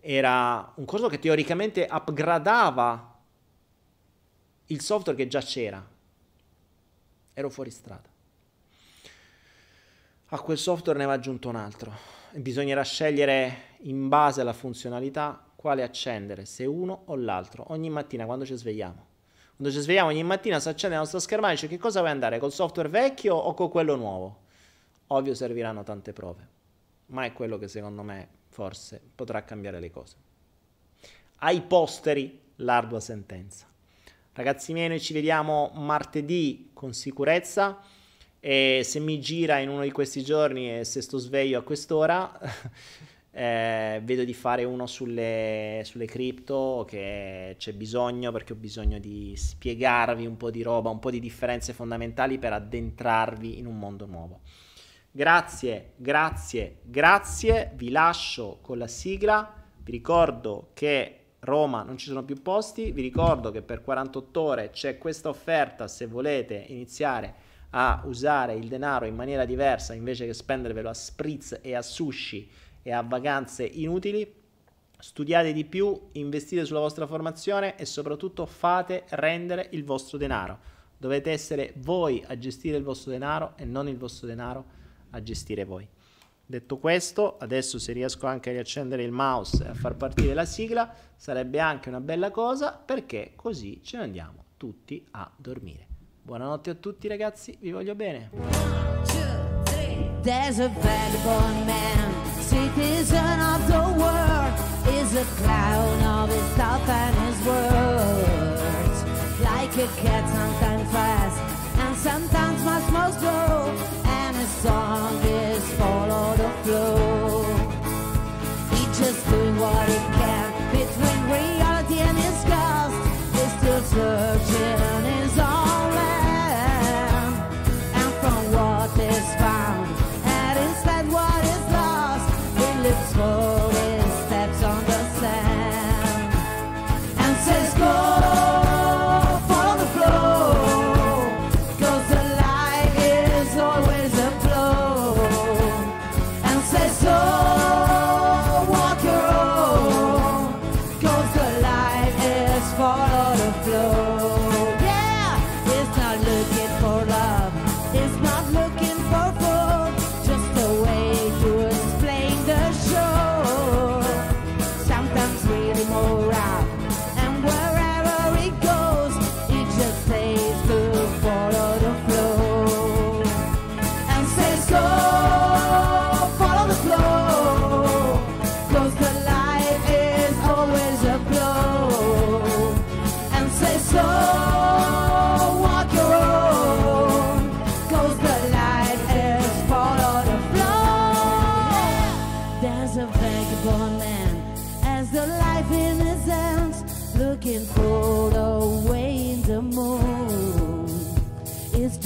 era un corso che teoricamente upgradava il software che già c'era. Ero fuori strada. A quel software ne va aggiunto un altro. Bisognerà scegliere in base alla funzionalità quale accendere, se uno o l'altro, ogni mattina quando ci svegliamo. Quando ci svegliamo ogni mattina si accende la nostra schermata e dice che cosa vuoi andare, col software vecchio o con quello nuovo? Ovvio serviranno tante prove, ma è quello che secondo me forse potrà cambiare le cose. Ai posteri l'ardua sentenza. Ragazzi miei, noi ci vediamo martedì con sicurezza e se mi gira in uno di questi giorni e se sto sveglio a quest'ora Eh, vedo di fare uno sulle, sulle cripto che c'è bisogno perché ho bisogno di spiegarvi un po' di roba, un po' di differenze fondamentali per addentrarvi in un mondo nuovo. Grazie, grazie, grazie. Vi lascio con la sigla. Vi ricordo che Roma non ci sono più posti. Vi ricordo che per 48 ore c'è questa offerta se volete iniziare a usare il denaro in maniera diversa invece che spendervelo a spritz e a sushi e a vacanze inutili. Studiate di più, investite sulla vostra formazione e soprattutto fate rendere il vostro denaro. Dovete essere voi a gestire il vostro denaro e non il vostro denaro a gestire voi. Detto questo, adesso se riesco anche a riaccendere il mouse e a far partire la sigla, sarebbe anche una bella cosa perché così ce ne andiamo tutti a dormire. Buonanotte a tutti ragazzi, vi voglio bene. There's a vagabond man citizen of the world is a clown of his thoughts and his words. Like a cat, sometimes fast and sometimes much more slow. And his song is follow the flow. He's just doing what he can between reality and his ghost. He's still searching